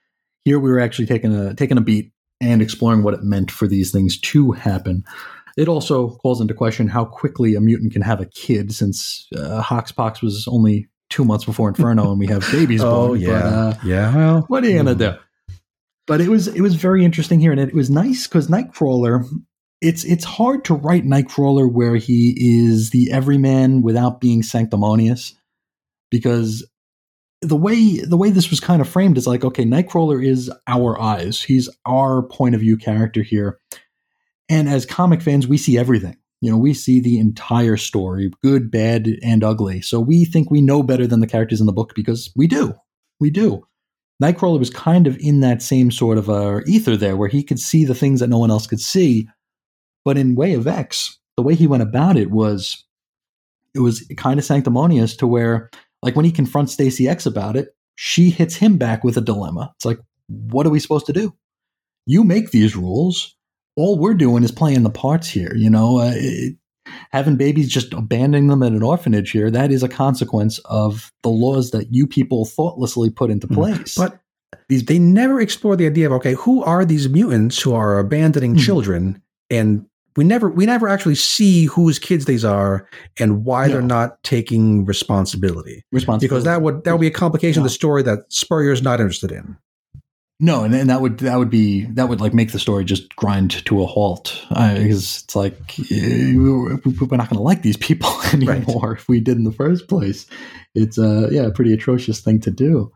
Here we were actually taking a taking a beat and exploring what it meant for these things to happen. It also calls into question how quickly a mutant can have a kid, since uh, Hoxpox was only two months before Inferno, and we have babies Oh born. yeah, But, uh, yeah. Well, what are you gonna hmm. do? But it was it was very interesting here, and it was nice because Nightcrawler. It's it's hard to write Nightcrawler where he is the everyman without being sanctimonious, because the way the way this was kind of framed is like okay, Nightcrawler is our eyes. He's our point of view character here, and as comic fans, we see everything. You know, we see the entire story, good, bad, and ugly. So we think we know better than the characters in the book because we do. We do. Nightcrawler was kind of in that same sort of uh, ether there, where he could see the things that no one else could see. But in Way of X, the way he went about it was, it was kind of sanctimonious to where, like when he confronts Stacy X about it, she hits him back with a dilemma. It's like, what are we supposed to do? You make these rules. All we're doing is playing the parts here. You know, uh, it, having babies just abandoning them at an orphanage here that is a consequence of the laws that you people thoughtlessly put into Mhm. place But these they never explore the idea of okay, who are these mutants who are abandoning Mhm. children, and we never we never actually see whose kids these are and why they're not taking responsibility. responsibility Because that would that would be a complication No. of the story that Spurrier's not interested in. No and, and that would that would be that would like make the story just grind to a halt because it's like eh, we're not going to like these people anymore if we did in the first place it's uh yeah a pretty atrocious thing to do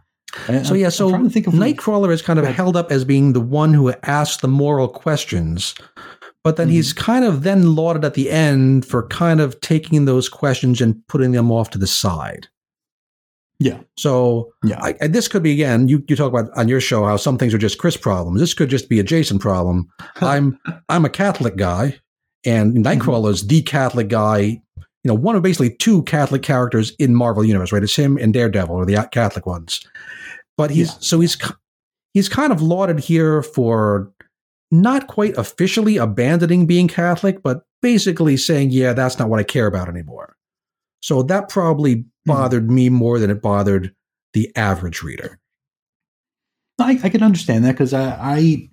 And So I'm- yeah, so trying think of Nightcrawler is kind of Right. held up as being the one who asks the moral questions, but then Mhm. he's kind of then lauded at the end for kind of taking those questions and putting them off to the side. Yeah So yeah I, this could be again. You you talk about on your show how some things are just Chris problems. This could just be a Jason problem. I'm I'm a Catholic guy, and Nightcrawler mm-hmm. is the Catholic guy. You know, one of basically two Catholic characters in Marvel Universe, right? It's him and Daredevil are the Catholic ones. But he's Yeah. so he's he's kind of lauded here for not quite officially abandoning being Catholic, but basically saying, "Yeah, that's not what I care about anymore." So that probably bothered me more than it bothered the average reader. I, I can understand that because I, I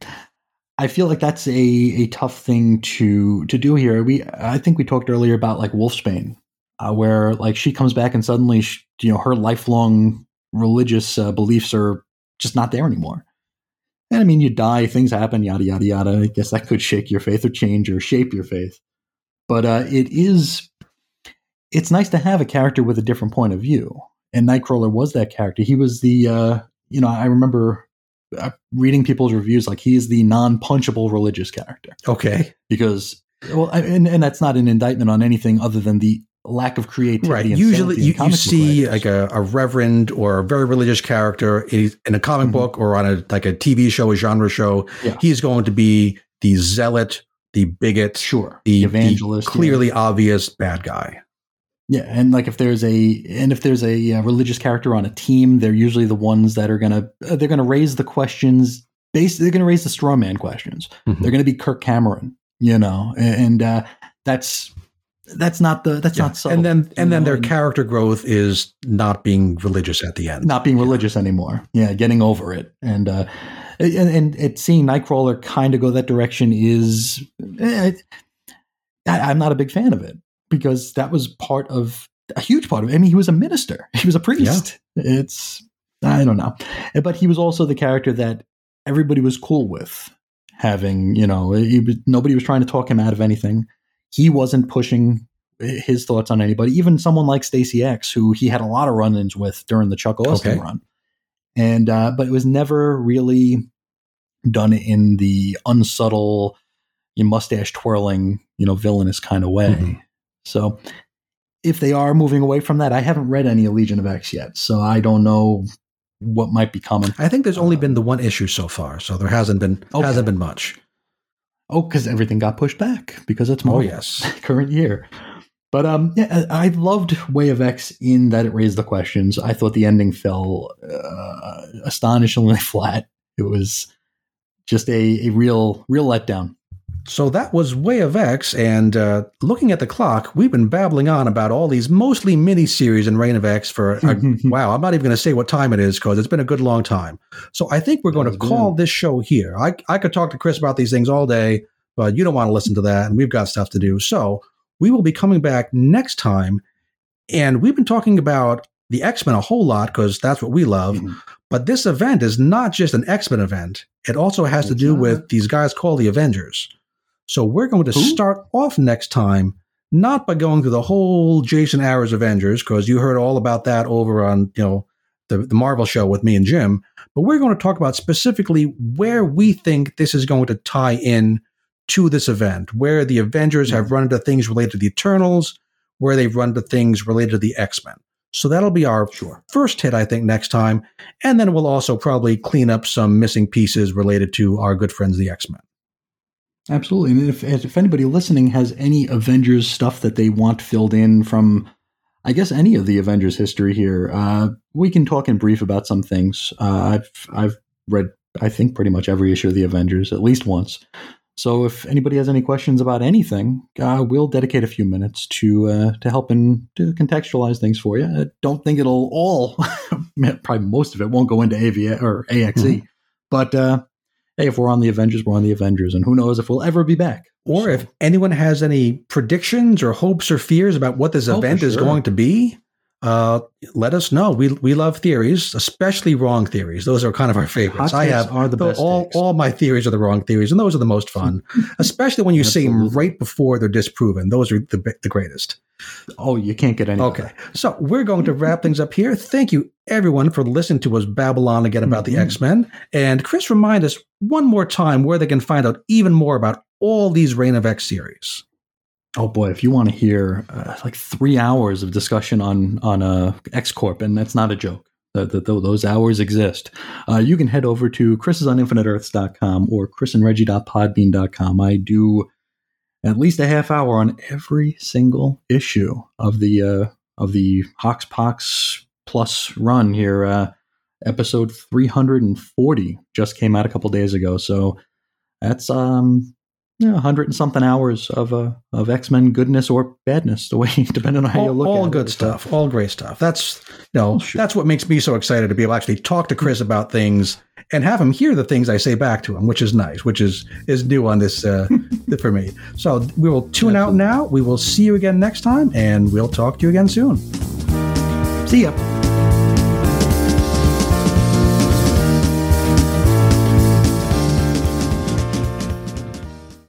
I feel like that's a, a tough thing to to do here. We I think we talked earlier about like Wolfsbane, uh, where like she comes back and suddenly sh you know her lifelong religious uh, beliefs are just not there anymore. And I mean, you die, things happen, yada yada yada. I guess that could shake your faith or change or shape your faith. But uh, it is it's nice to have a character with a different point of view. And Nightcrawler was that character. He was the uh, you know I remember uh, reading people's reviews like he's the non-punchable religious character Okay. because well I- and, and that's not an indictment on anything other than the lack of creativity Right. Usually, you, you see like a, a reverend or a very religious character in, a comic Mhm. book or on a like a TV show, a genre show. Yeah. He's going to be the zealot, the bigot, sure the, the the evangelist yeah. clearly obvious bad guy. Yeah, and like if there's a and if there's a, uh religious character on a team, they're usually the ones that are gonna uh, they're gonna raise the questions. Basically, they're gonna raise the straw man questions. Mhm. They're gonna be Kirk Cameron, you know, and uh, that's that's not the that's Yeah. not so. and then and then know, their character growth is not being religious at the end. not being religious anymore. Yeah, getting over it, and uh, and, and it seeing Nightcrawler kind of go that direction is, eh, I, I'm not a big fan of it because that was part of a huge part of it. I mean, he was a minister, he was a priest. It's I don't know. But he was also the character that everybody was cool with having, you know, was, nobody was trying to talk him out of anything. He wasn't pushing his thoughts on anybody, even someone like Stacy X, who he had a lot of run ins with during the Chuck Austen Okay. run. And, uh, but it was never really done in the unsubtle, you mustache twirling, you know, villainous kind of way. Mhm. So if they are moving away from that, I haven't read any Legion of X yet, so I don't know what might be coming. I think there's only been the one issue so far, so there hasn't been Okay. hasn't been much. Oh, because everything got pushed back because it's Oh yes. current year. But um, yeah, I I loved Way of X in that it raised the questions. I thought the ending fell uh, astonishingly flat. It was just a, a real real letdown. So that was Way of X, and uh, looking at the clock, we've been babbling on about all these mostly mini-series in Reign of X for uh, wow. I'm not even going to say what time it is because it's been a good long time. So I think we're going to call this show here. I I could talk to Chris about these things all day, but you don't want to listen to that, and we've got stuff to do. So we will be coming back next time, and we've been talking about the X Men a whole lot because that's what we love. Mhm. But this event is not just an X Men event. It also has to do not. with these guys called the Avengers. So we're going to Who? start off next time, not by going through the whole Jason Aaron's Avengers, because you heard all about that over on, you know, the, the Marvel show with me and Jim. But we're going to talk about specifically where we think this is going to tie in to this event, where the Avengers have run into things related to the Eternals, where they've run into things related to the X Men. So that'll be our Sure. first hit, I think, next time. And then we'll also probably clean up some missing pieces related to our good friends, the X Men. Absolutely. And if, if anybody listening has any Avengers stuff that they want filled in from, I guess, any of the Avengers history here, uh, we can talk in brief about some things. Uh, I've, I've read, I think, pretty much every issue of the Avengers at least once. So if anybody has any questions about anything, uh, we'll dedicate a few minutes to uh, to helping to contextualize things for you. I don't think it'll all, probably most of it won't go into AVA or AXE, Mhm. but uh, hey, if we're on the Avengers, we're on the Avengers, and who knows if we'll ever be back. Or So- if anyone has any predictions or hopes or fears about what this Oh, event is sure. going to be, uh, let us know. We we love theories, especially wrong theories. Those are kind of our favorites. I have are the best. all takes. all my theories are the wrong theories, and those are the most fun, especially when you see them right before they're disproven. Those are the the greatest. oh, you can't get any. Okay, so we're going to wrap things up here. Thank you, everyone, for listening to us Babylon again about the Mhm. X Men. And Chris, remind us one more time where they can find out even more about all these Reign of X series. Oh boy, if you want to hear uh, like three hours of discussion on on uh, X Corp, and that's not a joke. The- those hours exist. Uh, you can head over to chrisisoninfiniteearths.com or chrisandreggie.podbean.com. I do at least a half hour on every single issue of the uh, of the Hoxpox Plus run here. Uh, episode 340 just came out a couple days ago, so that's um yeah, 100 and something hours of uh, of X-Men goodness or badness, the way depending on how you look all at it. good stuff, all great stuff. That's you know, Oh, that's what makes me so excited to be able to actually talk to Chris about things and have him hear the things I say back to him, which is nice, which is is new on this uh, for me. So we will tune out now. We will see you again next time, and we'll talk to you again soon. See ya.